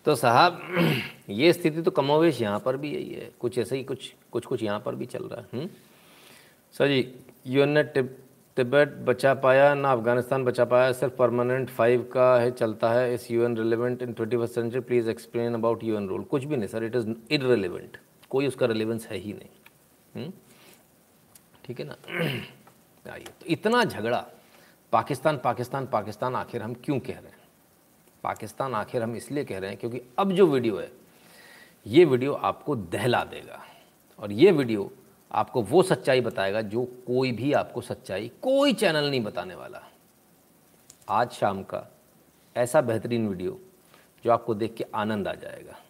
तो साहब *clears throat* ये स्थिति तो कमोवेश यहाँ पर भी यही है। कुछ ऐसे ही कुछ कुछ कुछ यहाँ पर भी चल रहा है। सर जी यूएन ने तिब्बत बचा पाया, ना अफ़गानिस्तान बचा पाया, सिर्फ़ परमानेंट फाइव का है चलता है इस U N relevant in twenty first century please explain about U N rule कुछ भी नहीं सर इट इज़ इरेलीवेंट कोई उसका रिलेवेंस है ही नहीं। ठीक है ना? *clears throat* आइए तो इतना झगड़ा, पाकिस्तान पाकिस्तान पाकिस्तान, आखिर हम क्यों कह रहे हैं? पाकिस्तान, आखिर हम इसलिए कह रहे हैं क्योंकि अब जो वीडियो है, ये वीडियो आपको दहला देगा। और ये वीडियो आपको वो सच्चाई बताएगा जो कोई भी आपको सच्चाई कोई चैनल नहीं बताने वाला। आज शाम का ऐसा बेहतरीन वीडियो जो आपको देख के आनंद आ जाएगा।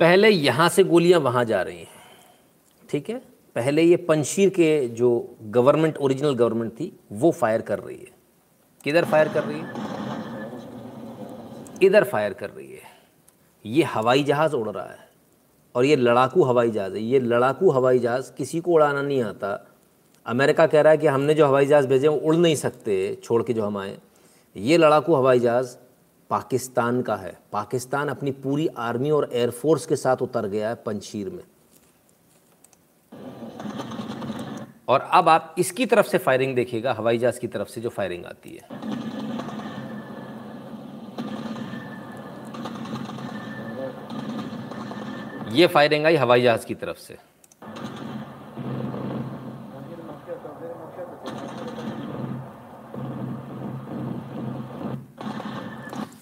पहले यहाँ से गोलियाँ वहाँ जा रही हैं। ठीक है? पहले ये पंशीर के जो गवर्नमेंट, ओरिजिनल गवर्नमेंट थी, वो फायर कर रही है। किधर फायर कर रही है? इधर फायर कर रही है। ये हवाई जहाज़ उड़ रहा है और ये लड़ाकू हवाई जहाज़ है। ये लड़ाकू हवाई जहाज़ किसी को उड़ाना नहीं आता। अमेरिका कह रहा है कि हमने जो हवाई जहाज़ भेजे वो उड़ नहीं सकते, छोड़ के जो हम आए। ये लड़ाकू हवाई जहाज़ पाकिस्तान का है। पाकिस्तान अपनी पूरी आर्मी और एयरफोर्स के साथ उतर गया है पंशीर में। और अब आप इसकी तरफ़ से फायरिंग देखिएगा? हवाई जहाज़ की तरफ़ से जो फायरिंग आती है। ये फायरिंग आई हवाई जहाज़ की तरफ़ से।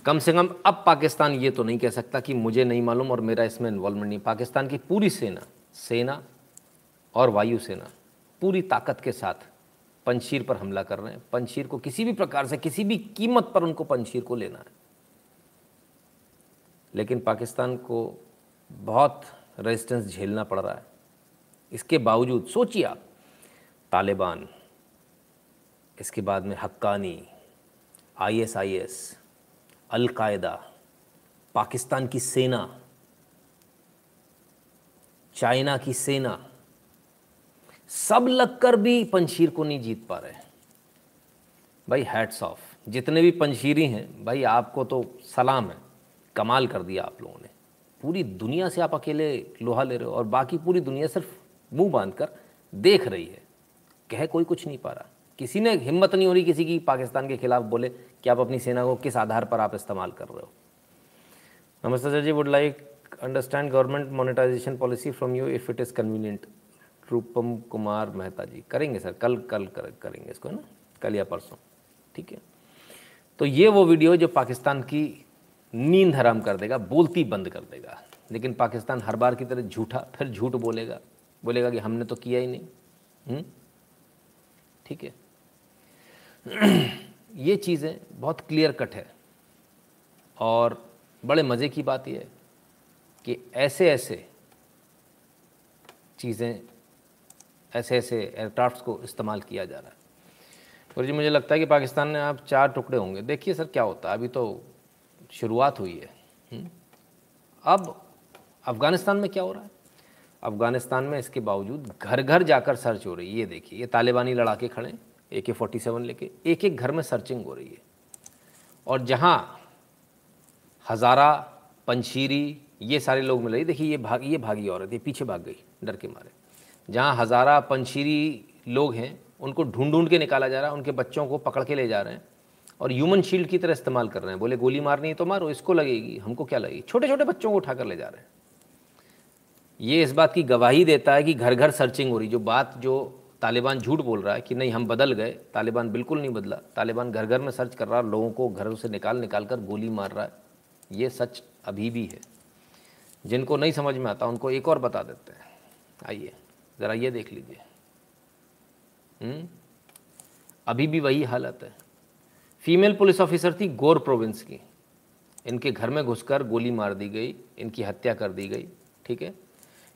कम से कम अब पाकिस्तान ये तो नहीं कह सकता कि मुझे नहीं मालूम और मेरा इसमें इन्वॉल्वमेंट नहीं। पाकिस्तान की पूरी सेना सेना और वायुसेना पूरी ताकत के साथ पंशीर पर हमला कर रहे हैं। पंशीर को किसी भी प्रकार से, किसी भी कीमत पर उनको पंशीर को लेना है। लेकिन पाकिस्तान को बहुत रेजिस्टेंस झेलना पड़ रहा है। इसके बावजूद सोचिए आप, तालिबान, इसके बाद में हक्कानी आईएसआईएस अलकायदा, पाकिस्तान की सेना, चाइना की सेना, सब लगकर भी पंशीर को नहीं जीत पा रहे। भाई हैट्स ऑफ़ जितने भी पंशीरी हैं, भाई, आपको तो सलाम है। कमाल कर दिया आप लोगों ने। पूरी दुनिया से आप अकेले लोहा ले रहे हो और बाकी पूरी दुनिया सिर्फ़ मुँह बाँध कर देख रही है। कह कोई कुछ नहीं पा रहा। किसी ने हिम्मत नहीं हो रही किसी की पाकिस्तान के खिलाफ बोले कि आप अपनी सेना को किस आधार पर आप इस्तेमाल कर रहे हो। नमस्ते sir ji would like understand government monetization policy from you if it is convenient Rupam Kumar Mehta ji करेंगे सर कल कल कर, करेंगे इसको है ना? कल या परसों ठीक है? तो ये वो वीडियो जो पाकिस्तान की नींद हराम कर देगा बोलती बंद कर देगा। लेकिन पाकिस्तान हर बार की तरह झूठा फिर झूठ बोलेगा बोलेगा कि हमने तो किया ही नहीं हम्म? ठीक है? *clears throat* ये चीज़ें बहुत क्लियर कट है। और बड़े मज़े की बात यह है कि ऐसे ऐसे चीज़ें, ऐसे ऐसे एयरक्राफ्ट को इस्तेमाल किया जा रहा है। और जी मुझे लगता है कि पाकिस्तान में आप चार टुकड़े होंगे। देखिए सर, क्या होता है? अभी तो शुरुआत हुई है? अब अफ़गानिस्तान में क्या हो रहा है? अफ़गानिस्तान में इसके बावजूद घर घर जाकर सर्च हो रही है। ये देखिए, ये तालिबानी लड़ाके खड़े ए के फोर्टी सेवन लेके एक एक घर में सर्चिंग हो रही है। और जहाँ हज़ारा पंशीरी ये सारे लोग मिल रही देखिए, ये भाग, ये भागी औरत, ये पीछे भाग गई, डर के मारे। जहाँ हज़ारा पंशीरी लोग हैं, उनको ढूंढ ढूंढ के निकाला जा रहा है, उनके बच्चों को पकड़ के ले जा रहे हैं और ह्यूमन शील्ड की तरह इस्तेमाल कर रहे हैं। बोले, गोली मारनी है तो मारो, इसको लगेगी, हमको क्या लगेगी? छोटे छोटे बच्चों को उठाकर ले जा रहे हैं। ये इस बात की गवाही देता है कि घर घर सर्चिंग हो रही जो बात, जो तालिबान झूठ बोल रहा है कि नहीं, हम बदल गए। तालिबान बिल्कुल नहीं बदला। तालिबान घर घर में सर्च कर रहा है, लोगों को घरों से निकाल निकाल कर गोली मार रहा है। ये सच अभी भी है। जिनको नहीं समझ में आता, उनको एक और बता देते हैं। आइए, ज़रा ये देख लीजिए। हम्म? अभी भी वही हालत है। फीमेल पुलिस ऑफिसर थी गोर प्रोविंस की। इनके घर में घुसकर गोली मार दी गई, इनकी हत्या कर दी गई, ठीक है?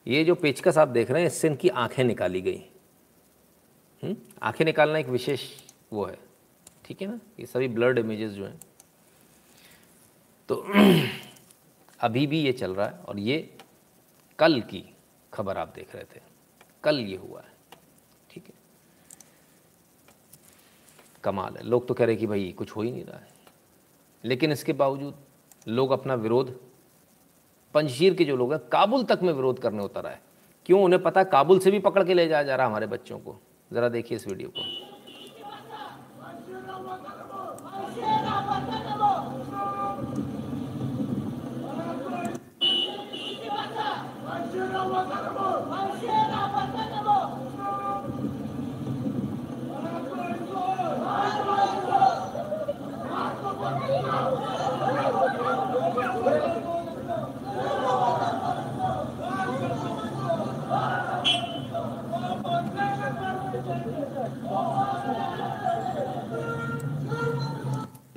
ये जो पेचकस आप देख रहे हैं, इससे इनकी आँखें निकाली गई? आँखें निकालना एक विशेष वो है, ठीक है ना? ये सभी ब्लड इमेजेस जो हैं। तो *clears throat* अभी भी ये चल रहा है और ये कल की खबर आप देख रहे थे। कल ये हुआ है, ठीक है? कमाल है। लोग तो कह रहे कि भाई, कुछ हो ही नहीं रहा है। लेकिन इसके बावजूद लोग अपना विरोध, पंजशीर के जो लोग हैं, काबुल तक में विरोध करने उतर आए। क्यों? उन्हें पता, काबुल से भी पकड़ के ले जाया जा रहा हमारे बच्चों को। ज़रा देखिए इस वीडियो को।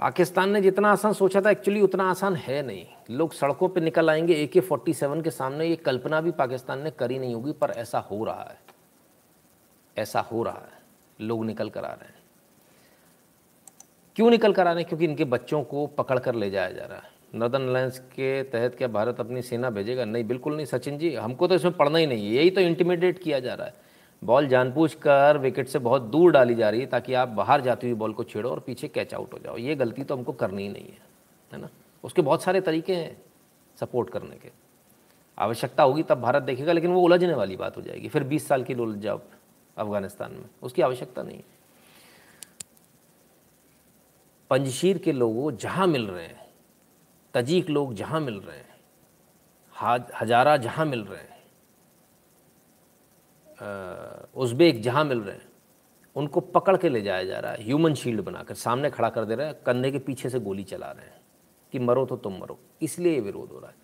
पाकिस्तान ने जितना आसान सोचा था एक्चुअली उतना आसान है नहीं। लोग सड़कों पे निकल आएँगे ए के फोर्टी सेवन के सामने, ये कल्पना भी पाकिस्तान ने करी नहीं होगी, पर ऐसा हो रहा है। ऐसा हो रहा है। लोग निकल कर आ रहे हैं। क्यों निकल कर आ रहे हैं? क्योंकि इनके बच्चों को पकड़ कर ले जाया जा रहा है। नॉर्दर्न अलायंस के तहत क्या भारत अपनी सेना भेजेगा? नहीं, बिल्कुल नहीं, सचिन जी, हमको तो इसमें पढ़ना ही नहीं है। यही तो इंटीमिडेट किया जा रहा है। बॉल जानबूझ कर विकेट से बहुत दूर डाली जा रही है ताकि आप बाहर जाती हुई बॉल को छेड़ो और पीछे कैच आउट हो जाओ। ये गलती तो हमको करनी ही नहीं है है ना? उसके बहुत सारे तरीके हैं सपोर्ट करने के। आवश्यकता होगी तब भारत देखेगा, लेकिन वो उलझने वाली बात हो जाएगी। फिर 20 साल की उलझ जाओ अफ़गानिस्तान में, उसकी आवश्यकता नहीं है। पंजशीर के लोगों जहाँ मिल रहे हैं, तजीक लोग जहाँ मिल रहे हैं हजारा जहाँ मिल रहे हैं उज़्बेक जहाँ मिल रहे हैं, उनको पकड़ के ले जाया जा रहा है ह्यूमन शील्ड बनाकर, सामने खड़ा कर दे रहा है, कंधे के पीछे से गोली चला रहे हैं कि मरो तो तुम मरो, इसलिए विरोध हो रहा है।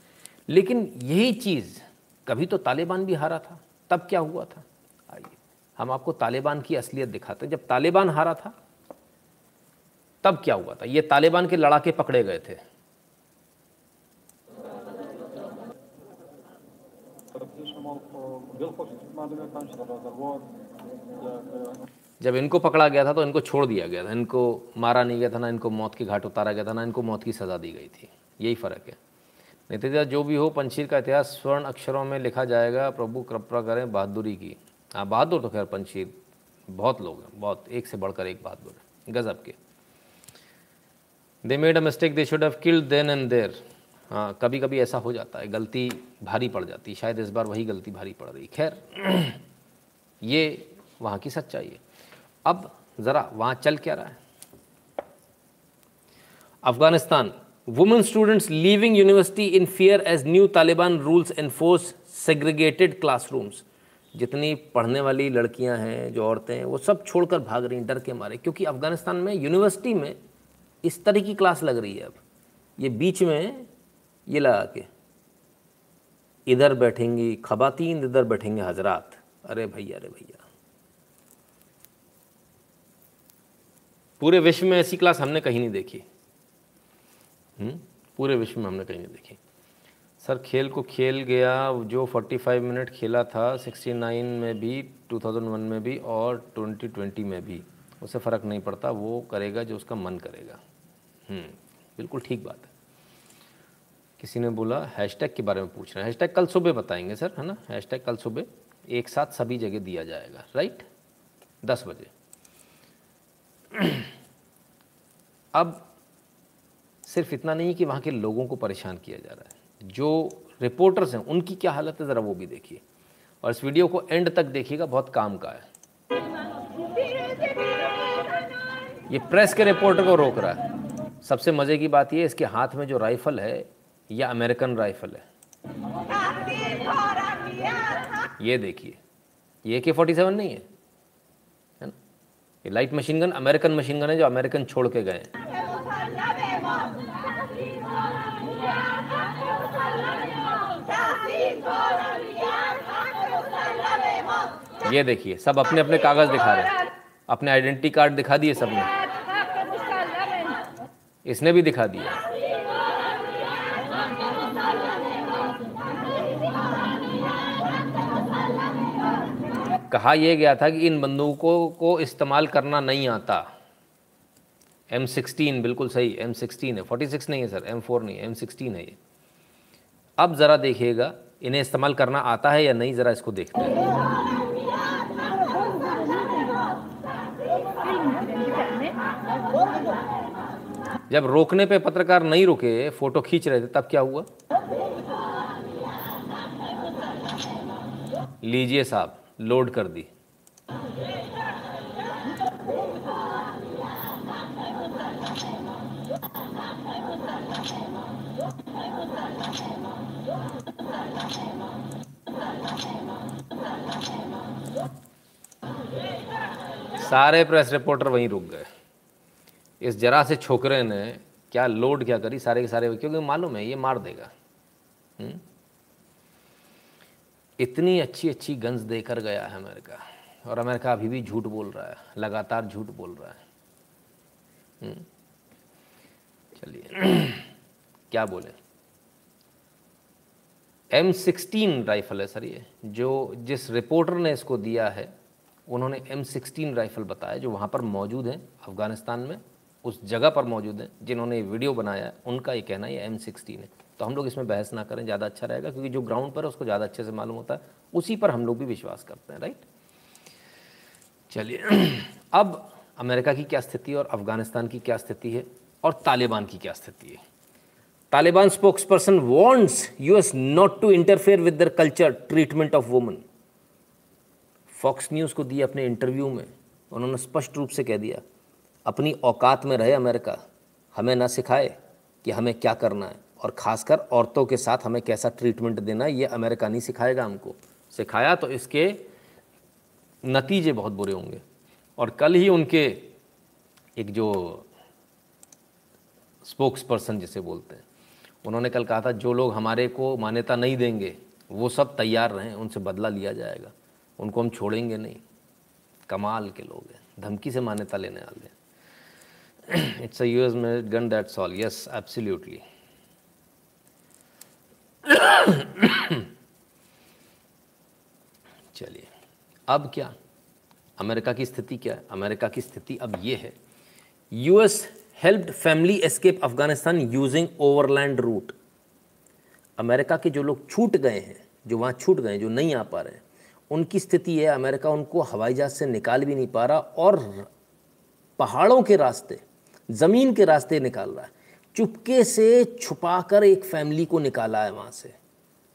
लेकिन यही चीज़, कभी तो तालिबान भी हारा था, तब क्या हुआ था? आइए, हम आपको तालिबान की असलियत दिखाते हैं। जब तालिबान हारा था, तब क्या हुआ था? ये तालिबान के लड़ाके पकड़े गए थे। जब इनको पकड़ा गया था तो इनको छोड़ दिया गया था। इनको मारा नहीं गया था, ना इनको मौत के घाट उतारा गया था, ना इनको मौत की सज़ा दी गई थी। यही फ़र्क है। नतीजा जो भी हो पंशीर का इतिहास स्वर्ण अक्षरों में लिखा जाएगा। प्रभु कृपा करें बहादुरी की। हाँ बहादुर तो खैर पंशीर बहुत लोग हैं, बहुत, एक से बढ़कर एक बहादुर है। गज़ब के। They made a mistake they should have killed then and there हाँ कभी कभी ऐसा हो जाता है, गलती भारी पड़ जाती है, शायद इस बार वही गलती भारी पड़ रही खैर, *clears throat* ये वहाँ की सच्चाई है। अब ज़रा वहाँ चल क्या रहा है? Afghanistan women students leaving university in fear as new Taliban rules enforce segregated classrooms जितनी पढ़ने वाली लड़कियाँ हैं, जो औरतें हैं, वो सब छोड़कर भाग रही हैं, डर के मारे। क्योंकि अफ़गानिस्तान में यूनिवर्सिटी में इस तरह की क्लास लग रही है अब। ये बीच में ये लगा के। इधर बैठेंगी, खबातीन इधर बैठेंगे हजरात। अरे भैया अरे भैया। पूरे विश्व में ऐसी क्लास हमने कहीं नहीं देखी। हुँ? पूरे विश्व में हमने कहीं नहीं देखी। सर, खेल को खेल गया, जो 45 मिनट खेला था 69 में भी 2001 में भी और 2020 में भी। उसे फ़र्क नहीं पड़ता, वो करेगा जो उसका मन करेगा। बिल्कुल ठीक बात है। किसी ने बोला, हैशटैग के बारे में पूछ रहे हैं। हैशटैग कल सुबह बताएँगे सर, है ना? हैशटैग कल सुबह एक साथ सभी जगह दिया जाएगा, राइट? दस बजे। *clears throat* अब सिर्फ़ इतना नहीं कि वहाँ के लोगों को परेशान किया जा रहा है। जो रिपोर्टर्स हैं, उनकी क्या हालत है, ज़रा वो भी देखिए। और इस वीडियो को एंड तक देखिएगा, बहुत काम का है। ये प्रेस के रिपोर्टर को रोक रहा है। सबसे मज़े की बात ये इसके हाथ में जो राइफ़ल है यह अमेरिकन राइफ़ल है। ये देखिए, ये के फोर्टी सेवन नहीं है है ना? ये light machine gun American machine gun है जो अमेरिकन छोड़ के गए ये देखिए, सब अपने अपने कागज़ दिखा रहे हैं। अपने आइडेंटिटी कार्ड दिखा दिए सबने। इसने भी दिखा दिया। कहा यह गया था कि इन बंदूकों को इस्तेमाल करना नहीं आता। एम सिक्सटीन बिल्कुल सही एम सिक्सटीन है। फोर्टी सिक्स नहीं है सर एम फोर नहीं एम सिक्सटीन है ये। अब ज़रा देखिएगा, इन्हें इस्तेमाल करना आता है या नहीं, ज़रा इसको देखते हैं। जब रोकने पे पत्रकार नहीं रुके, फ़ोटो खींच रहे थे, तब क्या हुआ? लीजिए साहब लोड कर दी। सारे प्रेस रिपोर्टर वहीं रुक गए। इस जरा से छोकरे ने क्या लोड क्या करी सारे के सारे? क्योंकि मालूम है, ये मार देगा। हुँ? इतनी अच्छी अच्छी गन्स देकर गया है अमेरिका। और अमेरिका अभी भी झूठ बोल रहा है, लगातार झूठ बोल रहा है। चलिए। *clears throat* क्या बोले? एम सिक्सटीन राइफल है सर ये, जो जिस रिपोर्टर ने इसको दिया है, उन्होंने एम सिक्सटीन राइफल बताया, जो वहाँ पर मौजूद हैं, अफ़गानिस्तान में, उस जगह पर मौजूद हैं, जिन्होंने वीडियो बनाया उनका ये कहना ये एम सिक्सटीन है। तो हम लोग इसमें बहस ना करें, ज़्यादा अच्छा रहेगा, क्योंकि जो ग्राउंड पर है, उसको ज़्यादा अच्छे से मालूम होता है। उसी पर हम लोग भी विश्वास करते हैं राइट चलिए, *clears throat* अब अमेरिका की क्या स्थिति और अफ़गानिस्तान की क्या स्थिति है और तालिबान की क्या स्थिति है? Taliban spokesperson wants US not to interfere with their culture treatment of woman Fox News को दिए अपने इंटरव्यू में, उन्होंने स्पष्ट रूप से कह दिया, अपनी औकात में रहे अमेरिका, हमें ना सिखाए कि हमें क्या करना है। और ख़ासकर औरतों के साथ हमें कैसा ट्रीटमेंट देना है, ये अमेरिका नहीं सिखाएगा हमको। सिखाया तो इसके नतीजे बहुत बुरे होंगे। और कल ही उनके एक जो स्पोक्स पर्सन जिसे बोलते हैं, उन्होंने कल कहा था, जो लोग हमारे को मान्यता नहीं देंगे, वो सब तैयार रहें, उनसे बदला लिया जाएगा। उनको हम छोड़ेंगे नहीं। कमाल के लोग हैं, धमकी से मान्यता लेने वाले *clears throat* it's a US made gun, that's yes yes absolutely अब क्या? अमेरिका की स्थिति क्या है? अमेरिका की स्थिति अब ये है। US helped family escape Afghanistan using overland route America के जो लोग छूट गए हैं, जो वहाँ छूट गए जो नहीं आ पा रहे हैं, उनकी स्थिति है, अमेरिका उनको हवाई जहाज़ से निकाल भी नहीं पा रहा और पहाड़ों के रास्ते, ज़मीन के रास्ते निकाल रहा है। चुपके से छुपाकर एक फैमिली को निकाला है वहाँ से।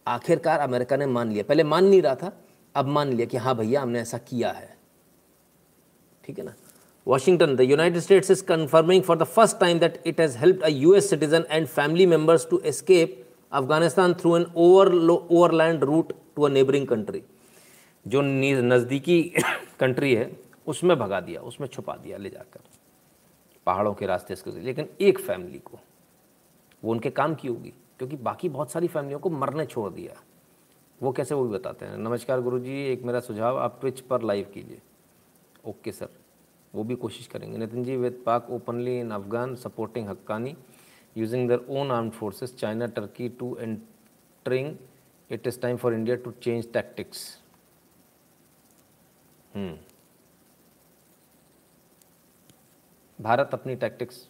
आखिरकार अमेरिका ने मान लिया। पहले मान नहीं रहा था, अब मान लिया कि हाँ भैया, हमने ऐसा किया है। ठीक है ना? Washington the United States is confirming for the first time that it has help a US citizen and family members to escape Afghanistan through an over overland route to a neighbouring country जो नज़दीकी कंट्री *coughs* है, उसमें भगा दिया, उसमें छुपा दिया ले जाकर। पहाड़ों के रास्ते इसके लेकिन एक फैमिली को। वो उनके काम की होगी, क्योंकि बाकी बहुत सारी फैमिलियों को मरने छोड़ दिया। वो कैसे वो भी बताते हैं। नमस्कार गुरु जी एक मेरा सुझाव, आप ट्विच पर लाइव कीजिए। Okay sir. वो भी कोशिश करेंगे। Nitin ji, with Pak openly in Afghan supporting Haqqani using their own arm forces China Turkey to entering it is time for India to change tactics Bharat अपनी टैक्टिक्स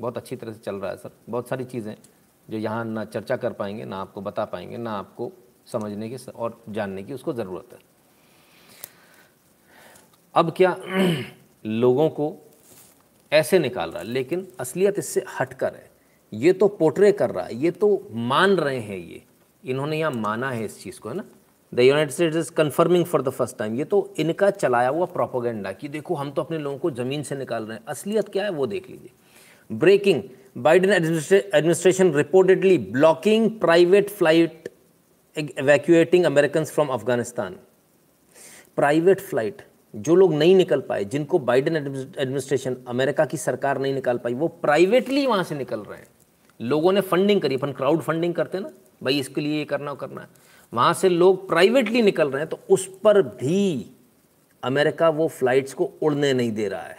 बहुत अच्छी तरह से चल रहा है सर। बहुत सारी चीज़ें जो यहाँ ना चर्चा कर पाएँगे, ना आपको बता पाएँगे, ना आपको समझने की और जानने की उसको ज़रूरत है। अब क्या *clears throat* लोगों को ऐसे निकाल रहा है? लेकिन असलियत इससे हटकर है। ये तो पोर्ट्रे कर रहा है, ये तो मान रहे हैं ये। इन्होंने यहाँ माना है इस चीज़ को, है ना? The United States is confirming for the first time ये तो इनका चलाया हुआ प्रोपोगेंडा कि देखो, हम तो अपने लोगों को ज़मीन से निकाल रहे हैं। असलियत क्या है वो देख लीजिए। Breaking Biden administration reportedly blocking private flight evacuating American from Afghanistan private flight जो लोग नहीं निकल पाए, जिनको बाइडन एडमिनिस्ट्रेशन अमेरिका की सरकार नहीं निकाल पाई, वो प्राइवेटली वहाँ से निकल रहे हैं। लोगों ने फंडिंग करी, अपन क्राउड फंडिंग करते ना, भाई इसके लिए ये करना करना है। वहाँ से लोग प्राइवेटली निकल रहे हैं तो उस पर भी अमेरिका वो फ्लाइट्स को उड़ने नहीं दे रहा है।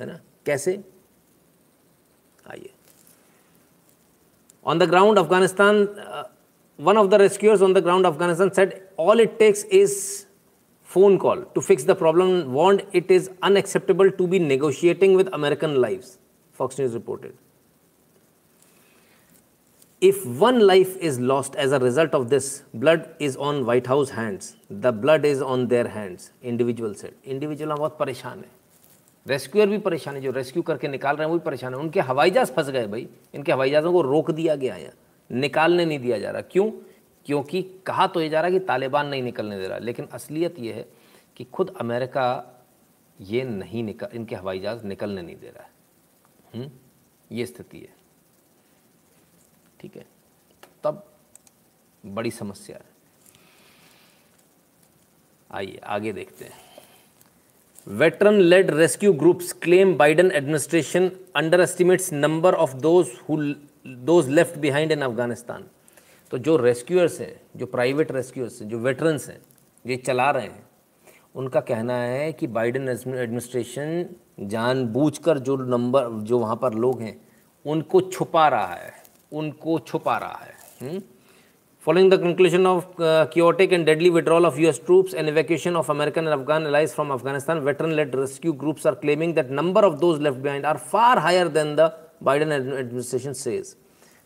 है ना? कैसे? आइए on the ground Afghanistan one of the rescuers on the ground Afghanistan set all it takes is phone call to fix the problem warned it is unacceptable to be negotiating with American lives, Fox News reported. If one life is lost as a result of this, blood is on White House hands. The blood is on their hands, individual said. Individual बहुत परेशान है Rescuer भी परेशान है, जो रेस्क्यू करके निकाल रहे हैं, वो भी परेशान है। उनके हवाई जहाज़ फंस गए भाई। इनके हवाई जहाज़ों को रोक दिया गया है। निकालने नहीं दिया जा रहा। क्यों? क्योंकि कहा तो ये जा रहा कि तालिबान नहीं निकलने दे रहा। लेकिन असलियत ये है कि खुद अमेरिका ये नहीं निकल, इनके हवाई जहाज़ निकलने नहीं दे रहा है? ये स्थिति है। ठीक है? तब बड़ी समस्या है। आइए, आगे देखते हैं। Veteran led rescue groups claim Biden administration underestimates number of those who those left behind in Afghanistan तो जो रेस्क्यूअर्स हैं, जो प्राइवेट रेस्क्यूअर्स हैं, जो वेटरन्स हैं, ये चला रहे हैं, उनका कहना है कि बाइडन एडमिनिस्ट्रेशन जानबूझकर जो नंबर जो वहाँ पर लोग हैं, उनको छुपा रहा है, उनको छुपा रहा है हुँ? Following the conclusion of uh, chaotic and deadly withdrawal of US troops and evacuation of American and Afghan allies from Afghanistan, veteran-led rescue groups are claiming that number of those left behind are far higher than the Biden administration says.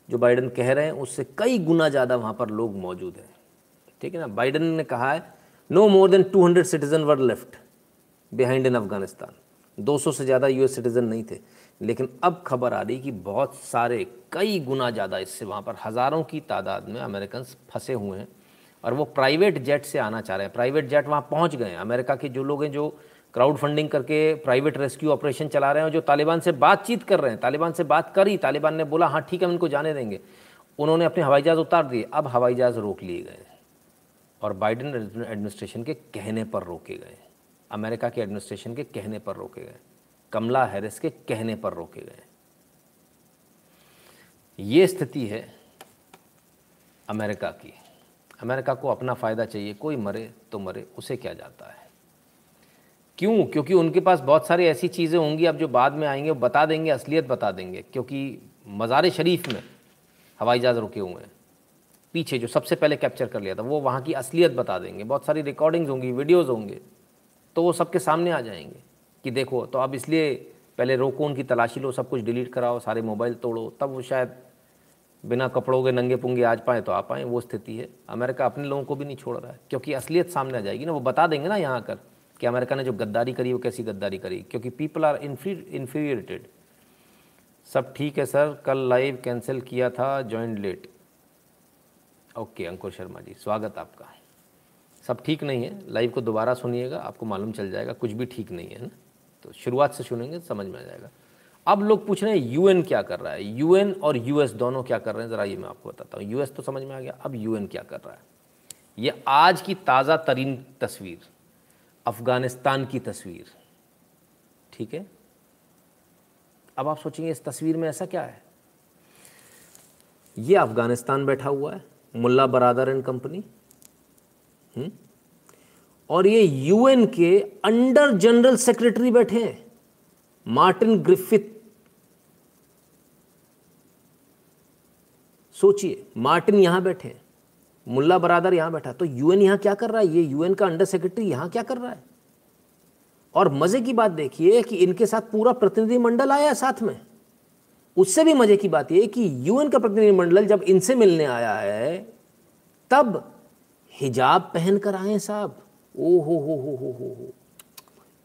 Joe Biden कह रहे हैं उससे कई गुना ज़्यादा वहाँ पर लोग मौजूद हैं ठीक है ना बाइडन ने कहा है no more than 200 citizen were left behind in Afghanistan 200 से ज़्यादा यूएस सिटीज़न नहीं थे लेकिन अब खबर आ रही कि बहुत सारे, कई गुना ज़्यादा इससे वहाँ पर हज़ारों की तादाद में अमेरिकन फंसे हुए हैं और वो प्राइवेट जेट से आना चाह रहे हैं। प्राइवेट जेट वहाँ पहुँच गए हैं। अमेरिका के जो लोग हैं जो क्राउड फंडिंग करके प्राइवेट रेस्क्यू ऑपरेशन चला रहे हैं जो तालिबान से बातचीत कर रहे हैं, तालिबान से बात करी, तालिबान ने बोला हाँ ठीक है, हम इनको जाने देंगे। उन्होंने अपने हवाई जहाज़ उतार दिए। अब हवाई जहाज़ रोक लिए गए और बाइडन एडमिनिस्ट्रेशन के कहने पर रोके गए। अमेरिका के एडमिनिस्ट्रेशन के कहने पर रोके गए। कमला हैरिस के कहने पर रोके गए। ये स्थिति है अमेरिका की। अमेरिका को अपना फ़ायदा चाहिए, कोई मरे तो मरे, उसे क्या जाता है? क्यों? क्योंकि उनके पास बहुत सारी ऐसी चीज़ें होंगी अब जो बाद में आएँगे वो बता देंगे, असलियत बता देंगे, क्योंकि मज़ार शरीफ में हवाई जहाज़ रुके हुए हैं। पीछे जो सबसे पहले कैप्चर कर लिया था, वो वहाँ की असलियत बता देंगे। बहुत सारी रिकॉर्डिंग्स होंगी वीडियोज़ होंगे तो वो सबके सामने आ जाएँगे। कि देखो तो अब इसलिए पहले रोको उनकी तलाशी लो, सब कुछ डिलीट कराओ, सारे मोबाइल तोड़ो, तब वो शायद बिना कपड़ों के नंगे पुंगे आज पाएँ तो आ पाएँ, वो स्थिति है। अमेरिका अपने लोगों को भी नहीं छोड़ रहा है, क्योंकि असलियत सामने आ जाएगी ना, वो बता देंगे ना यहाँ आकर कि अमेरिका ने जो गद्दारी करी, वो कैसी गद्दारी करी, क्योंकि पीपल आर इन्फीरियटेड सब ठीक है सर, कल लाइव कैंसिल किया था joint let okay, Ankur Sharma ji, स्वागत आपका। सब ठीक नहीं है लाइव को दोबारा सुनिएगा, आपको मालूम चल जाएगा, कुछ भी ठीक नहीं है ना। तो शुरुआत से सुनेंगे समझ में आ जाएगा। अब लोग पूछ रहे हैं यूएन क्या कर रहा है? यूएन और यूएस दोनों क्या कर रहे हैं? ज़रा ये मैं आपको बताता हूँ। यूएस तो समझ में आ गया, अब यूएन क्या कर रहा है? ये आज की ताज़ा तरीन तस्वीर, अफ़गानिस्तान की तस्वीर, ठीक है? अब आप सोचेंगे, इस तस्वीर में ऐसा क्या है? ये अफ़गानिस्तान बैठा हुआ है, मुल्ला बरादर एंड कंपनी और ये यूएन के अंडर जनरल सेक्रेटरी बैठे हैं मार्टिन ग्रिफिथ सोचिए मार्टिन यहाँ बैठे हैं, मुल्ला बरादर यहाँ बैठा तो यूएन यहाँ क्या कर रहा है? ये यूएन का अंडर सेक्रेटरी यहाँ क्या कर रहा है? और मज़े की बात देखिए कि इनके साथ पूरा प्रतिनिधिमंडल आया साथ में। उससे भी मज़े की बात यह कि यूएन का प्रतिनिधिमंडल जब इनसे मिलने आया है, तब हिजाब पहन कर आए साहब। ओ हो हो हो हो हो। हो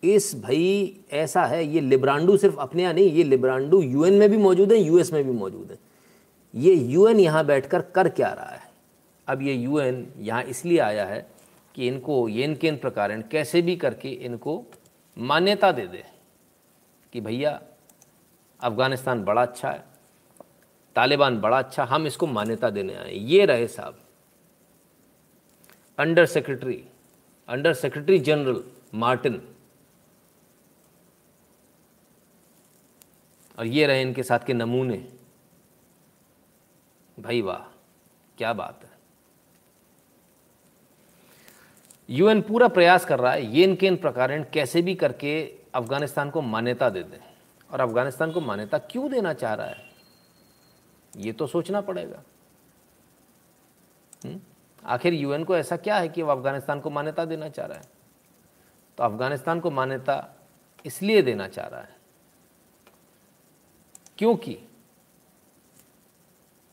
इस भाई ऐसा है, ये लिब्रांडू सिर्फ़ अपने यहाँ नहीं, ये लिब्रांडू यूएन में भी मौजूद है, यूएस में भी मौजूद है। ये यूएन यहाँ बैठकर कर क्या रहा है? अब ये यूएन यहाँ इसलिए आया है कि इनको येन केन प्रकार कैसे भी करके इनको मान्यता दे दे कि भैया, अफ़गानिस्तान बड़ा अच्छा है, तालिबान बड़ा अच्छा हम इसको मान्यता देने आए ये रहे साहब, under secretary under secretary general Martin और ये रहे इनके साथ के नमूने। भाई वाह, क्या बात है। यूएन पूरा प्रयास कर रहा है, ये इनके इन प्रकार कैसे भी करके अफ़गानिस्तान को मान्यता दे दें। और अफ़गानिस्तान को मान्यता क्यों देना चाह रहा है, ये तो सोचना पड़ेगा। हुँ? आखिर यूएन को ऐसा क्या है कि वो अफ़गानिस्तान को मान्यता देना चाह रहा है? तो अफ़गानिस्तान को मान्यता इसलिए देना चाह रहा है क्योंकि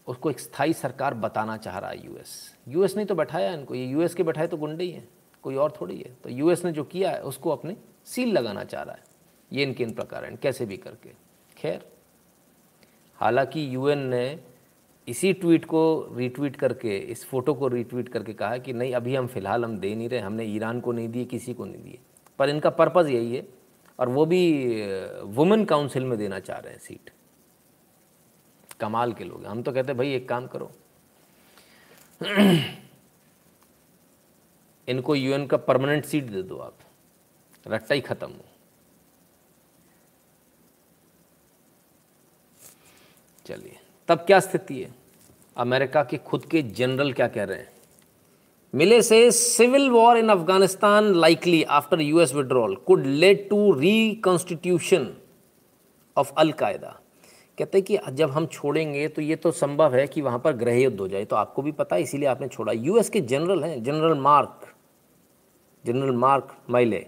उसको एक स्थायी सरकार बताना चाह रहा है यूएस। यूएस ने तो बैठाया इनको। ये यूएस के बैठाए तो गुंडे ही हैं। कोई और थोड़ी है। तो यूएस ने जो किया है, उसको अपने सील लगाना चाह रहा है। ये इनके इन प्रकार कैसे भी करके। खैर, हालाँकि यूएन ने इसी ट्वीट को रीट्वीट करके, इस फ़ोटो को रीट्वीट करके कहा कि नहीं, अभी हम फ़िलहाल हम दे नहीं रहे, हमने ईरान को नहीं दिए, किसी को नहीं दिए। पर इनका पर्पज़ यही है और वो भी वुमेन काउंसिल में देना चाह रहे हैं सीट कमाल के लोग हम तो कहते हैं, भाई, एक काम करो। *clears throat* इनको यूएन का परमानेंट सीट दे दो आप। रट्टा ही ख़त्म हो। चलिए। तब क्या स्थिति है? अमेरिका के खुद के जनरल क्या कह रहे हैं? मिले से civil war in Afghanistan likely after US withdrawal could lead to reconstitution of al Qaeda कहते हैं कि जब हम छोड़ेंगे तो ये तो संभव है कि वहाँ पर गृह युद्ध हो जाए। तो आपको भी पता है, इसीलिए आपने छोड़ा। यूएस के जनरल हैं, general Mark general Mark Milley.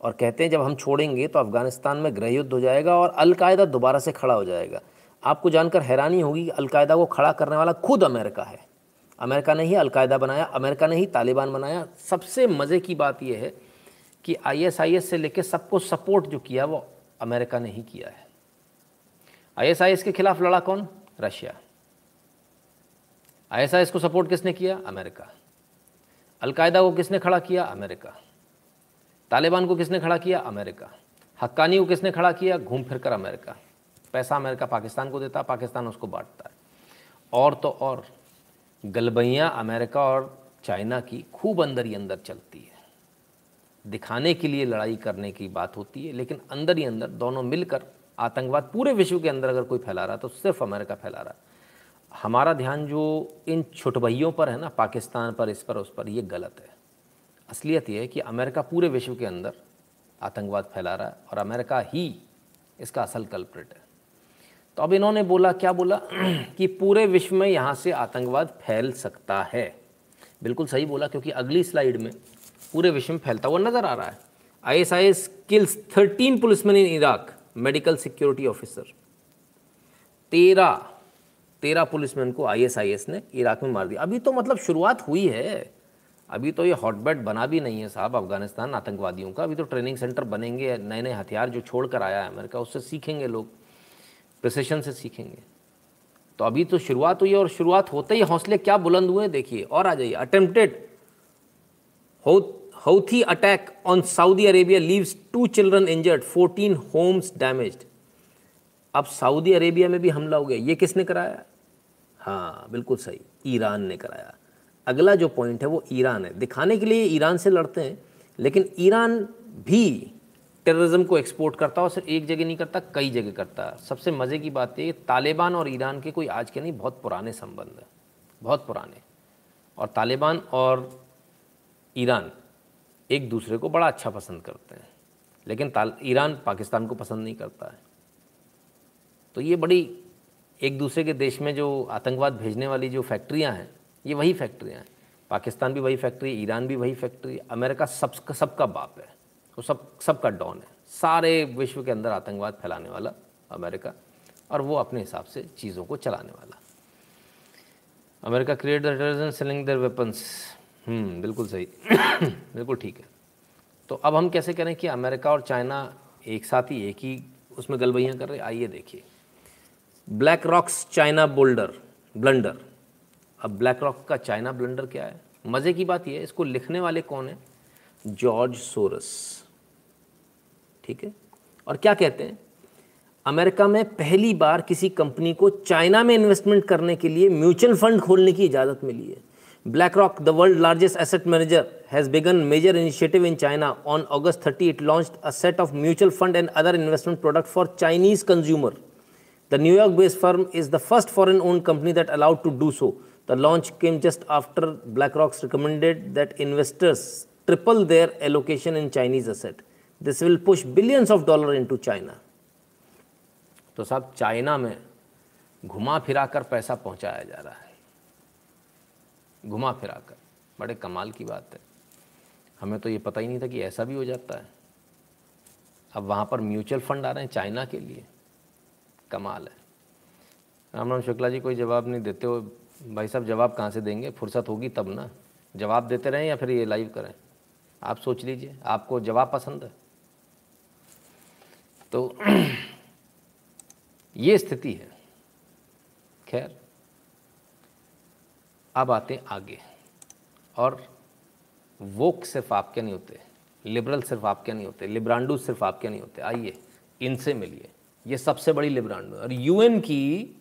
और कहते हैं जब हम छोड़ेंगे तो अफ़गानिस्तान में गृह युद्ध हो जाएगा और अलकायदा दोबारा से खड़ा हो जाएगा। आपको जानकर हैरानी होगी कि अलकायदा को खड़ा करने वाला खुद अमेरिका है। अमेरिका ने ही अलकायदा बनाया, अमेरिका ने ही तालिबान बनाया। सबसे मज़े की बात यह है कि आईएसआईएस से लेकर सबको सपोर्ट जो किया, वो अमेरिका ने ही किया है। आईएसआईएस के खिलाफ लड़ा कौन? रशिया। आईएसआईएस को सपोर्ट किसने किया? अमेरिका। अलकायदा को किसने खड़ा किया? अमेरिका। तालिबान को किसने खड़ा किया? अमेरिका। हक्कानी को किसने खड़ा किया? घूम फिर कर अमेरिका। पैसा अमेरिका पाकिस्तान को देता, पाकिस्तान उसको बांटता है। और तो और गलबैयाँ अमेरिका और चाइना की खूब अंदर ही अंदर चलती है। दिखाने के लिए, लड़ाई करने की बात होती है, लेकिन अंदर ही अंदर दोनों मिलकर आतंकवाद पूरे विश्व के अंदर अगर कोई फैला रहा तो सिर्फ़ अमेरिका फैला रहा हमारा ध्यान जो इन छुटभइयों पर है ना, पाकिस्तान पर, इस पर, उस पर, ये गलत है। असलियत ये है कि अमेरिका पूरे विश्व के अंदर आतंकवाद फैला रहा है और अमेरिका ही इसका असल कल्प्रिट है। तो अब इन्होंने बोला, क्या बोला? *clears throat* कि पूरे विश्व में यहाँ से आतंकवाद फैल सकता है। बिल्कुल सही बोला, क्योंकि अगली स्लाइड में पूरे विश्व में फैलता हुआ नज़र आ रहा है। I S I S kills thirteen policeman in Iraq, medical security officer. तेरह तेरह पुलिसमैन को आईएसआईएस ने इराक में मार दिया। अभी तो मतलब शुरुआत हुई है। अभी तो ये हॉटबेड बना भी नहीं है साहब अफ़गानिस्तान आतंकवादियों का। अभी तो ट्रेनिंग सेंटर बनेंगे नए नए हथियार जो छोड़ कर आया है अमेरिका, उससे सीखेंगे लोग। प्रिसेशन से सीखेंगे। तो अभी तो शुरुआत हुई है और शुरुआत होते ही हौसले क्या बुलंद हुए देखिए, और आ जाइए। Attempted Houthi attack on Saudi Arabia leaves two children injured fourteen homes damaged अब सऊदी अरेबिया में भी हमला हो गया। ये किसने कराया? हाँ बिल्कुल सही। ईरान ने कराया। अगला जो पॉइंट है वो ईरान है। दिखाने के लिए ईरान से लड़ते हैं, लेकिन ईरान भी टेररिज्म को एक्सपोर्ट करता और सिर्फ़ एक जगह नहीं करता, कई जगह करता। सबसे मज़े की बात है तालिबान और ईरान के कोई आज के नहीं, बहुत पुराने संबंध हैं। बहुत पुराने। और तालिबान और ईरान एक दूसरे को बड़ा अच्छा पसंद करते हैं। लेकिन ईरान पाकिस्तान को पसंद नहीं करता है। तो ये बड़ी एक दूसरे के देश में जो आतंकवाद भेजने वाली जो फैक्ट्रियाँ हैं, ये वही फैक्ट्रियाँ हैं। पाकिस्तान भी वही फैक्ट्री, ईरान भी वही फैक्ट्री, अमेरिका सब सबका बाप है। वो सब, सबका डॉन है। सारे विश्व के अंदर आतंकवाद फैलाने वाला अमेरिका और वो अपने हिसाब से चीज़ों को चलाने वाला। America create the terrorism selling their weapons बिल्कुल सही। *coughs* बिल्कुल ठीक है। तो अब हम कैसे करें कि अमेरिका और चाइना एक साथ ही, एक ही उसमें गलबैयाँ कर रहे आइए देखिए। BlackRock's China boulder blunder अब ब्लैक रॉक का चाइना ब्लंडर क्या है? मज़े की बात यह है, इसको लिखने वाले कौन है? जॉर्ज सोरस ठीक है? और क्या कहते हैं? अमेरिका में पहली बार किसी कंपनी को चाइना में इन्वेस्टमेंट करने के लिए म्यूचुअल फंड खोलने की इजाज़त मिली है। BlackRock the world largest asset manager has begun major initiative in China on August thirty it launch a set of mutual fund and other investment product for Chinese consumer the New York based firm is the first foreign own company that allowed to do so the launch came just after BlackRock's recommended that investors triple their allocation in Chinese asset This will push billions of dollars into China तो साहब चाइना में घुमा फिरा कर पैसा पहुँचाया जा रहा है। घुमा फिरा कर, बड़े कमाल की बात है। हमें तो ये पता ही नहीं था कि ऐसा भी हो जाता है। अब वहाँ पर म्यूचुअल फंड आ रहे हैं चाइना के लिए। कमाल है। राम राम शुक्ला जी, कोई जवाब नहीं देते हो। भाई साहब, जवाब कहाँ से देंगे? फुर्सत होगी तब ना। जवाब देते रहें या फिर ये लाइव करें? आप सोच लीजिए। आपको जवाब पसंद है? तो *clears throat* ये स्थिति है। खैर, अब आते हैं आगे। और वोक सिर्फ़ आपके नहीं होते, लिबरल सिर्फ़ आपके नहीं होते, लिब्रांडू सिर्फ़ आपके नहीं होते। आइए, इनसे मिलिए। ये सबसे बड़ी लिब्रांडू और यूएन की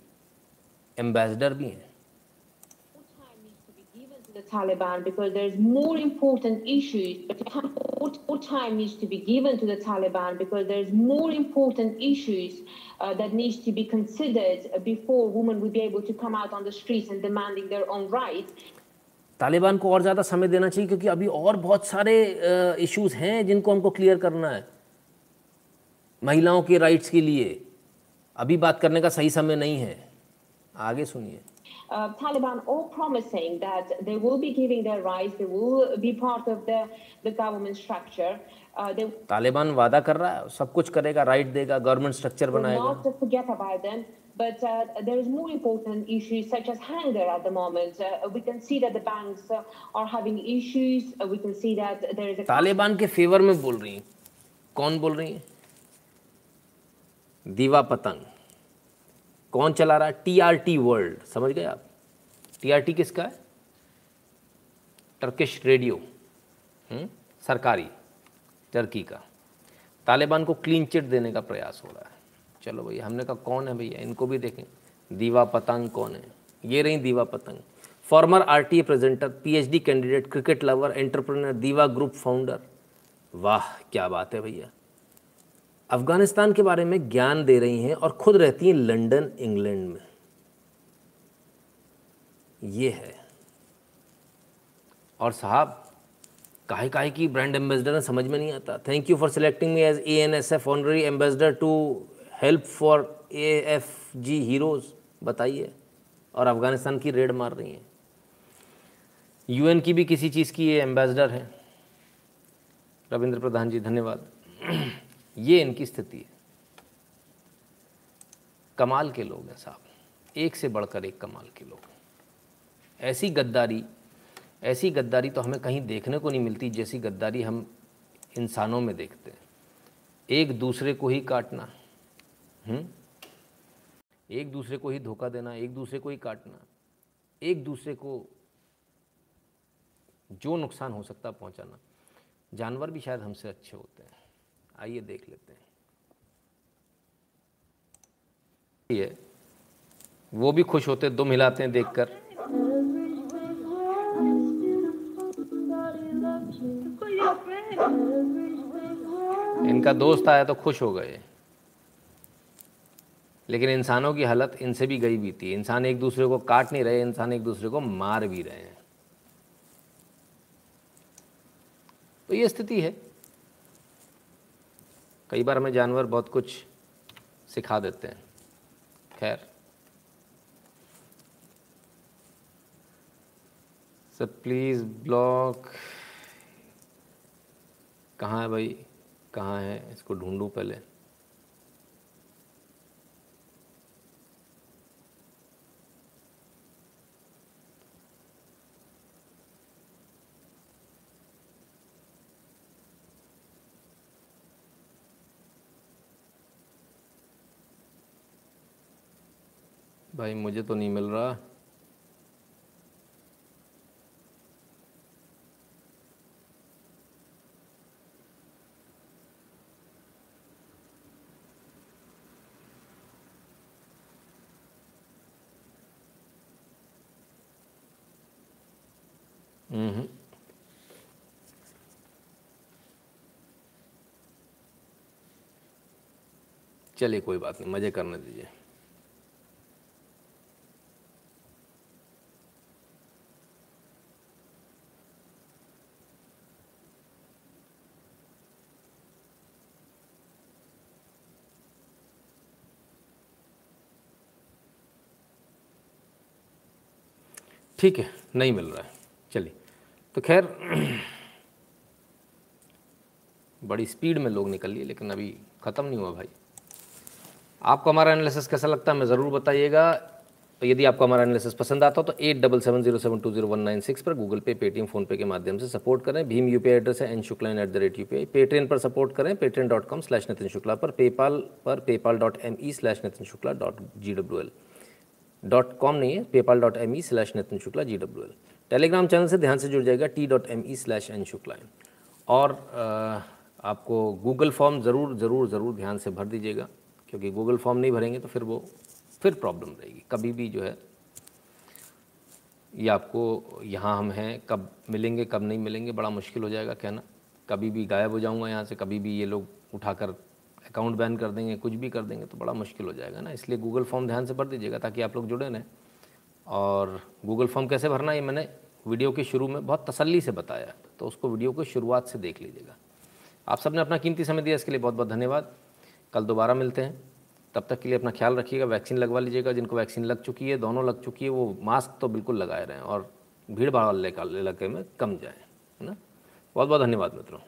एम्बेसडर भी हैं। Taliban because there's more important issues. But more time needs to be given to the Taliban because there's more important issues uh, that needs to be considered before women will be able to come out on the streets and demanding their own rights. Taliban को और ज़्यादा समय देना चाहिए क्योंकि अभी और बहुत सारे इश्यूज uh, हैं जिनको हमको क्लियर करना है महिलाओं के राइट्स के लिए अभी बात करने का सही समय नहीं है आगे सुनिए uh, Taliban all promising that they will be giving their rights, they will be part of the, the government structure. Uh, they Taliban वादा कर रहा है सब कुछ करेगा राइट देगा गवर्नमेंट स्ट्रक्चर बनाएगा not forget about them but uh, there is more important issues such as hunger at the moment uh, we can see that the banks uh, are having issues uh, we can see that there is a Taliban के फेवर में बोल रही हैं कौन बोल रही हैं दीवा पतंग कौन चला रहा है? TRT World. समझ गए आप? टीआरटी किसका है? Turkish radio. हम्म? सरकारी। टर्की का। तालिबान को क्लीन चिट देने का प्रयास हो रहा है। चलो भैया, हमने कहा कौन है भैया? इनको भी देखें। दीवा पतंग कौन है? ये रही Diva Patang. Former R RTA presenter PhD candidate cricket lover entrepreneur Diva group founder वाह, क्या बात है भैया। अफ़गानिस्तान के बारे में ज्ञान दे रही हैं और ख़ुद रहती हैं लंदन, इंग्लैंड में। ये है। और साहब काहे काहे की ब्रांड एम्बेसडर समझ में नहीं आता। Thank you for selecting me as a N S F honorary ambassador to help for A F G heroes बताइए, और अफ़गानिस्तान की रेड मार रही हैं। यूएन की भी किसी चीज़ की ये एम्बेसडर हैं। रविंद्र प्रधान जी, धन्यवाद। ये इनकी स्थिति है। कमाल के लोग हैं साहब। एक से बढ़कर एक कमाल के लोग। ऐसी गद्दारी ऐसी गद्दारी तो हमें कहीं देखने को नहीं मिलती जैसी गद्दारी हम इंसानों में देखते हैं। एक दूसरे को ही काटना हुँ? एक दूसरे को ही धोखा देना, एक दूसरे को ही काटना, एक दूसरे को जो नुकसान हो सकता पहुंचाना। जानवर भी शायद हमसे अच्छे होते हैं। आइए देख लेते हैं। ये, वो भी खुश होते, दुम हिलाते हैं देखकर। इनका दोस्त आया तो खुश हो गए। लेकिन इंसानों की हालत इनसे भी गई बीती। इंसान एक दूसरे को काट नहीं रहे, इंसान एक दूसरे को मार भी रहे हैं। तो ये स्थिति है। कई बार हमें जानवर बहुत कुछ सिखा देते हैं। खैर। सर प्लीज़ ब्लॉक कहाँ है भाई? कहाँ है? इसको ढूंढूं पहले। भाई मुझे तो नहीं मिल रहा। हम्म। चलिए कोई बात नहीं मज़े करने दीजिए। ठीक है, नहीं मिल रहा है। चलिए तो खैर, बड़ी स्पीड में लोग निकल लिए, लेकिन अभी ख़त्म नहीं हुआ भाई। आपको हमारा एनालिसिस कैसा लगता है हमें ज़रूर बताइएगा। तो यदि आपको हमारा एनालिसिस पसंद आता हो तो eight double seven zero seven two zero one nine six पर गूगल पे, पेटीएम फ़ोनपे के माध्यम से सपोर्ट करें। भीम यू एड्रेस है N Shukla at the rate U P Patreon पर सपोर्ट करें। Patreon dot com slash Nitin Shukla पर पेपाल पर PayPal dot M E slash Nitin Shukla dot G W L dot com नहीं है PayPal dot M E slash Nitin Shukla G W L Telegram channel से ध्यान से जुड़ जाएगा T dot M E slash N Shukla और आपको गूगल फॉर्म ज़रूर ज़रूर ज़रूर ध्यान से भर दीजिएगा, क्योंकि गूगल फॉर्म नहीं भरेंगे तो फिर वो, फिर प्रॉब्लम रहेगी। कभी भी जो है, ये आपको यहाँ हम हैं, कब मिलेंगे, कब नहीं मिलेंगे, बड़ा मुश्किल हो जाएगा, कहना। कभी भी गायब हो जाऊँगा यहाँ से, कभी भी ये लोग उठाकर अकाउंट बैन कर देंगे, कुछ भी कर देंगे तो बड़ा मुश्किल हो जाएगा ना। इसलिए गूगल फॉर्म ध्यान से भर दीजिएगा ताकि आप लोग जुड़े रहें। और गूगल फॉर्म कैसे भरना ये मैंने वीडियो के शुरू में बहुत तसल्ली से बताया तो उसको वीडियो को शुरुआत से देख लीजिएगा। आप सबने अपना कीमती समय दिया, इसके लिए बहुत बहुत धन्यवाद। कल दोबारा मिलते हैं। तब तक के लिए अपना ख्याल रखिएगा, वैक्सीन लगवा लीजिएगा, जिनको वैक्सीन लग चुकी है, दोनों लग चुकी है, वो मास्क तो बिल्कुल लगाए रहें और भीड़ भाड़ वाले इलाके में कम जाएँ, है ना? बहुत बहुत धन्यवाद मित्रों।